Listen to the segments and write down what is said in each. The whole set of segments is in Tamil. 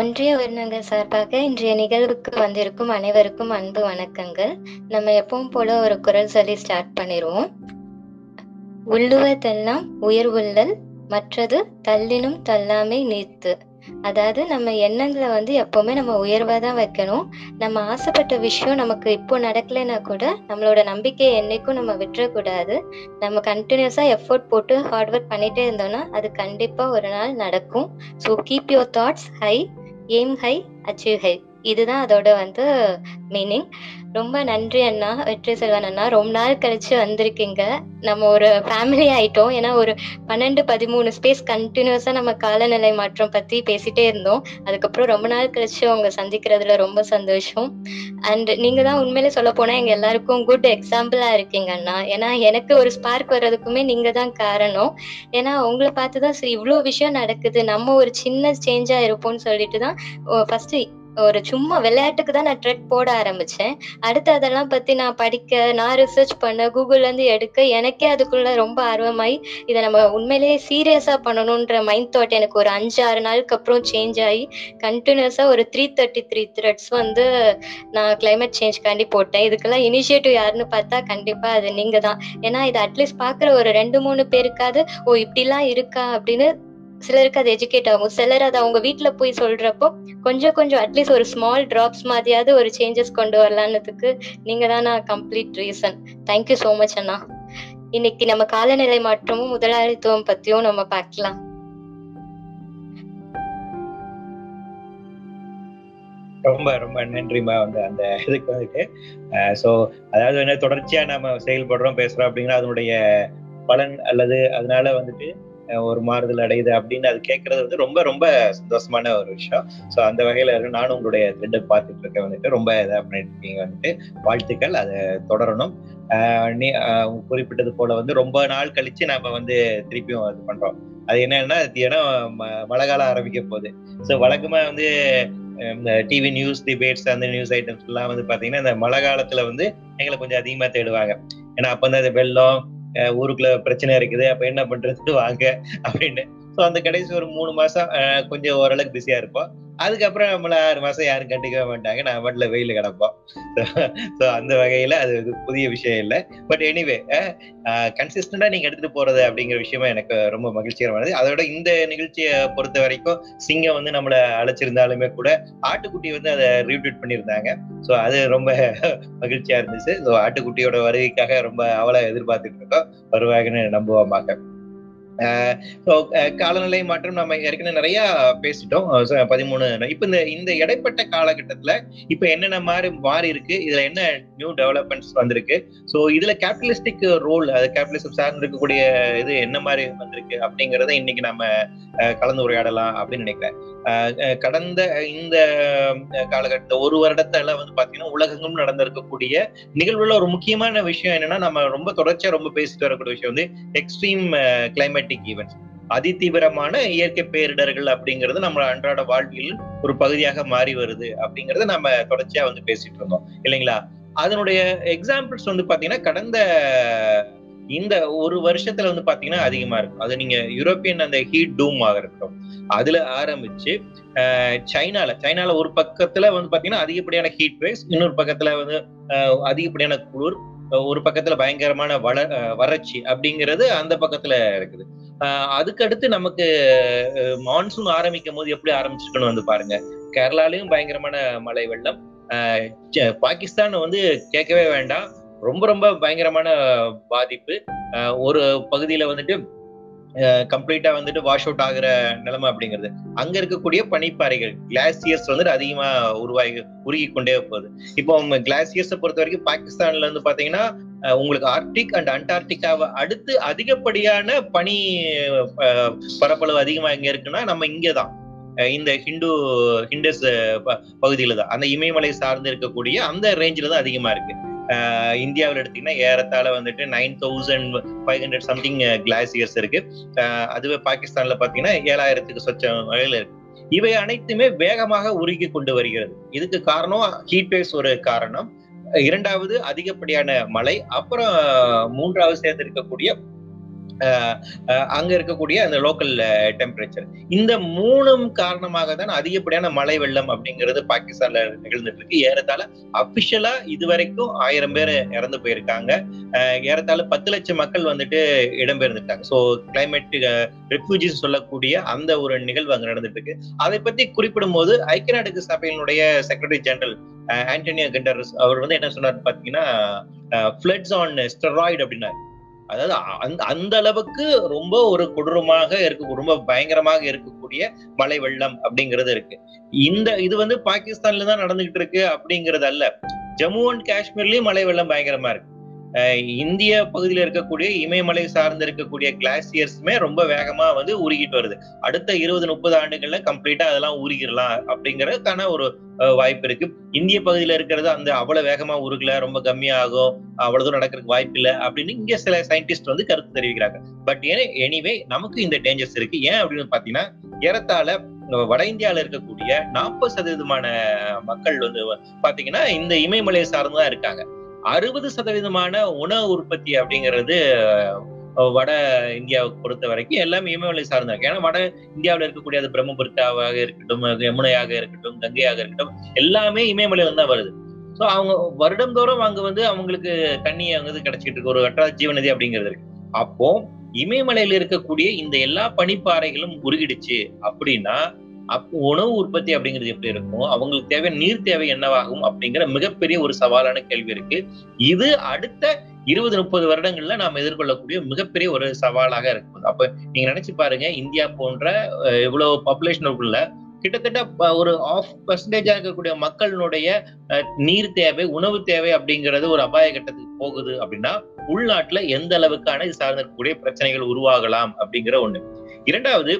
ஒன்றிய உயிரினங்கள் சார்பாக இன்றைய நிகழ்வுக்கு வந்திருக்கும் அனைவருக்கும் அன்பு வணக்கங்கள். நம்ம எப்பவும் போல ஒரு குரல் சொல்லி ஸ்டார்ட் பண்ணிடுவோம். உள்ளுவதெல்லாம் உள்ளல் மற்றது தள்ளினும் தள்ளாமை நீர்த்து. அதாவது நம்ம எண்ணங்களை வந்து எப்பவுமே நம்ம உயர்வா தான் வைக்கணும். நம்ம ஆசைப்பட்ட விஷயம் நமக்கு இப்போ நடக்கலைன்னா கூட நம்மளோட நம்பிக்கையை என்னைக்கும் நம்ம விட்டுறக்கூடாது. நம்ம கண்டினியூஸா எஃபோர்ட் போட்டு ஹார்ட் ஒர்க் பண்ணிட்டே இருந்தோம்னா அது கண்டிப்பா ஒரு நாள் நடக்கும். So keep your thoughts high aim high achieve high. இதுதான் அதோட வந்து மீனிங் ரொம்ப நன்றி அண்ணா வெற்றி செல்வன் அண்ணா. ரொம்ப நாள் கழிச்சு வந்திருக்கீங்க. நம்ம ஒரு ஃபேமிலி ஆயிட்டோம். ஏன்னா ஒரு பன்னெண்டு பதிமூணு ஸ்பேஸ் கண்டினியூஸா நம்ம காலநிலை மாற்றம் பத்தி பேசிட்டே இருந்தோம். அதுக்கப்புறம் ரொம்ப நாள் கழிச்சு அவங்க சந்திக்கிறதுல ரொம்ப சந்தோஷம். அண்ட் நீங்க தான் உண்மையிலே சொல்ல போனா எங்க எல்லாருக்கும் குட் எக்ஸாம்பிளா இருக்கீங்க அண்ணா. ஏன்னா எனக்கு ஒரு ஸ்பார்க் வர்றதுக்குமே நீங்க தான் காரணம். ஏன்னா உங்களை பார்த்து தான் சரி இவ்வளோ விஷயம் நடக்குது. நம்ம ஒரு சின்ன சேஞ்சா இருப்போம்னு சொல்லிட்டு தான் ஃபர்ஸ்ட் ஒரு சும்மா விளையாட்டுக்கு தான் நான் ட்ரெட் போட ஆரம்பிச்சேன். அடுத்து அதெல்லாம் பத்தி நான் படிக்க நான் ரிசர்ச் பண்ண கூகுள்ல இருந்து எடுக்க எனக்கே அதுக்குள்ள ரொம்ப ஆர்வமாயி இதை நம்ம உண்மையிலேயே சீரியஸா பண்ணணும்ன்ற மைண்ட் தாட் எனக்கு ஒரு அஞ்சு ஆறு நாளுக்கு அப்புறம் சேஞ்ச் ஆகி கண்டினியூஸா ஒரு த்ரீ தேர்ட்டி த்ரீ த்ரெட்ஸ் வந்து நான் கிளைமேட் சேஞ்ச்காண்டி போட்டேன். இதுக்கெல்லாம் இனிஷியேட்டிவ் யாருன்னு பார்த்தா கண்டிப்பா அது நீங்க தான் ஏன்னா இது அட்லீஸ்ட் பாக்குற ஒரு ரெண்டு மூணு பேருக்காவது ஓ இப்படிலாம் இருக்கா? அப்படின்னு சிலருக்கு அது எஜுகேட் ஆகும். சிலர் அதை அவங்க வீட்டுல போய் சொல்றப்போ கொஞ்சம் கொஞ்சம் அட்லீஸ்ட் ஒரு ஸ்மால் டிராப்ஸ் மாதிரியாவது ஒரு சேஞ்சஸ் கொண்டு வரலான்னதுக்கு நீங்க தான் நான் complete reason thank you so much அண்ணா. இன்னைக்கு நம்ம காலநிலை மாற்றமும் முதலாளித்துவம் பத்தியும் நம்ம பார்க்கலாம். ரொம்ப ரொம்ப நன்றிமா வந்து அந்த இதுக்கு வந்துட்டு. ஸோ அதாவது என்ன தொடர்ச்சியா நம்ம செயல்படுறோம் பேசுறோம் அப்படிங்கிற அதனுடைய பலன் அல்லது அதனால வந்துட்டு ஒரு மாறுதல் அடையுது அப்படின்னு அது கேட்கறது வந்து ரொம்ப ரொம்ப சந்தோஷமான ஒரு விஷயம். ஸோ அந்த வகையில நானும் உங்களுடைய த்ரெட்டை பார்த்துட்டு இருக்க வந்துட்டு. ரொம்ப இதாக பண்ணிட்டு இருக்கீங்க வந்துட்டு. வாழ்த்துக்கள். அதை தொடரணும். நீ குறிப்பிட்டது போல வந்து ரொம்ப நாள் கழிச்சு நாம வந்து திருப்பியும் இது பண்றோம். அது என்னன்னா ஏன்னா மழை காலம் ஆரம்பிக்க போகுது. ஸோ வழக்கமா வந்து இந்த டிவி நியூஸ் டிபேட்ஸ் அந்த நியூஸ் ஐட்டம்ஸ் எல்லாம் வந்து பாத்தீங்கன்னா இந்த மழை காலத்துல வந்து எங்களை கொஞ்சம் அதிகமா தேடுவாங்க. ஏன்னா அப்ப வந்து வெள்ளம் ஊருக்குள்ள பிரச்சனை இருக்குது. அப்ப என்ன பண்றது வாங்க அப்படின்னு ஸோ அந்த கடைசி ஒரு மூணு மாசம் கொஞ்சம் ஓரளவுக்கு பிஸியா இருப்போம். அதுக்கப்புறம் நம்மள ஆறு மாசம் யாரும் கண்டுக்கவே மாட்டாங்க. நான் பாட்டுல வெயில கிடப்போம். ஸோ அந்த வகையில அது புதிய விஷயம் இல்லை. பட் எனிவே கன்சிஸ்டண்டா நீங்க எடுத்துட்டு போறது அப்படிங்கிற விஷயமா எனக்கு ரொம்ப மகிழ்ச்சிகரமானது அதோட இந்த நிகழ்ச்சியை பொறுத்த வரைக்கும் சிங்கம் வந்து நம்மள அழைச்சிருந்தாலுமே கூட ஆட்டுக்குட்டி வந்து அதை ரீட்வீட் பண்ணியிருந்தாங்க. ஸோ அது ரொம்ப மகிழ்ச்சியா இருந்துச்சு. ஸோ ஆட்டுக்குட்டியோட வருகைக்காக ரொம்ப அவளை எதிர்பார்த்துட்டு இருக்கோம். வருவாங்கன்னு நம்புவோமாக ஸோ காலநிலை மாற்றம் நம்ம ஏற்கனவே நிறைய பேசிட்டோம். பதிமூணு இப்ப இந்த இந்த இடைப்பட்ட காலகட்டத்துல இப்ப என்னென்ன மாதிரி மாறி இருக்கு இதுல என்ன நியூ டெவலப்மெண்ட்ஸ் வந்திருக்கு? ஸோ இதுல கேபிட்டலிஸ்டிக் ரோல் அது கேபிட்டலிசம் சார்ந்து இருக்கக்கூடிய இது என்ன மாதிரி வந்திருக்கு அப்படிங்கறத இன்னைக்கு நம்ம கலந்து உரையாடலாம் அப்படின்னு நினைக்கிறேன். கடந்த இந்த காலகட்டத்தை ஒரு வருடத்துல வந்து பாத்தீங்கன்னா உலகங்களும் நடந்திருக்கக்கூடிய நிகழ்வுல ஒரு முக்கியமான விஷயம் என்னன்னா நம்ம ரொம்ப தொடர்ச்சியா ரொம்ப பேசிட்டு வரக்கூடிய விஷயம் வந்து எக்ஸ்ட்ரீம் கிளைமேட் கிளைமேட்டிக் ஈவெண்ட்ஸ் அதிதீவிரமான இயற்கை பேரிடர்கள் அப்படிங்கிறது நம்ம அன்றாட வாழ்வியல் ஒரு பகுதியாக மாறி வருது அப்படிங்கறத நம்ம தொடர்ச்சியா வந்து பேசிட்டு இருந்தோம். இல்லைங்களா? அதனுடைய எக்ஸாம்பிள்ஸ் வந்து பாத்தீங்கன்னா கடந்த இந்த ஒரு வருஷத்துல வந்து பாத்தீங்கன்னா அதிகமா இருக்கும். அது நீங்க யூரோப்பியன் அந்த ஹீட் டூம் ஆக இருக்கட்டும். அதுல ஆரம்பிச்சு சைனால சைனால ஒரு பக்கத்துல வந்து பாத்தீங்கன்னா அதிகப்படியான ஹீட் வேவ்ஸ் இன்னொரு பக்கத்துல வந்து அதிகப்படியான குளிர் ஒரு பக்கத்துல பயங்கரமான வள வறட்சி அப்படிங்கிறது அந்த பக்கத்துல இருக்குது. அதுக்கடுத்து நமக்கு மான்சூன் ஆரம்பிக்கும் போது எப்படி ஆரம்பிச்சிருக்கணும் வந்து பாருங்க. கேரளாலையும் பயங்கரமான மழை வெள்ளம். பாகிஸ்தான் வந்து கேட்கவே வேண்டாம். ரொம்ப ரொம்ப பயங்கரமான பாதிப்பு. ஒரு பகுதியில வந்துட்டு கம்ப்ளீட்டா வந்துட்டு வாஷ் அவுட் ஆகுற நிலைமை அப்படிங்கிறது. அங்க இருக்கக்கூடிய பனிப்பாறைகள் கிளாசியர்ஸ் வந்துட்டு அதிகமா உருவாகி உருகி கொண்டே போகுது. இப்போ கிளாசியர்ஸை பொறுத்த வரைக்கும் பாகிஸ்தான்ல இருந்து பாத்தீங்கன்னா உங்களுக்கு ஆர்டிக் அண்ட் அண்டார்டிகாவை அடுத்து அதிகப்படியான பனி பரப்பளவு அதிகமா எங்க இருக்குன்னா நம்ம இங்கதான். இந்த ஹிந்து ஹிண்டஸ் பகுதியில தான் அந்த இமயமலை சார்ந்து இருக்கக்கூடிய அந்த ரேஞ்சில தான் அதிகமா இருக்கு. இந்தியாவில் எடுத்தீங்கன்னா ஏறத்தாழ வந்துட்டு nine thousand five hundred something glaciers இருக்கு. அதுவே பாகிஸ்தான்ல பாத்தீங்கன்னா ஏழாயிரத்துக்கு சொச்சம் வகையில் இருக்கு. இவை அனைத்துமே வேகமாக உருகி கொண்டு வருகிறது. இதுக்கு காரணம் ஹீட் வேவ்ஸ் ஒரு காரணம். இரண்டாவது அதிகப்படியான மழை. அப்புறம் மூன்றாவது சேர்ந்து இருக்கக்கூடிய அங்க இருக்கக்கூடிய அந்த லோக்கல் டெம்பரேச்சர் இந்த மூணும் காரணமாக தான் அதிகப்படியான மழை வெள்ளம் அப்படிங்கிறது பாகிஸ்தான்ல நிகழ்ந்துட்டு இருக்கு ஏறத்தாழ அபிஷியலா இதுவரைக்கும் ஆயிரம் பேர் இறந்து போயிருக்காங்க. ஏறத்தாழ பத்து லட்சம் மக்கள் வந்துட்டு இடம்பெயர்ந்துட்டாங்க ஸோ கிளைமேட் ரெஃப்யூஜிஸ் சொல்லக்கூடிய அந்த ஒரு நிகழ்வு அங்க நடந்துட்டு இருக்கு அதை பத்தி குறிப்பிடும் போது ஐக்கிய நாடுகள் சபையினுடைய செக்ரட்டரி ஜெனரல் ஆண்டனியோ கண்டர்ஸ் அவர் வந்து என்ன சொன்னார் பாத்தீங்கன்னா ஃபிளட்ஸ் ஆன் ஸ்டெராய்டு அப்படின்னாரு. அதாவது அந்த அந்த அளவுக்கு ரொம்ப ஒரு கொடூரமாக இருக்கு ரொம்ப பயங்கரமாக இருக்கக்கூடிய மழை வெள்ளம் அப்படிங்கிறது இருக்கு. இந்த இது வந்து பாகிஸ்தான்ல தான் நடந்துகிட்டு இருக்கு அப்படிங்கிறது அல்ல ஜம்மு அண்ட் காஷ்மீர்லயும் மழை வெள்ளம் பயங்கரமா இருக்கு. இந்திய பகுதியில் இருக்கக்கூடிய இமயமலை சார்ந்து இருக்கக்கூடிய கிளாசியர்ஸுமே ரொம்ப வேகமா வந்து உருகிட்டு வருது. அடுத்த இருபது முப்பது ஆண்டுகள்ல கம்ப்ளீட்டா அதெல்லாம் உருகிடலாம் அப்படிங்கறதுக்கான ஒரு வாய்ப்பு இருக்கு. இந்திய பகுதியில இருக்கிறது அந்த அவ்வளவு வேகமா உருகல ரொம்ப கம்மியாகும் அவ்வளவு தூரம் நடக்கிறதுக்கு வாய்ப்பு இல்லை அப்படின்னு இங்க சில சயின்டிஸ்ட் வந்து கருத்து தெரிவிக்கிறாங்க. பட் ஏன்னா எனிவே நமக்கு இந்த டேஞ்சர்ஸ் இருக்கு. ஏன் அப்படின்னு பாத்தீங்கன்னா ஏறத்தாழ வட இந்தியாவில் இருக்கக்கூடிய நாற்பது சதவீதமான மக்கள் வந்து பாத்தீங்கன்னா இந்த இமயமலையை சார்ந்துதான் இருக்காங்க. அறுபது சதவீதமான உணவு உற்பத்தி அப்படிங்கிறது வட இந்தியாவை பொறுத்த வரைக்கும் எல்லாமே இமயமலை சார்ந்தாங்க ஏன்னா வட இந்தியாவில் இருக்கக்கூடிய அது பிரம்மபுரத்தாவாக இருக்கட்டும் யமுனையாக இருக்கட்டும் கங்கையாக இருக்கட்டும் எல்லாமே இமயமலையில தான் வருது. ஸோ அவங்க வருடந்தோறும் அங்க வந்து அவங்களுக்கு தண்ணி அங்க கிடைச்சிட்டு இருக்கு. ஒரு வட்டார ஜீவநதி அப்படிங்கிறது இருக்கு. அப்போ இமயமலையில இருக்கக்கூடிய இந்த எல்லா பனிப்பாறைகளும் உருகிடுச்சு அப்படின்னா அப்போ உணவு உற்பத்தி அப்படிங்கிறது எப்படி இருக்கும்? அவங்களுக்கு தேவை நீர் தேவை என்னவாகும்? அப்படிங்கிற மிகப்பெரிய ஒரு சவாலான கேள்வி இருக்கு. இது அடுத்த இருபது முப்பது வருடங்கள்ல நாம் எதிர்கொள்ளக்கூடிய மிகப்பெரிய ஒரு சவாலாக இருக்கும் அப்ப நீங்க நினைச்சு பாருங்க இந்தியா போன்ற இவ்வளவு பாப்புலேஷனுக்குள்ள கிட்டத்தட்ட ஒரு ஆஃப் பர்சன்டேஜா இருக்கக்கூடிய மக்களினுடைய நீர் தேவை உணவு தேவை அப்படிங்கிறது ஒரு அபாய கட்டத்துக்கு போகுது அப்படின்னா உள்நாட்டுல எந்த அளவுக்கான இது சார்ந்திருக்கக்கூடிய பிரச்சனைகள் உருவாகலாம் அப்படிங்கிற ஒண்ணு. இரண்டாவது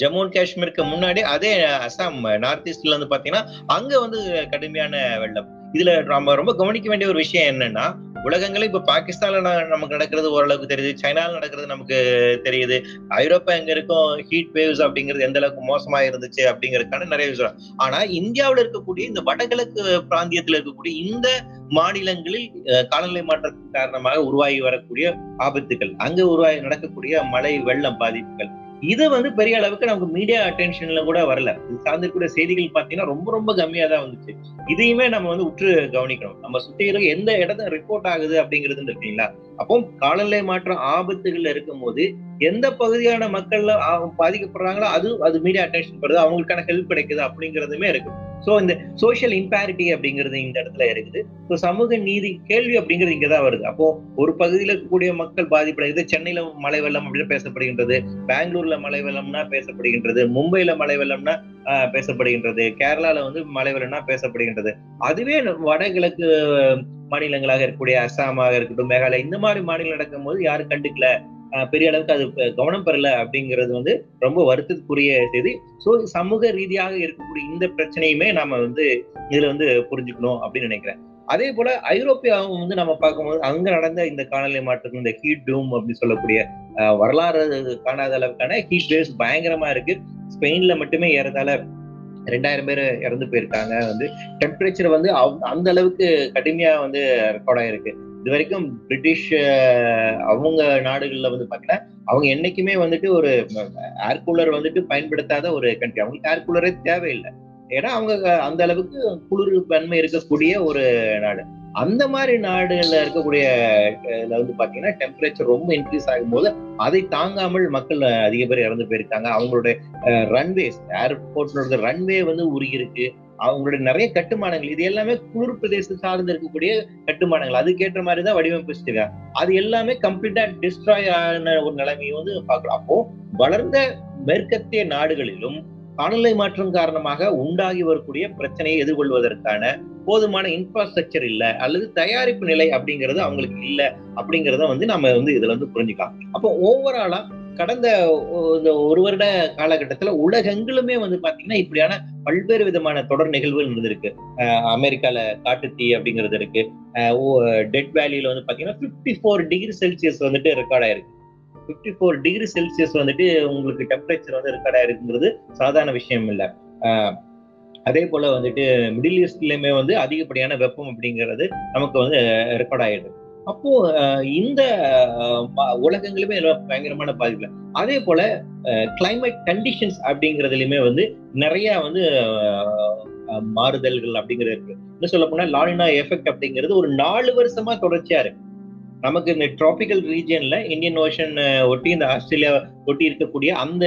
ஜம்மு அண்ட் காஷ்மீருக்கு முன்னாடி அதே அசாம் நார்த் ஈஸ்ட்ல வந்து பாத்தீங்கன்னா அங்க வந்து கடுமையான வெள்ளம். இதுல நம்ம ரொம்ப கவனிக்க வேண்டிய ஒரு விஷயம் என்னன்னா உலகங்களே இப்ப பாகிஸ்தான்ல நமக்கு நடக்கிறது ஓரளவுக்கு தெரியுது. சைனால நடக்கிறது நமக்கு தெரியுது. ஐரோப்பா எங்க இருக்கும்? ஹீட் வேவ்ஸ் அப்படிங்கிறது எந்த அளவுக்கு மோசமா இருந்துச்சு அப்படிங்கறதுக்கான நிறைய விஷயம் ஆனா இந்தியாவில இருக்கக்கூடிய இந்த வடகிழக்கு பிராந்தியத்துல இருக்கக்கூடிய இந்த மாநிலங்களில் காலநிலை மாற்றத்தின் காரணமாக உருவாகி வரக்கூடிய ஆபத்துகள் அங்க உருவாகி நடக்கக்கூடிய மழை வெள்ளம் பாதிப்புகள். இது வந்து பெரிய அளவுக்கு நமக்கு மீடியா அட்டென்ஷன்ல கூட வரல. இது சார்ந்திருக்கிற செய்திகள் பாத்தீங்கன்னா ரொம்ப ரொம்ப கம்மியா தான் வந்துச்சு. இதையுமே நம்ம வந்து உற்று கவனிக்கணும். நம்ம சுத்தி இருக்க எந்த இடத்துல ரிப்போர்ட் ஆகுது அப்படிங்கிறது இருக்கீங்களா அப்போ காலநிலை மாற்றம் ஆபத்துகள்ல இருக்கும் போது எந்த பகுதியான மக்கள்ல பாதிக்கப்படுறாங்களோ அது அது மீடியா அட்டென்ஷன் படுது அவங்களுக்கான ஹெல்ப் கிடைக்குது அப்படிங்கிறதுமே இருக்கு. ஸோ இந்த சோசியல் இம்பேரிட்டி அப்படிங்கிறது இந்த இடத்துல இருக்குது. ஸோ சமூக நீதி கேள்வி அப்படிங்கிறது இங்கதான் வருது. அப்போ ஒரு பகுதியில் இருக்கக்கூடிய மக்கள் பாதிப்படைகிறது சென்னையில மழை வெள்ளம் அப்படின்னு பேசப்படுகின்றது பெங்களூர்ல மழை வெள்ளம்னா பேசப்படுகின்றது மும்பைல மழை வெள்ளம்னா பேசப்படுகின்றது கேரளால வந்து மழை வெள்ளம்னா பேசப்படுகின்றது. அதுவே வடகிழக்கு மாநிலங்களாக இருக்கக்கூடிய அஸ்ஸாமாக இருக்கட்டும் மேகாலயா இந்த மாதிரி மாநிலம் நடக்கும் போது யாரும் கண்டுக்கல. பெரிய அளவுக்கு அது கவனம் பெறல அப்படிங்கிறது வந்து ரொம்ப வருத்தத்துக்குரிய செய்தி. ஸோ சமூக ரீதியாக இருக்கக்கூடிய இந்த பிரச்சனையுமே நாம வந்து இதுல வந்து புரிஞ்சுக்கணும் அப்படின்னு நினைக்கிறேன். அதே போல ஐரோப்பியாவும் வந்து நம்ம பார்க்கும்போது அங்க நடந்த இந்த காலநிலை மாற்றம் இந்த ஹீட் டூம் அப்படின்னு சொல்லக்கூடிய வரலாறு காணாத அளவுக்கான ஹீட் வேவ்ஸ் பயங்கரமா இருக்கு. ஸ்பெயின்ல மட்டுமே ஏறதால ரெண்டாயிரம் பேர் இறந்து போயிருக்காங்க. வந்து டெம்பரேச்சர் வந்து அந்த அளவுக்கு கடுமையா வந்து ரெக்கார்ட் ஆயிருக்கு. இது வரைக்கும் பிரிட்டிஷ் அவங்க நாடுகள்ல வந்து பாத்தீங்கன்னா அவங்க என்னைக்குமே வந்துட்டு ஒரு ஏர் கூலர் வந்துட்டு பயன்படுத்தாத ஒரு கண்ட்ரி அவங்களுக்கு ஏர் கூலரே தேவையில்லை. ஏன்னா அவங்க அந்த அளவுக்கு குளிர் தன்மை இருக்கக்கூடிய ஒரு நாடு. அந்த மாதிரி நாடுகள்ல இருக்கக்கூடிய இதுல வந்து பாத்தீங்கன்னா டெம்பரேச்சர் ரொம்ப இன்க்ரீஸ் ஆகும்போது அதை தாங்காமல் மக்கள் அதிக பேர் இறந்து போயிருக்காங்க. அவங்களுடைய ரன்வேஸ் ஏர்போர்ட்ல ரன்வே வந்து உருகி இருக்கு அவங்களுடைய நிறைய கட்டுமானங்கள் இது எல்லாமே குளிர் பிரதேசம் சார்ந்து இருக்கக்கூடிய கட்டுமானங்கள். அதுக்கேற்ற மாதிரி தான் வடிவமைச்சிருக்காங்க அது எல்லாமே கம்ப்ளீட்டா டிஸ்ட்ராய் ஆன ஒரு நிலைமையை வந்து பார்க்கலாம். அப்போ வளர்ந்த மேற்கத்திய நாடுகளிலும் காலநிலை மாற்றம் காரணமாக உண்டாகி வரக்கூடிய பிரச்சனையை எதிர்கொள்வதற்கான போதுமான இன்ஃப்ராஸ்ட்ரக்சர் இல்ல அல்லது தயாரிப்பு நிலை அப்படிங்கிறது அவங்களுக்கு இல்ல அப்படிங்கிறத வந்து நம்ம வந்து இதுல வந்து புரிஞ்சுக்கலாம். அப்போ ஓவராலா கடந்த இந்த ஒரு வருட காலகட்டத்துல உலகெங்கிலுமே வந்து பாத்தீங்கன்னா இப்படியான பல்வேறு விதமான தொடர் நிகழ்வுகள் இருந்திருக்கு அமெரிக்கால காட்டுத்தீ அப்படிங்கிறது இருக்கு. டெட் வேலியில வந்து பாத்தீங்கன்னா பிப்டி ஃபோர் டிகிரி செல்சியஸ் வந்துட்டு ரெக்கார்ட் ஆயிருக்கு. பிப்டி ஃபோர் டிகிரி செல்சியஸ் வந்துட்டு உங்களுக்கு டெம்பரேச்சர் வந்து ரெக்கார்ட் ஆயிருக்குங்கிறது சாதாரண விஷயம் இல்லை. அதே போல வந்துட்டு மிடில் ஈஸ்ட்லயுமே வந்து அதிகப்படியான வெப்பம் அப்படிங்கிறது நமக்கு வந்து ரெக்கார்ட் ஆயிடுது. அப்போ அஹ், இந்த உலகங்களுமே பயங்கரமான பாதிப்பு அதே போல கிளைமேட் கண்டிஷன்ஸ் அப்படிங்கறதுலயுமே வந்து நிறைய வந்து மாறுதல்கள் அப்படிங்கிறது இருக்கு. இன்னும் சொல்ல போனா லாலினா எஃபெக்ட் அப்படிங்கிறது ஒரு நாலு வருஷமா தொடர்ச்சியா இருக்கு. நமக்கு இந்த டிராபிக்கல் ரீஜன்ல இந்தியன் ஓஷன் ஒட்டி இந்த ஆஸ்திரேலியா ஒட்டி இருக்கக்கூடிய அந்த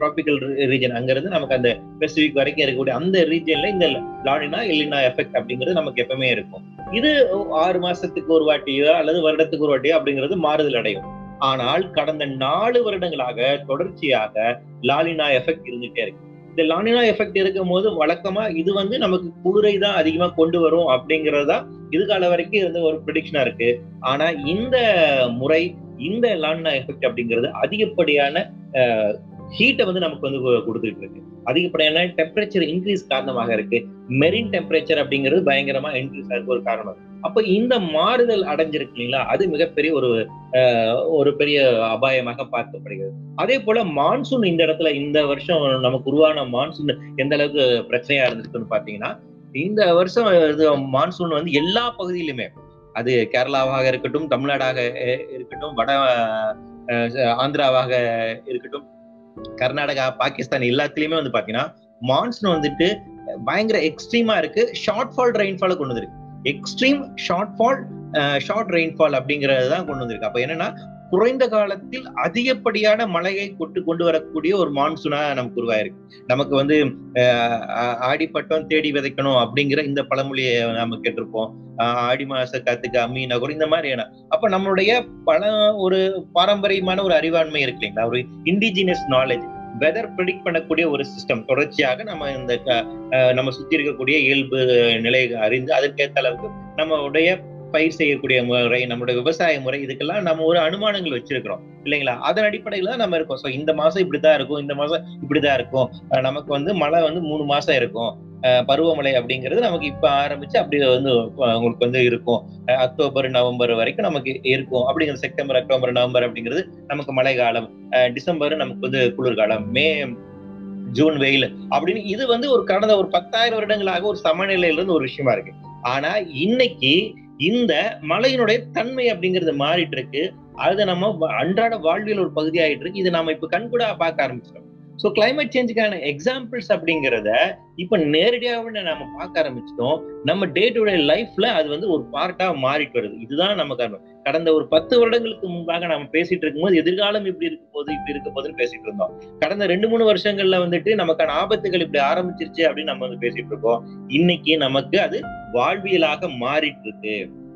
டிராபிக்கல் ரீஜன் அங்கிருந்து நமக்கு அந்த பெசிபிக் வரைக்கும் இருக்கக்கூடிய அந்த ரீஜன்ல இந்த லானினா இல்லினா எஃபெக்ட் அப்படிங்கிறது நமக்கு எப்பவுமே இருக்கும். இது ஆறு மாசத்துக்கு ஒரு வாட்டியோ அல்லது வருடத்துக்கு ஒரு வாட்டியோ அப்படிங்கிறது மாறுதல் அடையும். ஆனால் கடந்த நாலு வருடங்களாக தொடர்ச்சியாக லாலினா எஃபெக்ட் இருந்துட்டே இருக்கு. இந்த லானினா எஃபெக்ட் இருக்கும் போது வழக்கமா இது வந்து நமக்கு குளிரை தான் அதிகமா கொண்டு வரும் அப்படிங்கறதா இது இதுகால வரைக்கும் இருந்த ஒரு ப்ரிடிக்ஷனா இருக்கு. ஆனா இந்த முறை இந்த லானினா எஃபெக்ட் அப்படிங்கிறது அதிகப்படியான ஹீட்டை வந்து நமக்கு வந்து கொடுத்துட்டு இருக்கு. அதிகப்படியான டெம்பரேச்சர் இன்க்ரீஸ் காரணமாக இருக்கு. மெரின் டெம்பரேச்சர் அப்படிங்கிறது பயங்கரமா இன்க்ரீஸ் ஆகிறது ஒரு காரணம் அப்ப இந்த மாறுதல் அடைஞ்சிருக்கு இல்லைங்களா? அது மிகப்பெரிய ஒரு அஹ், ஒரு பெரிய அபாயமாக பார்க்கப்படுகிறது. அதே போல மான்சூன் இந்த இடத்துல இந்த வருஷம் நமக்கு உருவான மான்சூன் எந்த அளவுக்கு பிரச்சனையா இருந்திருக்குன்னு பாத்தீங்கன்னா இந்த வருஷம் இது மான்சூன் வந்து எல்லா பகுதியிலுமே அது கேரளாவாக இருக்கட்டும் தமிழ்நாடாக இருக்கட்டும் வட அஹ், ஆந்திராவாக இருக்கட்டும் கர்நாடகா பாகிஸ்தான் எல்லாத்துலயுமே வந்து பாத்தீங்கன்னா மான்சூன் வந்துட்டு பயங்கர எக்ஸ்ட்ரீமா இருக்கு. ஷார்ட் ஃபால் ரெயின்ஃபால கொண்டு வந்திருக்கு. Extreme short fall short rainfall அப்படிங்கறது தான் கொண்டு வந்திருக்கு. அப்ப என்னன்னா குறைந்த காலத்தில் அதிகப்படியான மழையை கொட்டு கொண்டு வரக்கூடிய ஒரு மான்சூனா நமக்கு உருவாயிருக்கு. நமக்கு வந்து ஆடிப்பட்டம் தேடி விதைக்கணும் அப்படிங்கிற இந்த பழமொழியை நம்ம கேட்டிருப்போம். ஆஹ் ஆடி மாச காத்துக்கு அம்மி நகர் இந்த மாதிரியான அப்ப நம்மளுடைய பல ஒரு பாரம்பரியமான ஒரு அறிவாண்மை இருக்கு இல்லைங்களா? ஒரு இண்டிஜினியஸ் நாலேஜ் வெதர் ப்ரிடிக்ட் பண்ணக்கூடிய ஒரு சிஸ்டம் தொடர்ச்சியாக நம்ம இந்த நம்ம சுத்தி இருக்கக்கூடிய இயல்பு நிலை அறிந்து அதற்கேற்ற அளவுக்கு நம்மளுடைய பயிர் செய்யக்கூடிய முறை நம்மளுடைய விவசாய முறை இதுக்கெல்லாம் நம்ம ஒரு அனுமானங்கள் வச்சிருக்கிறோம். இல்லைங்களா? அதன் அடிப்படையில தான் நம்ம இருக்கோம். ஸோ இந்த மாசம் இப்படித்தான் இருக்கும் இந்த மாசம் இப்படிதான் இருக்கும். நமக்கு வந்து மழை வந்து மூணு மாசம் இருக்கும். பருவமழை அப்படிங்கிறது நமக்கு இப்ப ஆரம்பிச்சு அப்படி வந்து உங்களுக்கு வந்து இருக்கும். அக்டோபர் நவம்பர் வரைக்கும் நமக்கு இருக்கும். அப்படிங்கிறது செப்டம்பர் அக்டோபர் நவம்பர் அப்படிங்கிறது நமக்கு மழை காலம். அஹ் டிசம்பர் நமக்கு வந்து குளிர்காலம். மே ஜூன் வெயில் அப்படின்னு இது வந்து ஒரு கடந்த ஒரு பத்தாயிரம் வருடங்களாக ஒரு சமநிலையில இருந்து ஒரு விஷயமா இருக்கு. ஆனா இன்னைக்கு இந்த மலையினுடைய தன்மை அப்படிங்கிறது மாறிட்டு இருக்கு அது நம்ம அன்றாட வாழ்வியல் ஒரு பகுதியாயிட்டு இருக்கு இது நம்ம இப்ப கண்கூடா பார்க்க ஆரம்பிச்சிட்டோம். ஸோ கிளைமேட் சேஞ்சுக்கான எக்ஸாம்பிள்ஸ் அப்படிங்கிறத இப்ப நேரடியாக நம்ம பார்க்க ஆரம்பிச்சிட்டோம். நம்ம டே டு டே லைஃப்ல அது வந்து ஒரு பார்ட்டா மாறிட்டு வருது. இதுதான் நம்ம காரணம் கடந்த ஒரு பத்து வருடங்களுக்கு முன்பாக நம்ம பேசிட்டு இருக்கும்போது எதிர்காலம் இப்படி இருக்க போது இப்படி இருக்க போதுன்னு பேசிட்டு இருந்தோம். கடந்த ரெண்டு மூணு வருஷங்கள்ல வந்துட்டு நமக்கான ஆபத்துகள் இப்படி ஆரம்பிச்சிருச்சு அப்படின்னு நம்ம வந்து பேசிட்டு இருக்கோம். இன்னைக்கு நமக்கு அது வாழ்வியலாக மாறிட்டு இருக்கு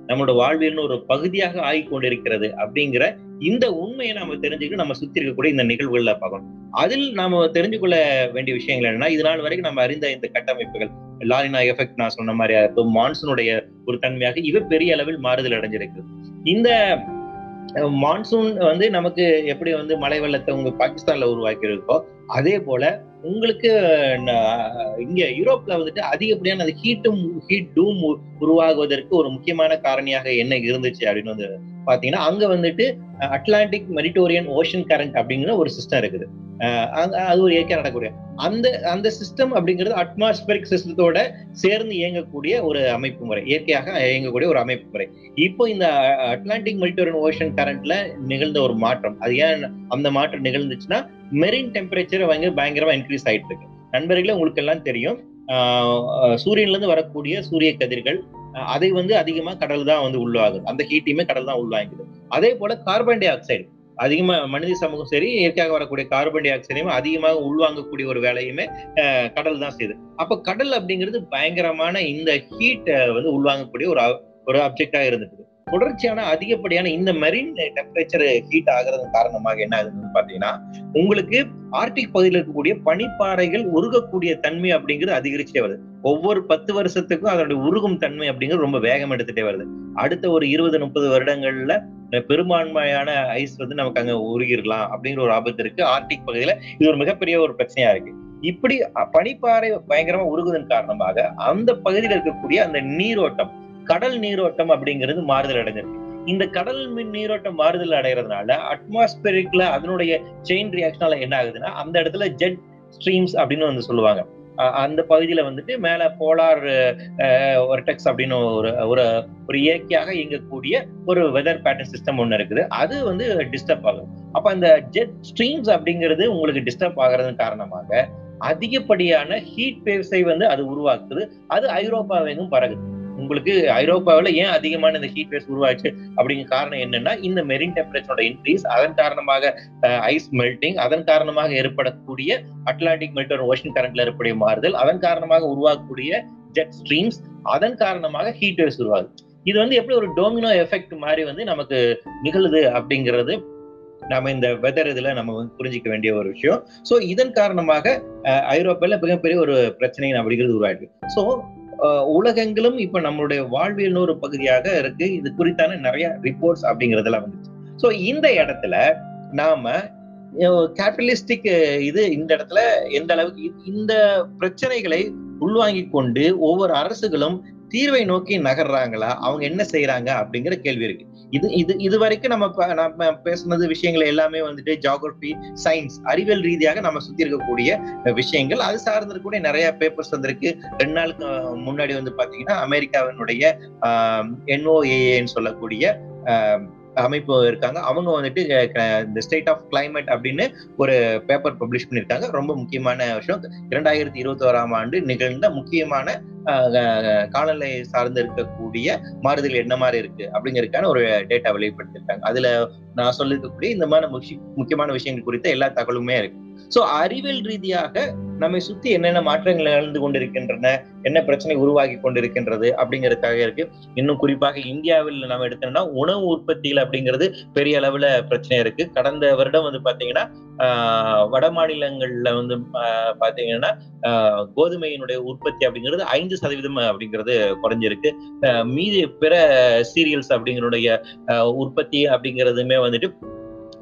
நம்மளோட வாழ்வியல்னு ஒரு பகுதியாக ஆகி கொண்டிருக்கிறது அப்படிங்கிற இந்த உண்மையை நம்ம தெரிஞ்சுக்கிட்டு நம்ம சுத்தி இருக்கக்கூடிய இந்த நிகழ்வுகள்ல பார்க்கணும். அதில் நாம தெரிஞ்சு கொள்ள வேண்டிய விஷயங்கள் என்னன்னா இது நாள் வரைக்கும் நம்ம அறிந்த இந்த கட்டமைப்புகள். லாரினா எஃபெக்ட் நான் சொன்ன மாதிரி இருக்கும் மான்சூனுடைய ஒரு தன்மையாக இவை பெரிய அளவில் மாறுதல் அடைஞ்சிருக்கு இந்த மான்சூன் வந்து நமக்கு எப்படி வந்து மழை வெள்ளத்தை உங்க பாகிஸ்தான்ல உருவாக்கி இருக்கோ அதே போல உங்களுக்கு இங்க யூரோப்ல வந்துட்டு அதிகப்படியான அந்த ஹீட்டும் ஹீட் டூம் உருவாகுவதற்கு ஒரு முக்கியமான காரணியாக என்ன இருந்துச்சு அப்படின்னு வந்து பாத்தீங்கன்னா அங்க வந்துட்டு அட்லாண்டிக் மெரிட்டோரியன் ஓஷன் கரண்ட் அப்படிங்கிற ஒரு சிஸ்டம் இருக்குது. அது ஒரு இயற்கையா நடக்கக்கூடிய அந்த அந்த சிஸ்டம் அப்படிங்கிறது அட்மாஸ்பரிக் சிஸ்டத்தோட சேர்ந்து இயங்கக்கூடிய ஒரு அமைப்பு முறை இயற்கையாக இயங்கக்கூடிய ஒரு அமைப்பு முறை. இப்போ இந்த அட்லாண்டிக் மல்டிவரன் ஓஷன் கரண்ட்ல நிகழ்ந்த ஒரு மாற்றம் அது ஏன் அந்த மாற்றம் நிகழ்ந்துச்சுன்னா மெரின் டெம்பரேச்சர் வாங்க பயங்கரமா இன்க்ரீஸ் ஆயிட்டு இருக்கு நண்பர்களே உங்களுக்கு எல்லாம் தெரியும் ஆஹ் சூரியன்ல இருந்து வரக்கூடிய சூரிய கதிர்கள் அதை வந்து அதிகமா கடல் தான் வந்து உள்வாகுது அந்த ஹீட்டையுமே கடல் தான் உள்வாங்குது. அதே போல கார்பன் டை ஆக்சைடு அதிகமா மனித சமூகம் சரி இயற்கையாக வரக்கூடிய கார்பன் டை ஆக்சைடையும் அதிகமாக உள்வாங்கக்கூடிய ஒரு வேலையுமே கடல் தான் செய்யுது. அப்ப கடல் அப்படிங்கிறது பயங்கரமான இந்த ஹீட்டை வந்து உள்வாங்கக்கூடிய ஒரு ஒரு அப்ஜெக்டாக இருந்துட்டு தொடர்ச்சியான அதிகப்படியான இந்த மெரின் டெம்பரேச்சர் ஹீட் ஆகிறது காரணமாக என்ன ஆகுதுன்னு பாத்தீங்கன்னா உங்களுக்கு ஆர்டிக் பகுதியில் இருக்கக்கூடிய பனிப்பாறைகள் உருகக்கூடிய தன்மை அப்படிங்கிறது அதிகரிச்சுட்டே வருது. ஒவ்வொரு பத்து வருஷத்துக்கும் அதனுடைய உருகும் தன்மை அப்படிங்கிறது ரொம்ப வேகம் எடுத்துட்டே வருது. அடுத்த ஒரு இருபது முப்பது வருடங்கள்ல பெரும்பான்மையான ஐஸ் வந்து நமக்கு அங்க உருகிடலாம் அப்படிங்கிற ஒரு ஆபத்து இருக்கு. ஆர்டிக் பகுதியில இது ஒரு மிகப்பெரிய ஒரு பிரச்சனையா இருக்கு. இப்படி பனிப்பாறை பயங்கரமா உருகுவதன் காரணமாக அந்த பகுதியில் இருக்கக்கூடிய அந்த நீரோட்டம் கடல் நீரோட்டம் அப்படிங்கிறது மாறுதல் அடைஞ்சிருக்கு. இந்த கடல் மின் நீரோட்டம் மாறுதல் அடைகிறதுனால அட்மாஸ்பியரிக்ல அதனுடைய செயின் ரியாக்ஷனால என்ன ஆகுதுன்னா அந்த இடத்துல ஜெட் ஸ்ட்ரீம்ஸ் அப்படின்னு வந்து சொல்லுவாங்க. அந்த பகுதியில வந்துட்டு மேல போலார் ஒர்டெக்ஸ் அப்படின்னு ஒரு ஒரு ஒரு இயற்கையாக இயங்கக்கூடிய ஒரு வெதர் பேட்டர்ன் சிஸ்டம் ஒன்று இருக்குது. அது வந்து டிஸ்டர்ப் ஆகும் அப்ப அந்த ஜெட் ஸ்ட்ரீம்ஸ் அப்படிங்கிறது உங்களுக்கு டிஸ்டர்ப் ஆகிறது காரணமாக அதிகப்படியான ஹீட் வேவ்ஸை வந்து அது உருவாக்குது. அது ஐரோப்பாவெங்கும் பரகுது உங்களுக்கு ஐரோப்பாவில் ஏன் அதிகமான இந்த ஹீட் வேவ்ஸ் உருவாச்சு? அப்படிங்கிற காரணம் என்னன்னா இந்த மெரின் டெம்பரேச்சரோட இன்க்ரீஸ் அதன் காரணமாக ஐஸ் மெல்டிங் அதன் காரணமாக ஏற்படக்கூடிய அட்லாண்டிக் மெல்டர் ஓஷன் கரண்ட்ல ஏற்படைய மாறுதல் அதன் காரணமாக உருவாகக்கூடிய ஜெட் ஸ்ட்ரீம்ஸ் அதன் காரணமாக ஹீட் வேவ்ஸ் உருவாகுது. இது வந்து எப்படி ஒரு டோமினோ எஃபெக்ட் மாதிரி வந்து நமக்கு நிகழுது அப்படிங்கிறது நம்ம இந்த வெதர் இதுல நம்ம வந்து புரிஞ்சிக்க வேண்டிய ஒரு விஷயம். சோ இதன் காரணமாக ஐரோப்பால மிகப்பெரிய ஒரு பிரச்சனை அப்படிங்கிறது உருவாயிருக்கு. சோ உலகங்களும் இப்ப நம்மளுடைய வாழ்வியல் ஒரு பகுதியாக இருக்கு. இது குறித்தான நிறைய ரிப்போர்ட்ஸ் அப்படிங்கறதெல்லாம் வந்துச்சு. சோ இந்த இடத்துல நாம கேபிட்டலிஸ்டிக் இது இந்த இடத்துல எந்த அளவுக்கு இந்த பிரச்சனைகளை உள்வாங்கி கொண்டு ஒவ்வொரு அரசுகளும் தீர்வை நோக்கி நகர்றாங்களா? அவங்க என்ன செய்யறாங்க அப்படிங்கிற கேள்வி இருக்கு. இது இது இது வரைக்கும் நம்ம நம்ம பேசுனது விஷயங்கள் எல்லாமே வந்துட்டு ஜாகிரபி சயின்ஸ் அறிவியல் ரீதியாக நம்ம சுத்தி இருக்கக்கூடிய விஷயங்கள். அது சார்ந்து கூட நிறைய பேப்பர்ஸ் வந்திருக்கு. ரெண்டு நாளுக்கு முன்னாடி வந்து பாத்தீங்கன்னா அமெரிக்காவினுடைய என்ஓஏன்னு சொல்லக்கூடிய ஆஹ், அமைப்பு இருக்காங்க. அவங்க வந்துட்டு இந்த ஸ்டேட் ஆஃப் கிளைமேட் அப்படின்னு ஒரு பேப்பர் பப்ளிஷ் பண்ணியிருக்காங்க. ரொம்ப முக்கியமான விஷயம். இரண்டாயிரத்தி இருபத்தி ஓராம் ஆண்டு நிகழ்ந்த முக்கியமான ஆஹ், காலநிலை சார்ந்து இருக்கக்கூடிய மாறுதல் என்ன மாதிரி இருக்கு அப்படிங்கறதுக்கான ஒரு டேட்டா வெளிப்படுத்திருக்காங்க அதுல நான் சொல்லிருக்கக்கூடிய இந்த மாதிரி முக்கியமான விஷயங்கள் குறித்த எல்லா தகவலுமே இருக்கு. சோ அறிவியல் ரீதியாக நம்மை சுத்தி என்னென்ன மாற்றங்கள் நடந்து கொண்டிருக்கின்றன என்ன பிரச்சனை உருவாகி கொண்டிருக்கின்றது அப்படிங்கிறதுக்காக இருக்கு. இன்னும் குறிப்பாக இந்தியாவில் நம்ம எடுத்தோம்னா உணவு உற்பத்தியில் அப்படிங்கிறது பெரிய அளவுல பிரச்சனை இருக்கு. கடந்த வருடம் வந்து பாத்தீங்கன்னா ஆஹ் வட மாநிலங்கள்ல வந்து பாத்தீங்கன்னா கோதுமையினுடைய உற்பத்தி அப்படிங்கிறது ஐந்து சதவீதம் அப்படிங்கிறது குறைஞ்சிருக்கு. மீதி பிற சீரியல்ஸ் அப்படிங்கிறடைய ஆஹ் உற்பத்தி அப்படிங்கிறதுமே வந்துட்டு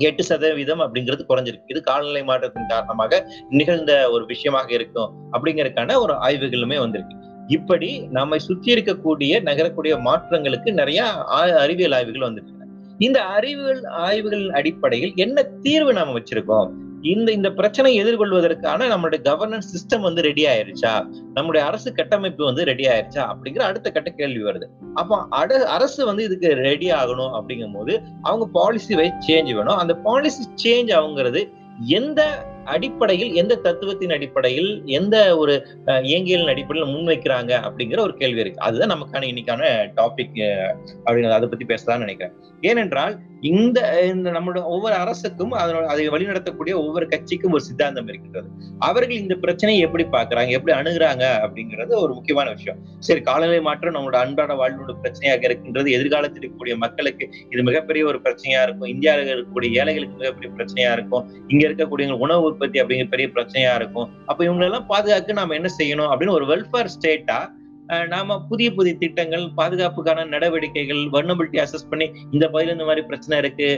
எட்டு சதவீதம் அப்படிங்கிறது குறைஞ்சிருக்கு. இது காலநிலை மாற்றத்தின் காரணமாக நிகழ்ந்த ஒரு விஷயமாக இருக்கும் அப்படிங்கறதுக்கான ஒரு ஆய்வுகளுமே வந்திருக்கு. இப்படி நம்மை சுத்தி இருக்கக்கூடிய நகரக்கூடிய மாற்றங்களுக்கு நிறைய அறிவியல் ஆய்வுகள் வந்திருக்கு இந்த அறிவியல் ஆய்வுகளின் அடிப்படையில் என்ன தீர்வு நாம வச்சிருக்கோம்? இந்த இந்த பிரச்சனை எதிர்கொள்வதற்கான நம்மளுடைய கவர்னன்ஸ் சிஸ்டம் வந்து ரெடி ஆயிருச்சா? நம்முடைய அரசு கட்டமைப்பு வந்து ரெடி ஆயிருச்சா? அப்படிங்கிற அடுத்த கட்ட கேள்வி வருது. அப்போ அட அரசு வந்து இதுக்கு ரெடி ஆகணும் அப்படிங்கும் போது அவங்க பாலிசி வைஸ் சேஞ்ச் வேணும். அந்த பாலிசி சேஞ்ச் ஆகுங்கிறது எந்த அடிப்படையில் எந்த தத்துவத்தின் அடிப்படையில் எந்த ஒரு இயங்கியலின் அடிப்படையில் முன்வைக்கிறாங்க அப்படிங்கிற ஒரு கேள்வி இருக்கு. அதுதான் நமக்கான இன்னைக்கான டாபிக் அப்படிங்கிறது அதை பத்தி பேசலாம்னு நினைக்கிறேன். ஏனென்றால் இந்த இந்த நம்மளோட ஒவ்வொரு அரசுக்கும் அதனோட அதை வழிநடத்தக்கூடிய ஒவ்வொரு கட்சிக்கும் ஒரு சித்தாந்தம் இருக்கின்றது. அவர்கள் இந்த பிரச்சனையை எப்படி பாக்குறாங்க எப்படி அணுகுறாங்க அப்படிங்கிறது ஒரு முக்கியமான விஷயம். சரி காலநிலை மாற்றம் நம்மளோட அன்றாட வாழ்வோட பிரச்சனையாக இருக்கின்றது. எதிர்காலத்தில் இருக்கக்கூடிய மக்களுக்கு இது மிகப்பெரிய ஒரு பிரச்சனையா இருக்கும். இந்தியாவில் இருக்கக்கூடிய ஏழைகளுக்கு மிகப்பெரிய பிரச்சனையா இருக்கும். இங்க இருக்கக்கூடிய உணவு உற்பத்தி அப்படிங்கிற பெரிய பிரச்சனையா இருக்கும். அப்ப இவங்களெல்லாம் பாதுகாக்க நாம என்ன செய்யணும் அப்படின்னு ஒரு வெல்ஃபேர் ஸ்டேட்டா நாம புதிய புதிய திட்டங்கள் பாதுகாப்புக்கான நடவடிக்கைகள் வர்னபிலிட்டி அசஸ் பண்ணி இந்த பகுதியில் இந்த மாதிரி பிரச்சனை இருக்கு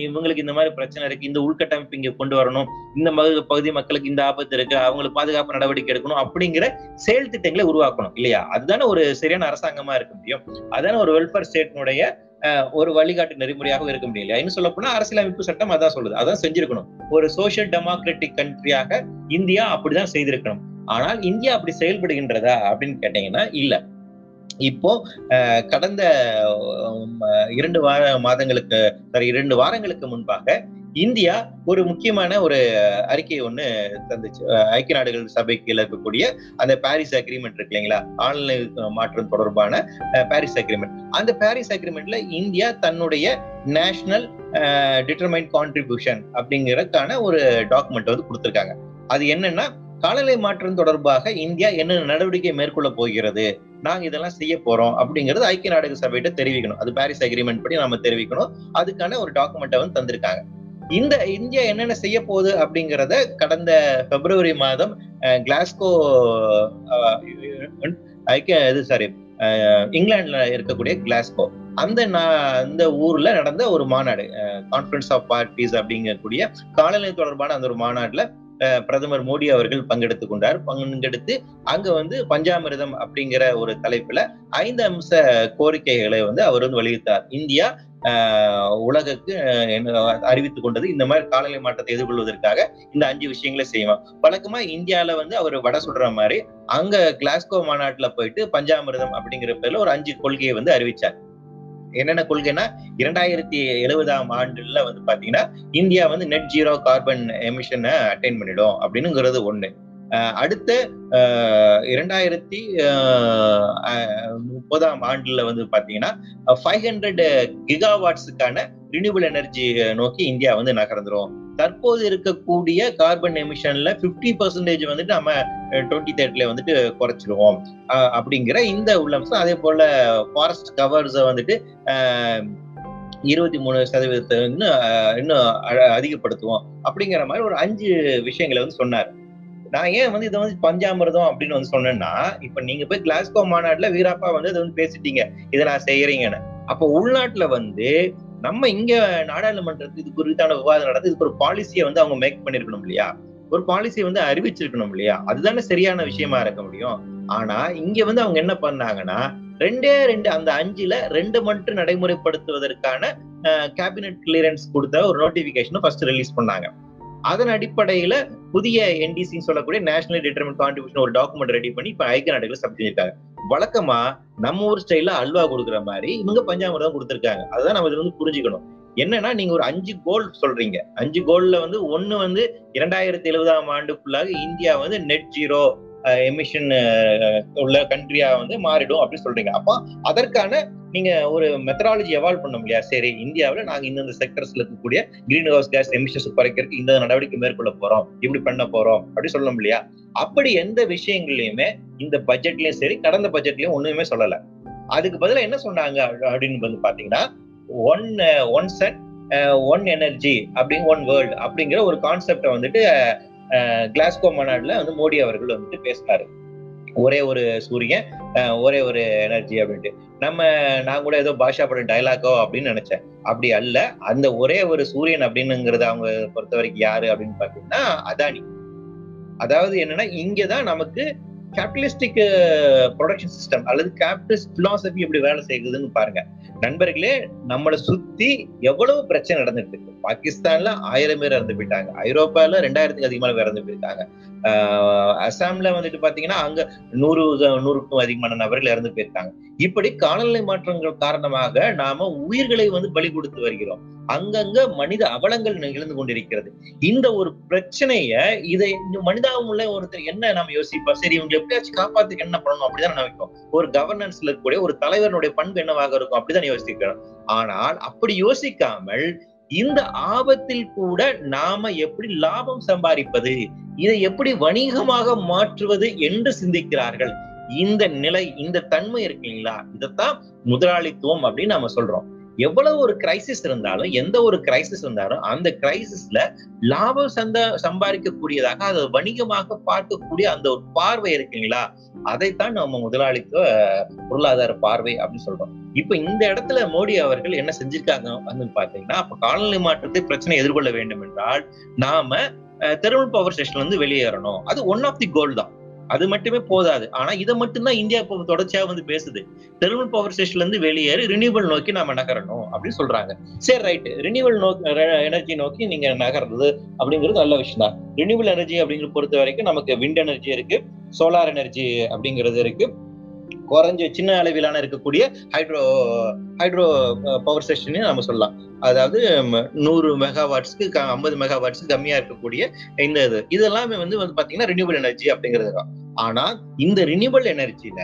இவங்களுக்கு இந்த மாதிரி பிரச்சனை இருக்கு இந்த உள்கட்டமைப்பு இங்க கொண்டு வரணும் இந்த மகு- பகுதி மக்களுக்கு இந்த ஆபத்து இருக்கு அவங்களுக்கு பாதுகாப்பு நடவடிக்கை எடுக்கணும் அப்படிங்கிற செயல் திட்டங்களை உருவாக்கணும் இல்லையா? அதுதானே ஒரு சரியான அரசாங்கமா இருக்க முடியும். அதான ஒரு வெல்ஃபேர் ஸ்டேட்னுடைய ஒரு வழிகாட்டு நெறிமுறையாக இருக்க முடியல இல்லையா இன்னும் சொல்ல போனா அரசியலமைப்பு சட்டம் அதான் சொல்லுது. அதான் செஞ்சிருக்கணும். ஒரு சோசியல் டெமோக்ராட்டிக் கண்ட்ரியாக இந்தியா அப்படிதான் செய்திருக்கணும். ஆனால் இந்தியா அப்படி செயல்படுகின்றதா அப்படின்னு கேட்டீங்கன்னா இல்ல. இப்போ கடந்த இரண்டு வார மாதங்களுக்கு இரண்டு வாரங்களுக்கு முன்பாக இந்தியா ஒரு முக்கியமான ஒரு அறிக்கை ஒண்ணு தந்துச்சு. ஐக்கிய நாடுகள் சபை இருக்கக்கூடிய அந்த பாரிஸ் அக்ரிமெண்ட் இருக்கு இல்லைங்களா? ஆன்லை மாற்றம் தொடர்பான பாரிஸ் அக்ரிமெண்ட் அந்த பாரிஸ் அக்ரிமெண்ட்ல இந்தியா தன்னுடைய நேஷனல் டிட்டர்மைன் கான்ட்ரிபியூஷன் அப்படிங்கறதுக்கான ஒரு டாக்குமெண்ட் வந்து கொடுத்துருக்காங்க. அது என்னன்னா காலநிலை மாற்றம் தொடர்பாக இந்தியா என்னென்ன நடவடிக்கை மேற்கொள்ள போகிறது நாங்க இதெல்லாம் செய்ய போறோம் அப்படிங்கிறது ஐக்கிய நாடுகள் சபையிட்ட தெரிவிக்கணும். அது பாரிஸ் அக்ரிமெண்ட் படி நாம தெரிவிக்கணும். அதுக்கான ஒரு டாக்குமெண்ட்டை வந்து தந்திருக்காங்க. இந்த இந்தியா என்னென்ன செய்ய போகுது அப்படிங்கிறத கடந்த பிப்ரவரி மாதம் கிளாஸ்கோ ஐக்கிய இது சாரி இங்கிலாந்துல இருக்கக்கூடிய கிளாஸ்கோ. அந்த அந்த ஊர்ல நடந்த ஒரு மாநாடு கான்ஃபரன்ஸ் ஆஃப் பார்ட்டிஸ் அப்படிங்கக்கூடிய காலநிலை தொடர்பான அந்த ஒரு மாநாடுல பிரதமர் மோடி அவர்கள் பங்கெடுத்துக் கொண்டார். பங்கெடுத்து அங்க வந்து பஞ்சாமிரதம் அப்படிங்கிற ஒரு தலைப்புல ஐந்து அம்ச கோரிக்கைகளை வந்து அவர் வந்து வலியுறுத்தார் இந்தியா உலகுக்கு அறிவித்துக் கொண்டது. இந்த மாதிரி காலநிலை மாற்றத்தை எதிர்கொள்வதற்காக இந்த அஞ்சு விஷயங்களை செய்வோம். வழக்கமா இந்தியால வந்து அவர் வட சொல்ற மாதிரி அங்க கிளாஸ்கோ மாநாட்டுல போயிட்டு பஞ்சாமிரதம் அப்படிங்கிற பேர்ல ஒரு அஞ்சு கொள்கையை வந்து அறிவிச்சார். என்னென்ன கொள்கைன்னா இரண்டாயிரத்தி எழுபதாம் ஆண்டுல வந்து பாத்தீங்கன்னா இந்தியா வந்து நெட் ஜீரோ கார்பன் எமிஷனை அட்டைன் பண்ணிடும் அப்படின்னுங்கிறது ஒண்ணு. அடுத்த இரண்டாயிரத்தி முப்பதாம் ஆண்டுல வந்து பாத்தீங்கன்னா ஃபைவ் ஹண்ட்ரட் கிகாவாட்ஸுக்கான ரினியூபிள் எனர்ஜி நோக்கி இந்தியா வந்து நகர்ந்துரும். தற்போது இருக்கக்கூடிய கார்பன் எமிஷன்ல பிப்டி பர்சன்டேஜ் வந்துட்டு நம்ம டுவெண்ட்டி தேர்ட்ல வந்துட்டு குறைச்சிருவோம். அப்படிங்கிற இந்த உள்ளம்சம் அதே போல ஃபாரஸ்ட் கவர்ஸை வந்துட்டு இருபத்தி மூணு சதவீதத்தை இன்னும் இன்னும் அதிகப்படுத்துவோம். அப்படிங்கிற மாதிரி ஒரு அஞ்சு விஷயங்களை வந்து சொன்னார். நான் ஏன் வந்து இதை வந்து பஞ்சாமிரதம் அப்படின்னு வந்து சொன்னேன்னா இப்ப நீங்க போய் கிளாஸ்கோ மாநாட்டுல வீராப்பா வந்து இதை வந்து பேசிட்டீங்க. இதை நான் செய்யறீங்கன்னு. அப்போ உள்நாட்டுல வந்து நம்ம இங்க நாடாளுமன்றத்துக்கு இது குறித்தான விவாதம் நடந்து இதுக்கு ஒரு பாலிசியை வந்து அவங்க மேக் பண்ணிருக்கணும் இல்லையா? ஒரு பாலிசியை வந்து அறிவிச்சிருக்கணும் இல்லையா? அதுதானே சரியான விஷயமா இருக்க முடியும். ஆனா இங்க வந்து அவங்க என்ன பண்ணாங்கன்னா ரெண்டே ரெண்டு அந்த அஞ்சுல ரெண்டு மட்டும் நடைமுறைப்படுத்துவதற்கான கேபினட் கிளியரன்ஸ் கொடுத்த ஒரு நோட்டிபிகேஷனை ஃபர்ஸ்ட் ரிலீஸ் பண்ணாங்க. அதன் அடிப்படையில புதிய என்டிசின்னு சொல்லக்கூடிய நேஷனல் டிட்டர்மெண்ட் கான்ட்ரிபியூஷன் ஒரு டாக்குமெண்ட் ரெடி பண்ணி இப்ப ஐக்கிய நாடுகள் சப்மிட் வழக்கமா நம்ம ஊர் ஸ்டைல அல்வா கொடுக்குற மாதிரி இவங்க பஞ்சாமிரதம் கொடுத்துருக்காங்க. அதுதான் நம்ம இதுல வந்து புரிஞ்சுக்கணும். என்னன்னா நீங்க ஒரு அஞ்சு கோல் சொல்றீங்க. அஞ்சு கோல்ல வந்து ஒண்ணு வந்து இரண்டாயிரத்தி எழுபதாம் ஆண்டுக்குள்ளாக இந்தியா வந்து நெட் ஜீரோ எமிஷன் உள்ள கண்ட்ரியா வந்து மாறிடும் அப்படின்னு சொல்றீங்க. அப்போ அதற்கான நீங்க ஒரு மெத்தடாலஜி எவால்வ் பண்ண முடியாது சரி இந்தியாவில் நாங்க இந்தந்த செக்டர்ஸ்ல இருக்கக்கூடிய கிரீன் ஹவுஸ் கேஸ் எமிஷன்ஸ் குறைக்கிறதுக்கு இந்த நடவடிக்கை மேற்கொள்ள போறோம். இப்படி பண்ண போறோம் அப்படி சொல்லணும் இல்லையா? அப்படி எந்த விஷயங்கள்லயுமே இந்த பட்ஜெட்லயும் சரி கடந்த பட்ஜெட்லயும் ஒண்ணுமே சொல்லல. அதுக்கு பதிலாக என்ன சொன்னாங்க அப்படின்னு வந்து பாத்தீங்கன்னா one one set one energy அப்படிங்க ஒன் வேர்ல்டு அப்படிங்கிற ஒரு கான்செப்டை வந்துட்டு கிளாஸ்கோ மாநாடுல வந்து மோடி அவர்கள் வந்துட்டு பேசினாரு. ஒரே ஒரு சூரியன் ஒரே ஒரு எனர்ஜி அப்படின்ட்டு. நம்ம நான் கூட ஏதோ பாஷா படம் டைலாக்கோ அப்படின்னு நினைச்சேன். அப்படி அல்ல அந்த ஒரே ஒரு சூரியன் அப்படின்னுங்கிறது அவங்க பொறுத்த வரைக்கும் யாரு அப்படின்னு பாத்தீங்கன்னா அதானி. அதாவது என்னன்னா இங்கதான் நமக்கு கேபிட்டலிஸ்டிக் ப்ரொடக்ஷன் சிஸ்டம் அல்லது கேபிட்டலிஸ்ட் பிலாசபி எப்படி வேலை செய்யுதுன்னு பாருங்க. நண்பர்களே நம்மளை சுத்தி எவ்வளவு பிரச்சனை நடந்துட்டு இருக்கு. பாகிஸ்தான்ல ஆயிரம் பேர் இறந்து போயிட்டாங்க. ஐரோப்பால ரெண்டாயிரத்துக்கு அதிகமான பேர் இறந்து போயிருக்காங்க அசாம்ல வந்துட்டு பாத்தீங்கன்னா அங்க நூறு நூறுக்கும் அதிகமான நபர்கள் இறந்து போயிருக்காங்க. இப்படி காலநிலை மாற்றங்கள் காரணமாக நாம உயிர்களை வந்து பலி கொடுத்து வருகிறோம். அங்கங்க மனித அவலங்கள் நிகழ்ந்து கொண்டிருக்கிறது. இந்த ஒரு பிரச்சனைய இதை மனிதாவுள்ள ஒருத்தர் என்ன நம்ம யோசிப்பா? சரி இவங்க எப்படியாச்சும் காப்பாத்துக்கு என்ன பண்ணணும்? அப்படிதான் நினைப்போம். ஒரு கவர்னன்ஸ்ல இருக்கக்கூடிய ஒரு தலைவனுடைய பண்பு என்னவாக இருக்கும்? அப்படிதான் யோசிக்கிறோம். ஆனால் அப்படி யோசிக்காமல் இந்த ஆபத்தில் கூட நாம எப்படி லாபம் சம்பாதிப்பது? இதை எப்படி வணிகமாக மாற்றுவது என்று சிந்திக்கிறார்கள். இந்த நிலை இந்த தன்மை இருக்கு இல்லைங்களா? இதைத்தான் முதலாளித்துவம் அப்படின்னு நம்ம சொல்றோம். எவ்வளவு ஒரு கிரைசிஸ் இருந்தாலும் எந்த ஒரு கிரைசிஸ் இருந்தாலும் அந்த கிரைசிஸ்ல லாபம் சந்த சம்பாதிக்கக்கூடியதாக அதை வணிகமாக பார்க்கக்கூடிய அந்த ஒரு பார்வை இருக்குங்களா அதைத்தான் நம்ம முதலாளித்துவ பொருளாதார பார்வை அப்படின்னு சொல்றோம். இப்ப இந்த இடத்துல மோடி அவர்கள் என்ன செஞ்சிருக்காங்க அப்படின்னு பாத்தீங்கன்னா அப்ப காலநிலை மாற்றத்தை பிரச்சனை எதிர்கொள்ள வேண்டும் என்றால் நாம தெர்மல் பவர் ஸ்டேஷன்ல இருந்து வெளியேறணும். அது ஒன் ஆஃப் தி கோல் தான். அது மட்டுமே போதாது. ஆனா இதை மட்டும்தான் இந்தியா இப்போ தொடர்ச்சியா வந்து பேசுது. தெர்மல் பவர் ஸ்டேஷன்ல இருந்து வெளியேறி ரினியூவல் நோக்கி நாம நகரணும் அப்படின்னு சொல்றாங்க. சரி ரைட் ரினியூவல் நோக்கி எனர்ஜி நோக்கி நீங்க நகர்றது அப்படிங்கிறது நல்ல விஷயம் தான் ரினியூவல் எனர்ஜி அப்படிங்கிறது பொறுத்த வரைக்கும் நமக்கு விண்ட் எனர்ஜி இருக்கு சோலார் எனர்ஜி அப்படிங்கிறது இருக்கு. குறைஞ்ச சின்ன அளவிலான இருக்கக்கூடிய ஹைட்ரோ ஹைட்ரோ பவர் ஸ்டேஷன் நம்ம சொல்லலாம். அதாவது நூறு மெகாவாட்ஸ்க்கு ஐம்பது மெகாவாட்ஸ்க்கு கம்மியா இருக்கக்கூடிய இந்த இது. இதெல்லாமே வந்து வந்து பாத்தீங்கன்னா ரினியூவல் எனர்ஜி அப்படிங்கிறது தான். ஆனா இந்த ரினியூவல் எனர்ஜியில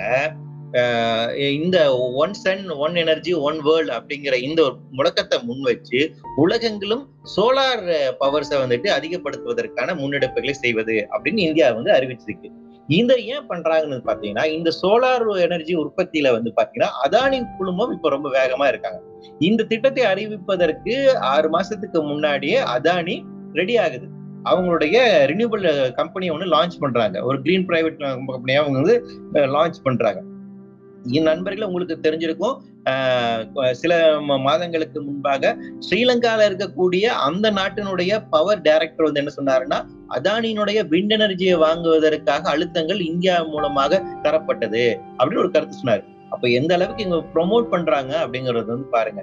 இந்த one sun one energy one world அப்படிங்கிற இந்த ஒரு முழக்கத்தை முன் வச்சு உலகங்களும் சோலார் பவர்ஸை வந்துட்டு அதிகப்படுத்துவதற்கான முன்னெடுப்புகளை செய்வது அப்படின்னு இந்தியா வந்து அறிவிச்சிருக்கு. இந்த ஏன் பண்றாங்கன்னு பாத்தீங்கன்னா இந்த சோலார் எனர்ஜி உற்பத்தியில வந்து பாத்தீங்கன்னா அதானி குழுமம் இப்ப ரொம்ப வேகமா இருக்காங்க. இந்த திட்டத்தை அறிவிப்பதற்கு ஆறு மாசத்துக்கு முன்னாடியே அதானி ரெடி ஆகுது. அவங்களுடைய ரினியூபிள் கம்பெனி ஒன்று லான்ச் பண்றாங்க. ஒரு கிரீன் பிரைவேட் கம்பெனியா அவங்க வந்து லான்ச் பண்றாங்க. நண்பர்கள் உங்களுக்கு தெரிஞ்சிருக்கும் சில மாதங்களுக்கு முன்பாக ஸ்ரீலங்கால இருக்கக்கூடிய அந்த நாட்டினுடைய பவர் டைரக்டர் வந்து என்ன சொன்னாருன்னா அதானியினுடைய விண்ட் எனர்ஜியை வாங்குவதற்காக அழுத்தங்கள் இந்தியா மூலமாக தரப்பட்டது அப்படின்னு ஒரு கருத்து சொன்னாரு. அப்ப எந்த அளவுக்கு இவங்க ப்ரொமோட் பண்றாங்க அப்படிங்கறது வந்து பாருங்க.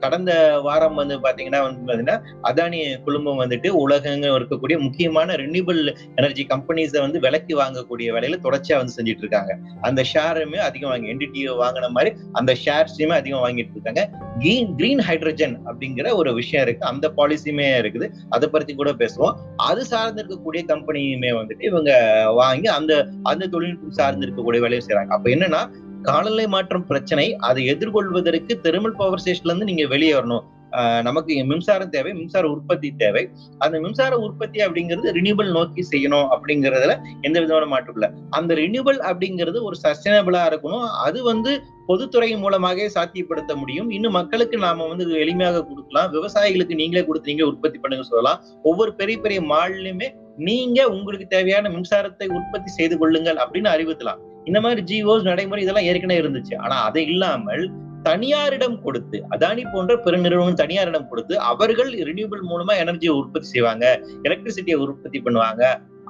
கடந்த வாரம் வந்து பாத்தீங்கன்னா வந்து பாத்தீங்கன்னா அதானி குழுமம் வந்துட்டு உலகங்க இருக்கக்கூடிய முக்கியமான ரினியூபிள் எனர்ஜி கம்பெனிஸை வந்து விலக்கி வாங்கக்கூடிய வேலையில தொடர்ச்சியா வந்து செஞ்சுட்டு இருக்காங்க. அந்த ஷேருமே அதிகம் வாங்கி என்டிடி வாங்கின மாதிரி அந்த ஷேர்ஸையுமே அதிகம் வாங்கிட்டு இருக்காங்க. கிரீன் கிரீன் ஹைட்ரஜன் அப்படிங்கிற ஒரு விஷயம் இருக்கு. அந்த பாலிசியுமே இருக்குது. அதை பத்தி கூட பேசுவோம். அது சார்ந்து இருக்கக்கூடிய கம்பெனியுமே வந்துட்டு இவங்க வாங்கி அந்த அந்த தொழில்நுட்பம் சார்ந்து இருக்கக்கூடிய வேலையை செய்றாங்க. அப்ப என்னன்னா காலநிலை மாற்றம் பிரச்சனை அதை எதிர்கொள்வதற்கு தெர்மல் பவர் ஸ்டேஷன்ல இருந்து நீங்க வெளியே வரணும். ஆஹ் நமக்கு மின்சாரம் தேவை மின்சார உற்பத்தி தேவை. அந்த மின்சார உற்பத்தி அப்படிங்கிறது ரினியூபிள் நோக்கி செய்யணும் அப்படிங்கறதுல எந்த விதமான மாற்றம் இல்லை. அந்த ரினியூபிள் அப்படிங்கிறது ஒரு சஸ்டைனபிளா இருக்கணும். அது வந்து பொதுத்துறை மூலமாக சாத்தியப்படுத்த முடியும். இன்னும் மக்களுக்கு நாம வந்து எளிமையாக கொடுக்கலாம். விவசாயிகளுக்கு நீங்களே கொடுத்து நீங்களே உற்பத்தி பண்ணுங்க சொல்லலாம். ஒவ்வொரு பெரிய பெரிய மால்லையுமே நீங்க உங்களுக்கு தேவையான மின்சாரத்தை உற்பத்தி செய்து கொள்ளுங்கள் அப்படின்னு அறிவித்தலாம் இந்த மாதிரி ஜிஓஸ் நடைமுறை இதெல்லாம் ஏற்கனவே இருந்துச்சு. ஆனா அதை இல்லாமல் தனியாரிடம் கொடுத்து அதானி போன்ற பெருநிறுவனம் தனியாரிடம் கொடுத்து அவர்கள் ரினியூபிள் மூலமா எனர்ஜியை உற்பத்தி செய்வாங்க எலக்ட்ரிசிட்டியை உற்பத்தி பண்ணுவாங்க.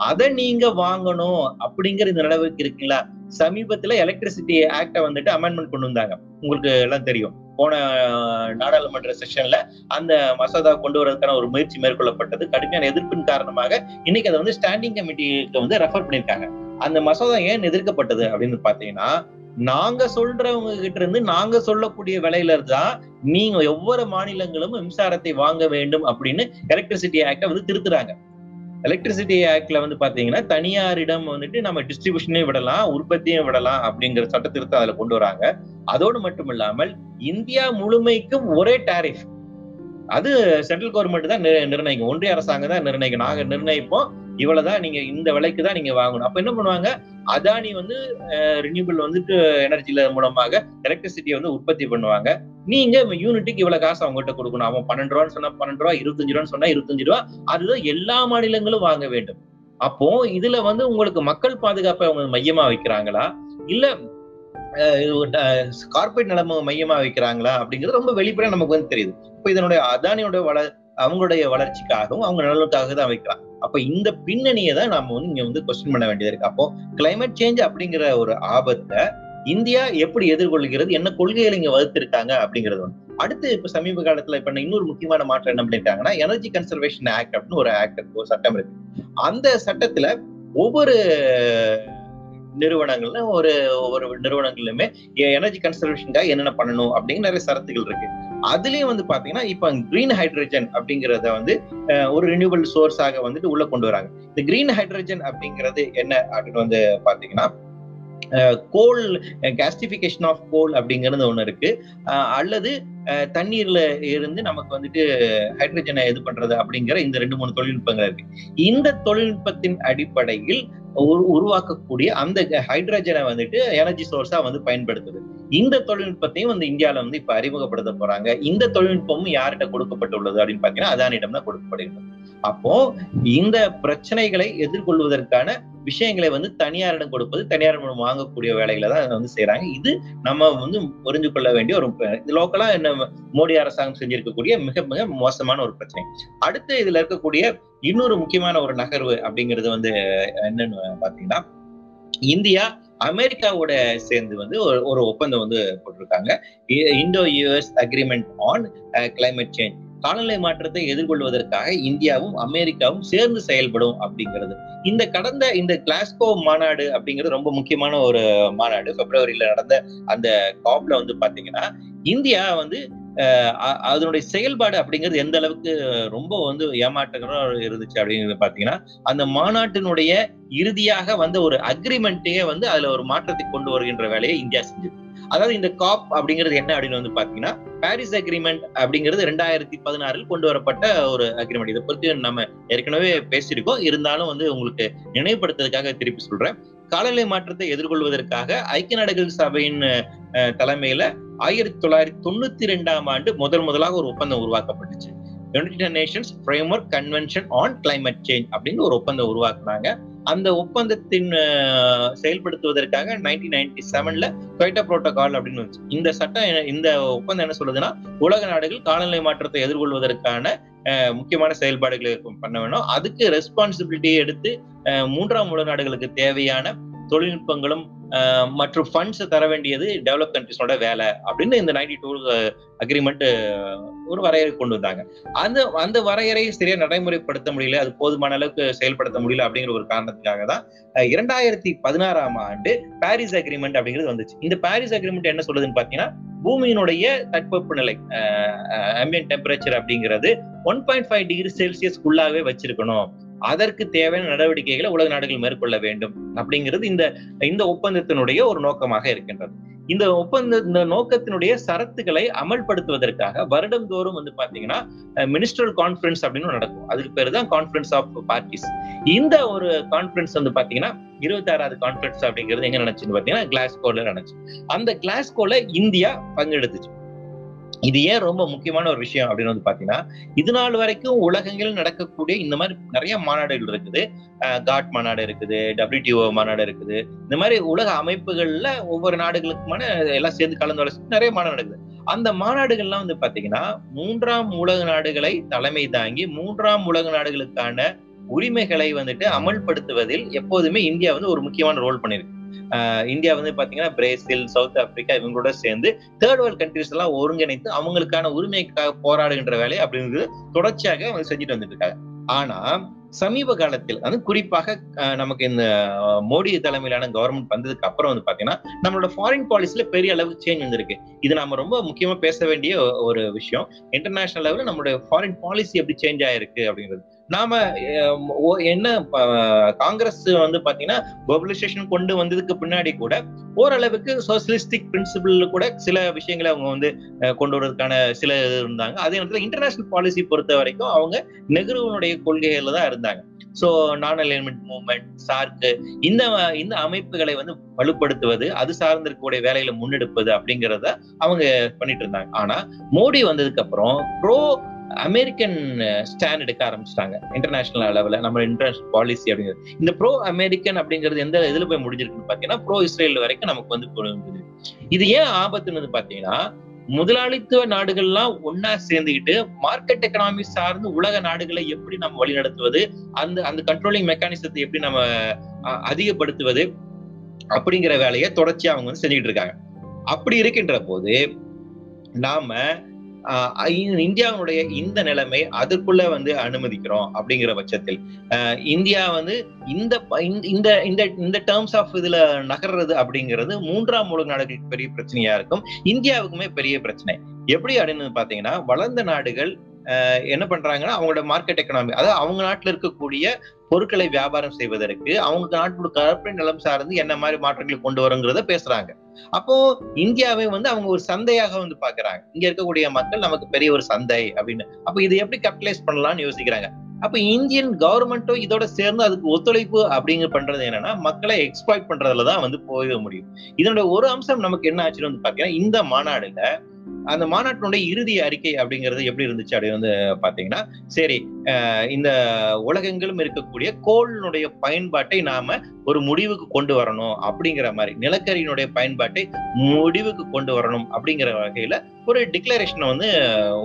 அதை நீங்க வாங்கணும் அப்படிங்கிற இந்த நடவடிக்கை இருக்குங்களா? சமீபத்துல எலக்ட்ரிசிட்டி ஆக்டை வந்துட்டு அமெண்ட்மெண்ட் கொண்டு வந்தாங்க. உங்களுக்கு எல்லாம் தெரியும். போன நாடாளுமன்ற செஷன்ல அந்த மசோதா கொண்டு வரதுக்கான ஒரு முயற்சி மேற்கொள்ளப்பட்டது. கடுமையான எதிர்ப்பின் காரணமாக இன்னைக்கு அதை வந்து ஸ்டாண்டிங் கமிட்டிக்கு வந்து ரெஃபர் பண்ணியிருக்காங்க. அந்த மசோதா ஏன் எதிர்க்கப்பட்டது அப்படின்னு பாத்தீங்கன்னா நாங்க சொல்றவங்க கிட்ட இருந்து நாங்க சொல்லக்கூடிய விலையில தான் நீங்க ஒவ்வொரு மாநிலங்களும் மின்சாரத்தை வாங்க வேண்டும் அப்படின்னு எலக்ட்ரிசிட்டி ஆக்ட வந்து திருத்துறாங்க. எலக்ட்ரிசிட்டி ஆக்ட்ல வந்து பாத்தீங்கன்னா தனியாரிடம் வந்துட்டு நம்ம டிஸ்ட்ரிபியூஷனையும் விடலாம் உற்பத்தியும் விடலாம் அப்படிங்கிற சட்ட திருத்தம் அதுல கொண்டு வராங்க. அதோடு மட்டும் இல்லாமல் இந்தியா முழுமைக்கும் ஒரே டாரிஃப் அது சென்ட்ரல் கவர்மெண்ட் தான் நிர்ணயிக்கும். ஒன்றிய அரசாங்கம் தான் நிர்ணயிக்கும். நாங்க நிர்ணயிப்போம். இவ்வளவுதான் நீங்க இந்த விலைக்கு தான் நீங்க வாங்கணும். அப்ப என்ன பண்ணுவாங்க? அதானி வந்து ரினியூபிள் வந்துட்டு எனர்ஜில மூலமாக எலக்ட்ரிசிட்டியை வந்து உற்பத்தி பண்ணுவாங்க. நீங்க யூனிட்டுக்கு இவ்வளவு காசு அவங்ககிட்ட கொடுக்கணும். அவன் பன்னெண்டு ரூபான்னு சொன்னா பன்னெண்டு ரூபா இருபத்தஞ்சு ரூபான்னு சொன்னா இருபத்தஞ்சு ரூபா. அதுதான் எல்லா மாநிலங்களும் வாங்க வேண்டும். அப்போ இதுல வந்து உங்களுக்கு மக்கள் பாதுகாப்பை அவங்க மையமா வைக்கிறாங்களா? இல்ல கார்பரேட் நிலைமை மையமா வைக்கிறாங்களா? அப்படிங்கிறது ரொம்ப வெளிப்படையா நமக்கு வந்து தெரியுது. இப்ப இதனுடைய அதானியோட வள அவங்களுடைய வளர்ச்சிக்காகவும் அவங்க நலனுக்காக தான் வைக்கிறாங்க. அப்ப இந்த பின்னணியை தான் நாம வந்து இங்க வந்து கொஸ்டின் பண்ண வேண்டியது இருக்கு. அப்போ கிளைமேட் சேஞ்ச் அப்படிங்கிற ஒரு ஆபத்தை இந்தியா எப்படி எதிர்கொள்கிறது என்ன கொள்கைகளை இங்க வகுத்திருக்காங்க அப்படிங்கிறது வந்து. அடுத்து இப்ப சமீப காலத்துல இப்ப இன்னொரு முக்கியமான மாற்றம் என்ன பண்ணிருக்காங்கன்னா எனர்ஜி கன்சர்வேஷன் ஆக்ட் அப்படின்னு ஒரு ஆக்ட் ஒரு சட்டம் இருக்கு. அந்த சட்டத்துல ஒவ்வொரு நிறுவனங்கள்ல ஒரு ஒரு நிறுவனங்களிலுமே எனர்ஜி கன்சர்வேஷனுக்காக என்னென்ன பண்ணணும் அப்படிங்கிற நிறைய சரத்துகள் இருக்கு. அதுலயும் வந்து பாத்தீங்கன்னா இப்ப கிரீன் ஹைட்ரஜன் அப்படிங்கறத வந்து ஒரு ரினியூவல் சோர்ஸாக வந்துட்டு உள்ள கொண்டு வராங்க. இந்த கிரீன் ஹைட்ரஜன் அப்படிங்கிறது என்ன அப்படின்னு வந்து பாத்தீங்கன்னா கோல் கேஸ்டிபிகேஷன் ஆஃப் கோல் அப்படிங்கிறது ஒன்று இருக்கு. அல்லது தண்ணீர்ல இருந்து நமக்கு வந்துட்டு ஹைட்ரஜனை இது பண்றது அப்படிங்கிற இந்த ரெண்டு மூணு தொழில்நுட்பங்கள் இருக்கு. இந்த தொழில்நுட்பத்தின் அடிப்படையில் உருவாக்கக்கூடிய அந்த ஹைட்ரஜனை வந்துட்டு எனர்ஜி சோர்ஸா வந்து பயன்படுத்துது. இந்த தொழில்நுட்பத்தையும் வந்து இந்தியாவில வந்து இப்ப அறிமுகப்படுத்த போறாங்க. இந்த தொழில்நுட்பமும் யார்கிட்ட கொடுக்கப்பட்டுள்ளது அப்படின்னு பாத்தீங்கன்னா அதானிடம் தான் கொடுக்கப்படுகிறது அப்போ இந்த பிரச்சனைகளை எதிர்கொள்வதற்கான விஷயங்களை வந்து தனியாரிடம் கொடுப்பது தனியார் மூலம் வாங்கக்கூடிய வேலைகளை தான் வந்து செய்யறாங்க இது நம்ம வந்து புரிஞ்சு கொள்ள வேண்டிய ஒரு லோக்கலா என்ன மோடி அரசாங்கம் செஞ்சிருக்கக்கூடிய மிக மிக மோசமான ஒரு பிரச்சனை. அடுத்து இதுல இருக்கக்கூடிய இன்னொரு முக்கியமான ஒரு நகர்வு அப்படிங்கிறது வந்து என்னன்னு பாத்தீங்கன்னா இந்தியா அமெரிக்காவோட சேர்ந்து வந்து ஒரு ஒப்பந்தம் வந்து போட்டிருக்காங்க. Indo US agreement on climate change காலநிலை மாற்றத்தை எதிர்கொள்வதற்காக இந்தியாவும் அமெரிக்காவும் சேர்ந்து செயல்படும் அப்படிங்கிறது. இந்த கடந்த இந்த கிளாஸ்கோ மாநாடு அப்படிங்கிறது ரொம்ப முக்கியமான ஒரு மாநாடு. பிப்ரவரியில நடந்த அந்த காப்ல வந்து பாத்தீங்கன்னா இந்தியா வந்து அதனுடைய செயல்பாடு அப்படிங்கிறது எந்த அளவுக்கு ரொம்ப வந்து ஏமாற்றகரம் இருந்துச்சு அப்படிங்கிறது பாத்தீங்கன்னா அந்த மாநாட்டினுடைய இறுதியாக வந்த ஒரு அக்ரிமெண்ட்டையே வந்து அதுல ஒரு மாற்றத்தை கொண்டு வருகின்ற வேலையை இந்தியா செஞ்சது. அதாவது இந்த காப் அப்படிங்கிறது என்ன அப்படின்னு வந்து பாத்தீங்கன்னா பாரிஸ் அக்ரிமெண்ட் அப்படிங்கிறது ரெண்டாயிரத்தி பதினாறில் கொண்டு வரப்பட்ட ஒரு அக்ரிமெண்ட் இதை பத்தி நம்ம ஏற்கனவே பேசியிருக்கோம். இருந்தாலும் வந்து உங்களுக்கு நினைவுபடுத்துறதுக்காக திருப்பி சொல்றேன். காலநிலை மாற்றத்தை எதிர்கொள்வதற்காக ஐக்கிய நாடுகள் சபையின் தலைமையில ஆயிரத்தி தொள்ளாயிரத்தி தொண்ணூத்தி ரெண்டாம் ஆண்டு முதல் முதலாக ஒரு ஒப்பந்தம் உருவாக்கப்பட்டுச்சு. United Nations framework convention on climate change அப்படின்னு ஒரு ஒப்பந்தம் உருவாக்குனாங்க. அந்த ஒப்பந்தத்தின் செயல்படுத்துவதற்காக நைன்டீன் நைன்டி செவன்ல கொய்டா புரோட்டோகால் அப்படின்னு வந்துச்சு. இந்த சட்டம் இந்த ஒப்பந்தம் என்ன சொல்லுதுன்னா உலக நாடுகள் காலநிலை மாற்றத்தை எதிர்கொள்வதற்கான முக்கியமான செயல்பாடுகளை பண்ண வேணும். அதுக்கு ரெஸ்பான்சிபிலிட்டியை எடுத்து மூன்றாம் உலக நாடுகளுக்கு தேவையான தொழில்நுட்பங்களும் மற்றும் ஃபண்ட்ஸ் தர வேண்டியது டெவலப் கண்ட்ரிஸோட வேலை அப்படின்னு இந்த நைன்டி டூ அக்ரிமெண்ட் ஒரு வரையறை கொண்டு வந்தாங்க. அந்த அந்த வரையறையை சரியா நடைமுறைப்படுத்த முடியல அது போதுமான அளவுக்கு செயல்படுத்த முடியல அப்படிங்கிற ஒரு காரணத்துக்காக தான் இரண்டாயிரத்தி பதினாறாம் ஆண்டு பாரிஸ் அக்ரிமெண்ட் அப்படிங்கிறது வந்துச்சு. இந்த பாரிஸ் அக்ரிமெண்ட் என்ன சொல்லுதுன்னு பாத்தீங்கன்னா பூமியினுடைய தட்பவெப்ப நிலை அம்பியன் டெம்பரேச்சர் அப்படிங்கிறது ஒன் பாயிண்ட் ஃபைவ் டிகிரி செல்சியஸ்க்குள்ளாவே வச்சிருக்கணும். அதற்கு தேவையான நடவடிக்கைகளை உலக நாடுகள் மேற்கொள்ள வேண்டும் அப்படிங்கிறது இந்த இந்த ஒப்பந்தத்தினுடைய ஒரு நோக்கமாக இருக்கின்றது. இந்த ஒப்பந்த இந்த நோக்கத்தினுடைய சரத்துக்களை அமல்படுத்துவதற்காக வருடந்தோறும் வந்து பாத்தீங்கன்னா மினிஸ்ட்ரல் கான்பரன்ஸ் அப்படின்னு நடக்கும். அதுக்கு பேர் தான் கான்பரன்ஸ் ஆஃப் பார்ட்டிஸ் இந்த ஒரு கான்பரன்ஸ் வந்து பாத்தீங்கன்னா இருபத்தி ஆறாவது கான்பரன்ஸ் அப்படிங்கிறது எங்க நினைச்சுன்னு பாத்தீங்கன்னா கிளாஸ்கோல நினைச்சு அந்த கிளாஸ்கோல இந்தியா பங்கெடுத்துச்சு. இது ஏன் ரொம்ப முக்கியமான ஒரு விஷயம் அப்படின்னு வந்து பாத்தீங்கன்னா இது நாள் வரைக்கும் உலகங்களில் நடக்கக்கூடிய இந்த மாதிரி நிறைய மாநாடுகள் இருக்குது. காட் மாநாடு இருக்குது டபிள்யூடிஓ மாநாடு இருக்குது. இந்த மாதிரி உலக அமைப்புகள்ல ஒவ்வொரு நாடுகளுக்குமான எல்லாம் சேர்ந்து கலந்து வளர்ச்சி நிறைய மாநாடு நடக்குது. அந்த மாநாடுகள்லாம் வந்து பாத்தீங்கன்னா மூன்றாம் உலக நாடுகளை தலைமை தாங்கி மூன்றாம் உலக நாடுகளுக்கான உரிமைகளை வந்துட்டு அமல்படுத்துவதில் எப்போதுமே இந்தியா வந்து ஒரு முக்கியமான ரோல் பண்ணிருக்கு. இந்தியா வந்து பாத்தீங்கன்னா பிரேசில் சவுத் ஆப்பிரிக்கா இவங்களோட சேர்ந்து தேர்ட் வேர்ல்ட் கண்ட்ரிஸ் எல்லாம் ஒருங்கிணைத்து அவங்களுக்கான உரிமைக்காக போராடுகின்ற வேலையை அப்படிங்கிறது தொடர்ச்சியாக அவங்க செஞ்சுட்டு வந்துட்டு இருக்காங்க. ஆனா சமீப காலத்தில் அது குறிப்பாக நமக்கு இந்த மோடி தலைமையிலான கவர்மெண்ட் வந்ததுக்கு அப்புறம் வந்து பாத்தீங்கன்னா நம்மளோட ஃபாரின் பாலிசில பெரிய அளவுக்கு சேஞ்ச் வந்திருக்கு. இது நம்ம ரொம்ப முக்கியமா பேச வேண்டிய ஒரு விஷயம். இன்டர்நேஷனல் லெவலில் நம்மளுடைய ஃபாரின் பாலிசி எப்படி சேஞ்ச் ஆயிருக்கு அப்படிங்கிறது. நாம என்ன காங்கிரஸ் வந்து பாத்தீங்கன்னா குளோபலைசேஷன் கொண்டு வந்ததுக்கு பின்னாடி கூட ஓரளவுக்கு சோசியலிஸ்டிக் பிரின்சிபிள் கூட சில விஷயங்களை அவங்க வந்து கொண்டு வரதுக்கான சில இது இருந்தாங்க. அதே நேரத்தில் இன்டர்நேஷனல் பாலிசி பொறுத்த வரைக்கும் அவங்க நெஹ்ருவனுடைய கொள்கைகள்ல தான் இருந்தாங்க. சோ நான் அலைன்மெண்ட் மூவ்மெண்ட் சார்க்கு இந்த இந்த அமைப்புகளை வந்து வலுப்படுத்துவது அது சார்ந்திருக்கக்கூடிய வேலைகளை முன்னெடுப்பது அப்படிங்கிறத அவங்க பண்ணிட்டு இருந்தாங்க. ஆனா மோடி வந்ததுக்கு அப்புறம் ப்ரோ அமெரிக்கன் ஸ்டாண்ட் எடுக்க ஆரம்பிச்சிட்டாங்க. இன்டர்நேஷனல் லெவலில் நம்ம இன்டர்நேஷனல் பாலிசி அப்படிங்கிறது. இந்த ப்ரோ அமெரிக்கன் அப்படிங்கிறது எந்த இதுல போய் முடிஞ்சிருக்குன்னு பார்த்தீங்கன்னா ப்ரோ இஸ்ரேல் வரைக்கும் நமக்கு வந்து புரிஞ்சுது இது ஏன் ஆபத்துன்னு பாத்தீங்கன்னா முதலாளித்துவ நாடுகள்லாம் ஒன்னா சேர்ந்துக்கிட்டு மார்க்கெட் எக்கனாமி சார்ந்து உலக நாடுகளை எப்படி நம்ம வழிநடத்துவது அந்த அந்த கண்ட்ரோலிங் மெக்கானிசத்தை எப்படி நம்ம அதிகப்படுத்துவது அப்படிங்கிற வேலையை தொடர்ச்சியா அவங்க வந்து செஞ்சுக்கிட்டு இருக்காங்க. அப்படி இருக்கின்ற போது நாம இந்தியாவுடைய இந்த நிலைமை அதற்குள்ள வந்து அனுமதிக்கிறோம் அப்படிங்கிற பட்சத்தில். இந்தியா வந்து இந்த இந்த இந்த இந்த டேர்ம்ஸ் ஆஃப் இதுல நகர்றது அப்படிங்கிறது மூன்றாம் உலக நாடுகளுக்கு பெரிய பிரச்சனையா இருக்கும். இந்தியாவுக்குமே பெரிய பிரச்சனை. எப்படி அப்படின்னு பாத்தீங்கன்னா வளர்ந்த நாடுகள் என்ன பண்றாங்கன்னா அவங்களோட மார்க்கெட் எக்கனாமி அதாவது அவங்க நாட்டில் இருக்கக்கூடிய பொருட்களை வியாபாரம் செய்வதற்கு அவங்க நாட்டோட கற்பனை நிலம் சார்ந்து என்ன மாதிரி மாற்றங்களை கொண்டு வருங்கிறத பேசுறாங்க. அப்போ இந்தியாவை வந்து அவங்க ஒரு சந்தையாக வந்து பாக்குறாங்க இங்க இருக்கக்கூடிய மக்கள் நமக்கு பெரிய ஒரு சந்தை அப்படின்னு. அப்ப இதை எப்படி கேபிட்டலைஸ் பண்ணலாம்னு யோசிக்கிறாங்க. அப்ப இந்தியன் கவர்மெண்ட்டும் இதோட சேர்ந்து அதுக்கு ஒத்துழைப்பு அப்படிங்க பண்றது என்னன்னா மக்களை எக்ஸ்பிளாய்ட் பண்றதுலதான் வந்து போக முடியும். இதனுடைய ஒரு அம்சம் நமக்கு என்ன ஆச்சுன்னு வந்து பாத்தீங்கன்னா இந்த மாநாடுல அந்த மாநாட்டினுடைய இறுதி அறிக்கை அப்படிங்கிறது எப்படி இருந்துச்சு அப்படின்னு வந்து பாத்தீங்கன்னா சரி இந்த உலகெங்கிலும் இருக்கக்கூடிய கோளினுடைய பயன்பாட்டை நாம ஒரு முடிவுக்கு கொண்டு வரணும் அப்படிங்கிற மாதிரி நிலக்கரியினுடைய பயன்பாட்டை முடிவுக்கு கொண்டு வரணும் அப்படிங்கிற வகையில ஒரு டிக்ளரேஷனை வந்து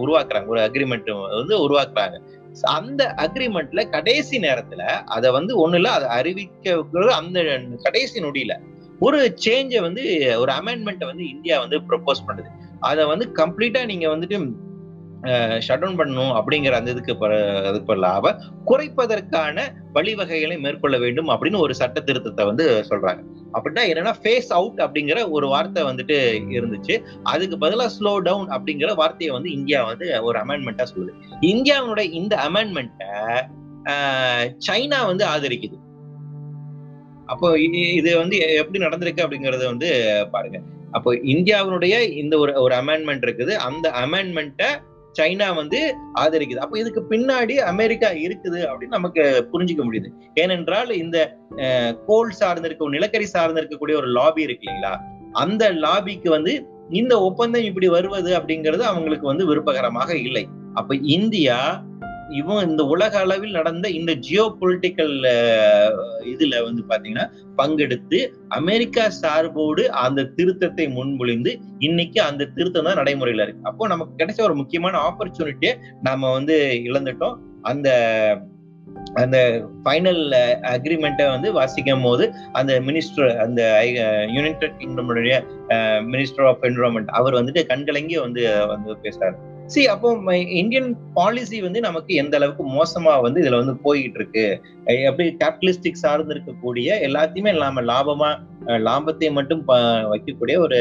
உருவாக்குறாங்க. ஒரு அக்ரிமெண்ட் வந்து உருவாக்குறாங்க. அந்த அக்ரிமெண்ட்ல கடைசி நேரத்துல அதை வந்து ஒண்ணு இல்ல அதை அறிவிக்க அந்த கடைசி நொடியில ஒரு சேஞ்சை வந்து ஒரு அமெண்ட்மெண்ட்டை வந்து இந்தியா வந்து ப்ரொபோஸ் பண்ணுது. அதை வந்து கம்ப்ளீட்டா நீங்க வந்துட்டு ஷட் டவுன் பண்ணணும் அப்படிங்கிற அந்த இதுக்கு அதுக்கு பதிலாக குறைப்பதற்கான வழிவகைகளை மேற்கொள்ள வேண்டும் அப்படின்னு ஒரு சட்ட திருத்தத்தை வந்து சொல்றாங்க. அப்படின்னா என்னன்னா ஃபேஸ் அவுட் அப்படிங்கிற ஒரு வார்த்தை வந்துட்டு இருந்துச்சு. அதுக்கு பதிலாக ஸ்லோ டவுன் அப்படிங்கிற வார்த்தையை வந்து இந்தியா வந்து ஒரு அமெண்ட்மெண்ட்டா சொல்லுது. இந்தியாவுடைய இந்த அமெண்ட்மெண்ட்டை சைனா வந்து ஆதரிக்குது. அப்போ இது வந்து எப்படி நடந்திருக்கு அப்படிங்கறத வந்து பாருங்க. அப்போ இந்தியாவினுடைய இந்த ஒரு ஒரு அமெண்ட்மெண்ட் இருக்குது. அந்த அமெண்ட்மெண்ட்டை சைனா வந்து ஆதரிக்குது. அப்ப இதுக்கு பின்னாடி அமெரிக்கா இருக்குது அப்படின்னு நமக்கு புரிஞ்சுக்க முடியுது. ஏனென்றால் இந்த கோல் சார்ந்து இருக்க நிலக்கரி சார்ந்து இருக்கக்கூடிய ஒரு லாபி இருக்கு இல்லைங்களா? அந்த லாபிக்கு வந்து இந்த ஒப்பந்தம் இப்படி வருவது அப்படிங்கிறது அவங்களுக்கு வந்து விருப்பகரமாக இல்லை. அப்ப இந்தியா இவன் இந்த உலக அளவில் நடந்த இந்த ஜியோ பொலிட்டிக்கல் இதுல வந்து பாத்தீங்கன்னா பங்கெடுத்து அமெரிக்கா சார்போடு அந்த திருத்தத்தை முன்மொழிந்து இன்னைக்கு அந்த திருத்தம் தான் நடைமுறையில இருக்கு. அப்போ நமக்கு கிடைச்ச ஒரு முக்கியமான ஆப்பர்ச்சுனிட்டியை நாம வந்து இழந்துட்டோம். அந்த அந்த ஃபைனல் அக்ரிமெண்ட்டை வந்து வாசிக்கும் போது அந்த மினிஸ்டர் அந்த யுனைடெட் கிங்டமுடைய மினிஸ்டர் ஆஃப் என்விரான்மெண்ட் அவர் வந்துட்டு கண்கலங்கி வந்து வந்து பேசுறாரு. சி அப்போ இந்தியன் பாலிசி வந்து நமக்கு எந்த அளவுக்கு மோசமா வந்து இதுல வந்து போயிட்டு இருக்கு எப்படி கேபிட்டலிஸ்டிக் சார்ந்து இருக்கக்கூடிய எல்லாத்தையுமே நாம லாபமா லாபத்தை மட்டும் வைக்கக்கூடிய ஒரு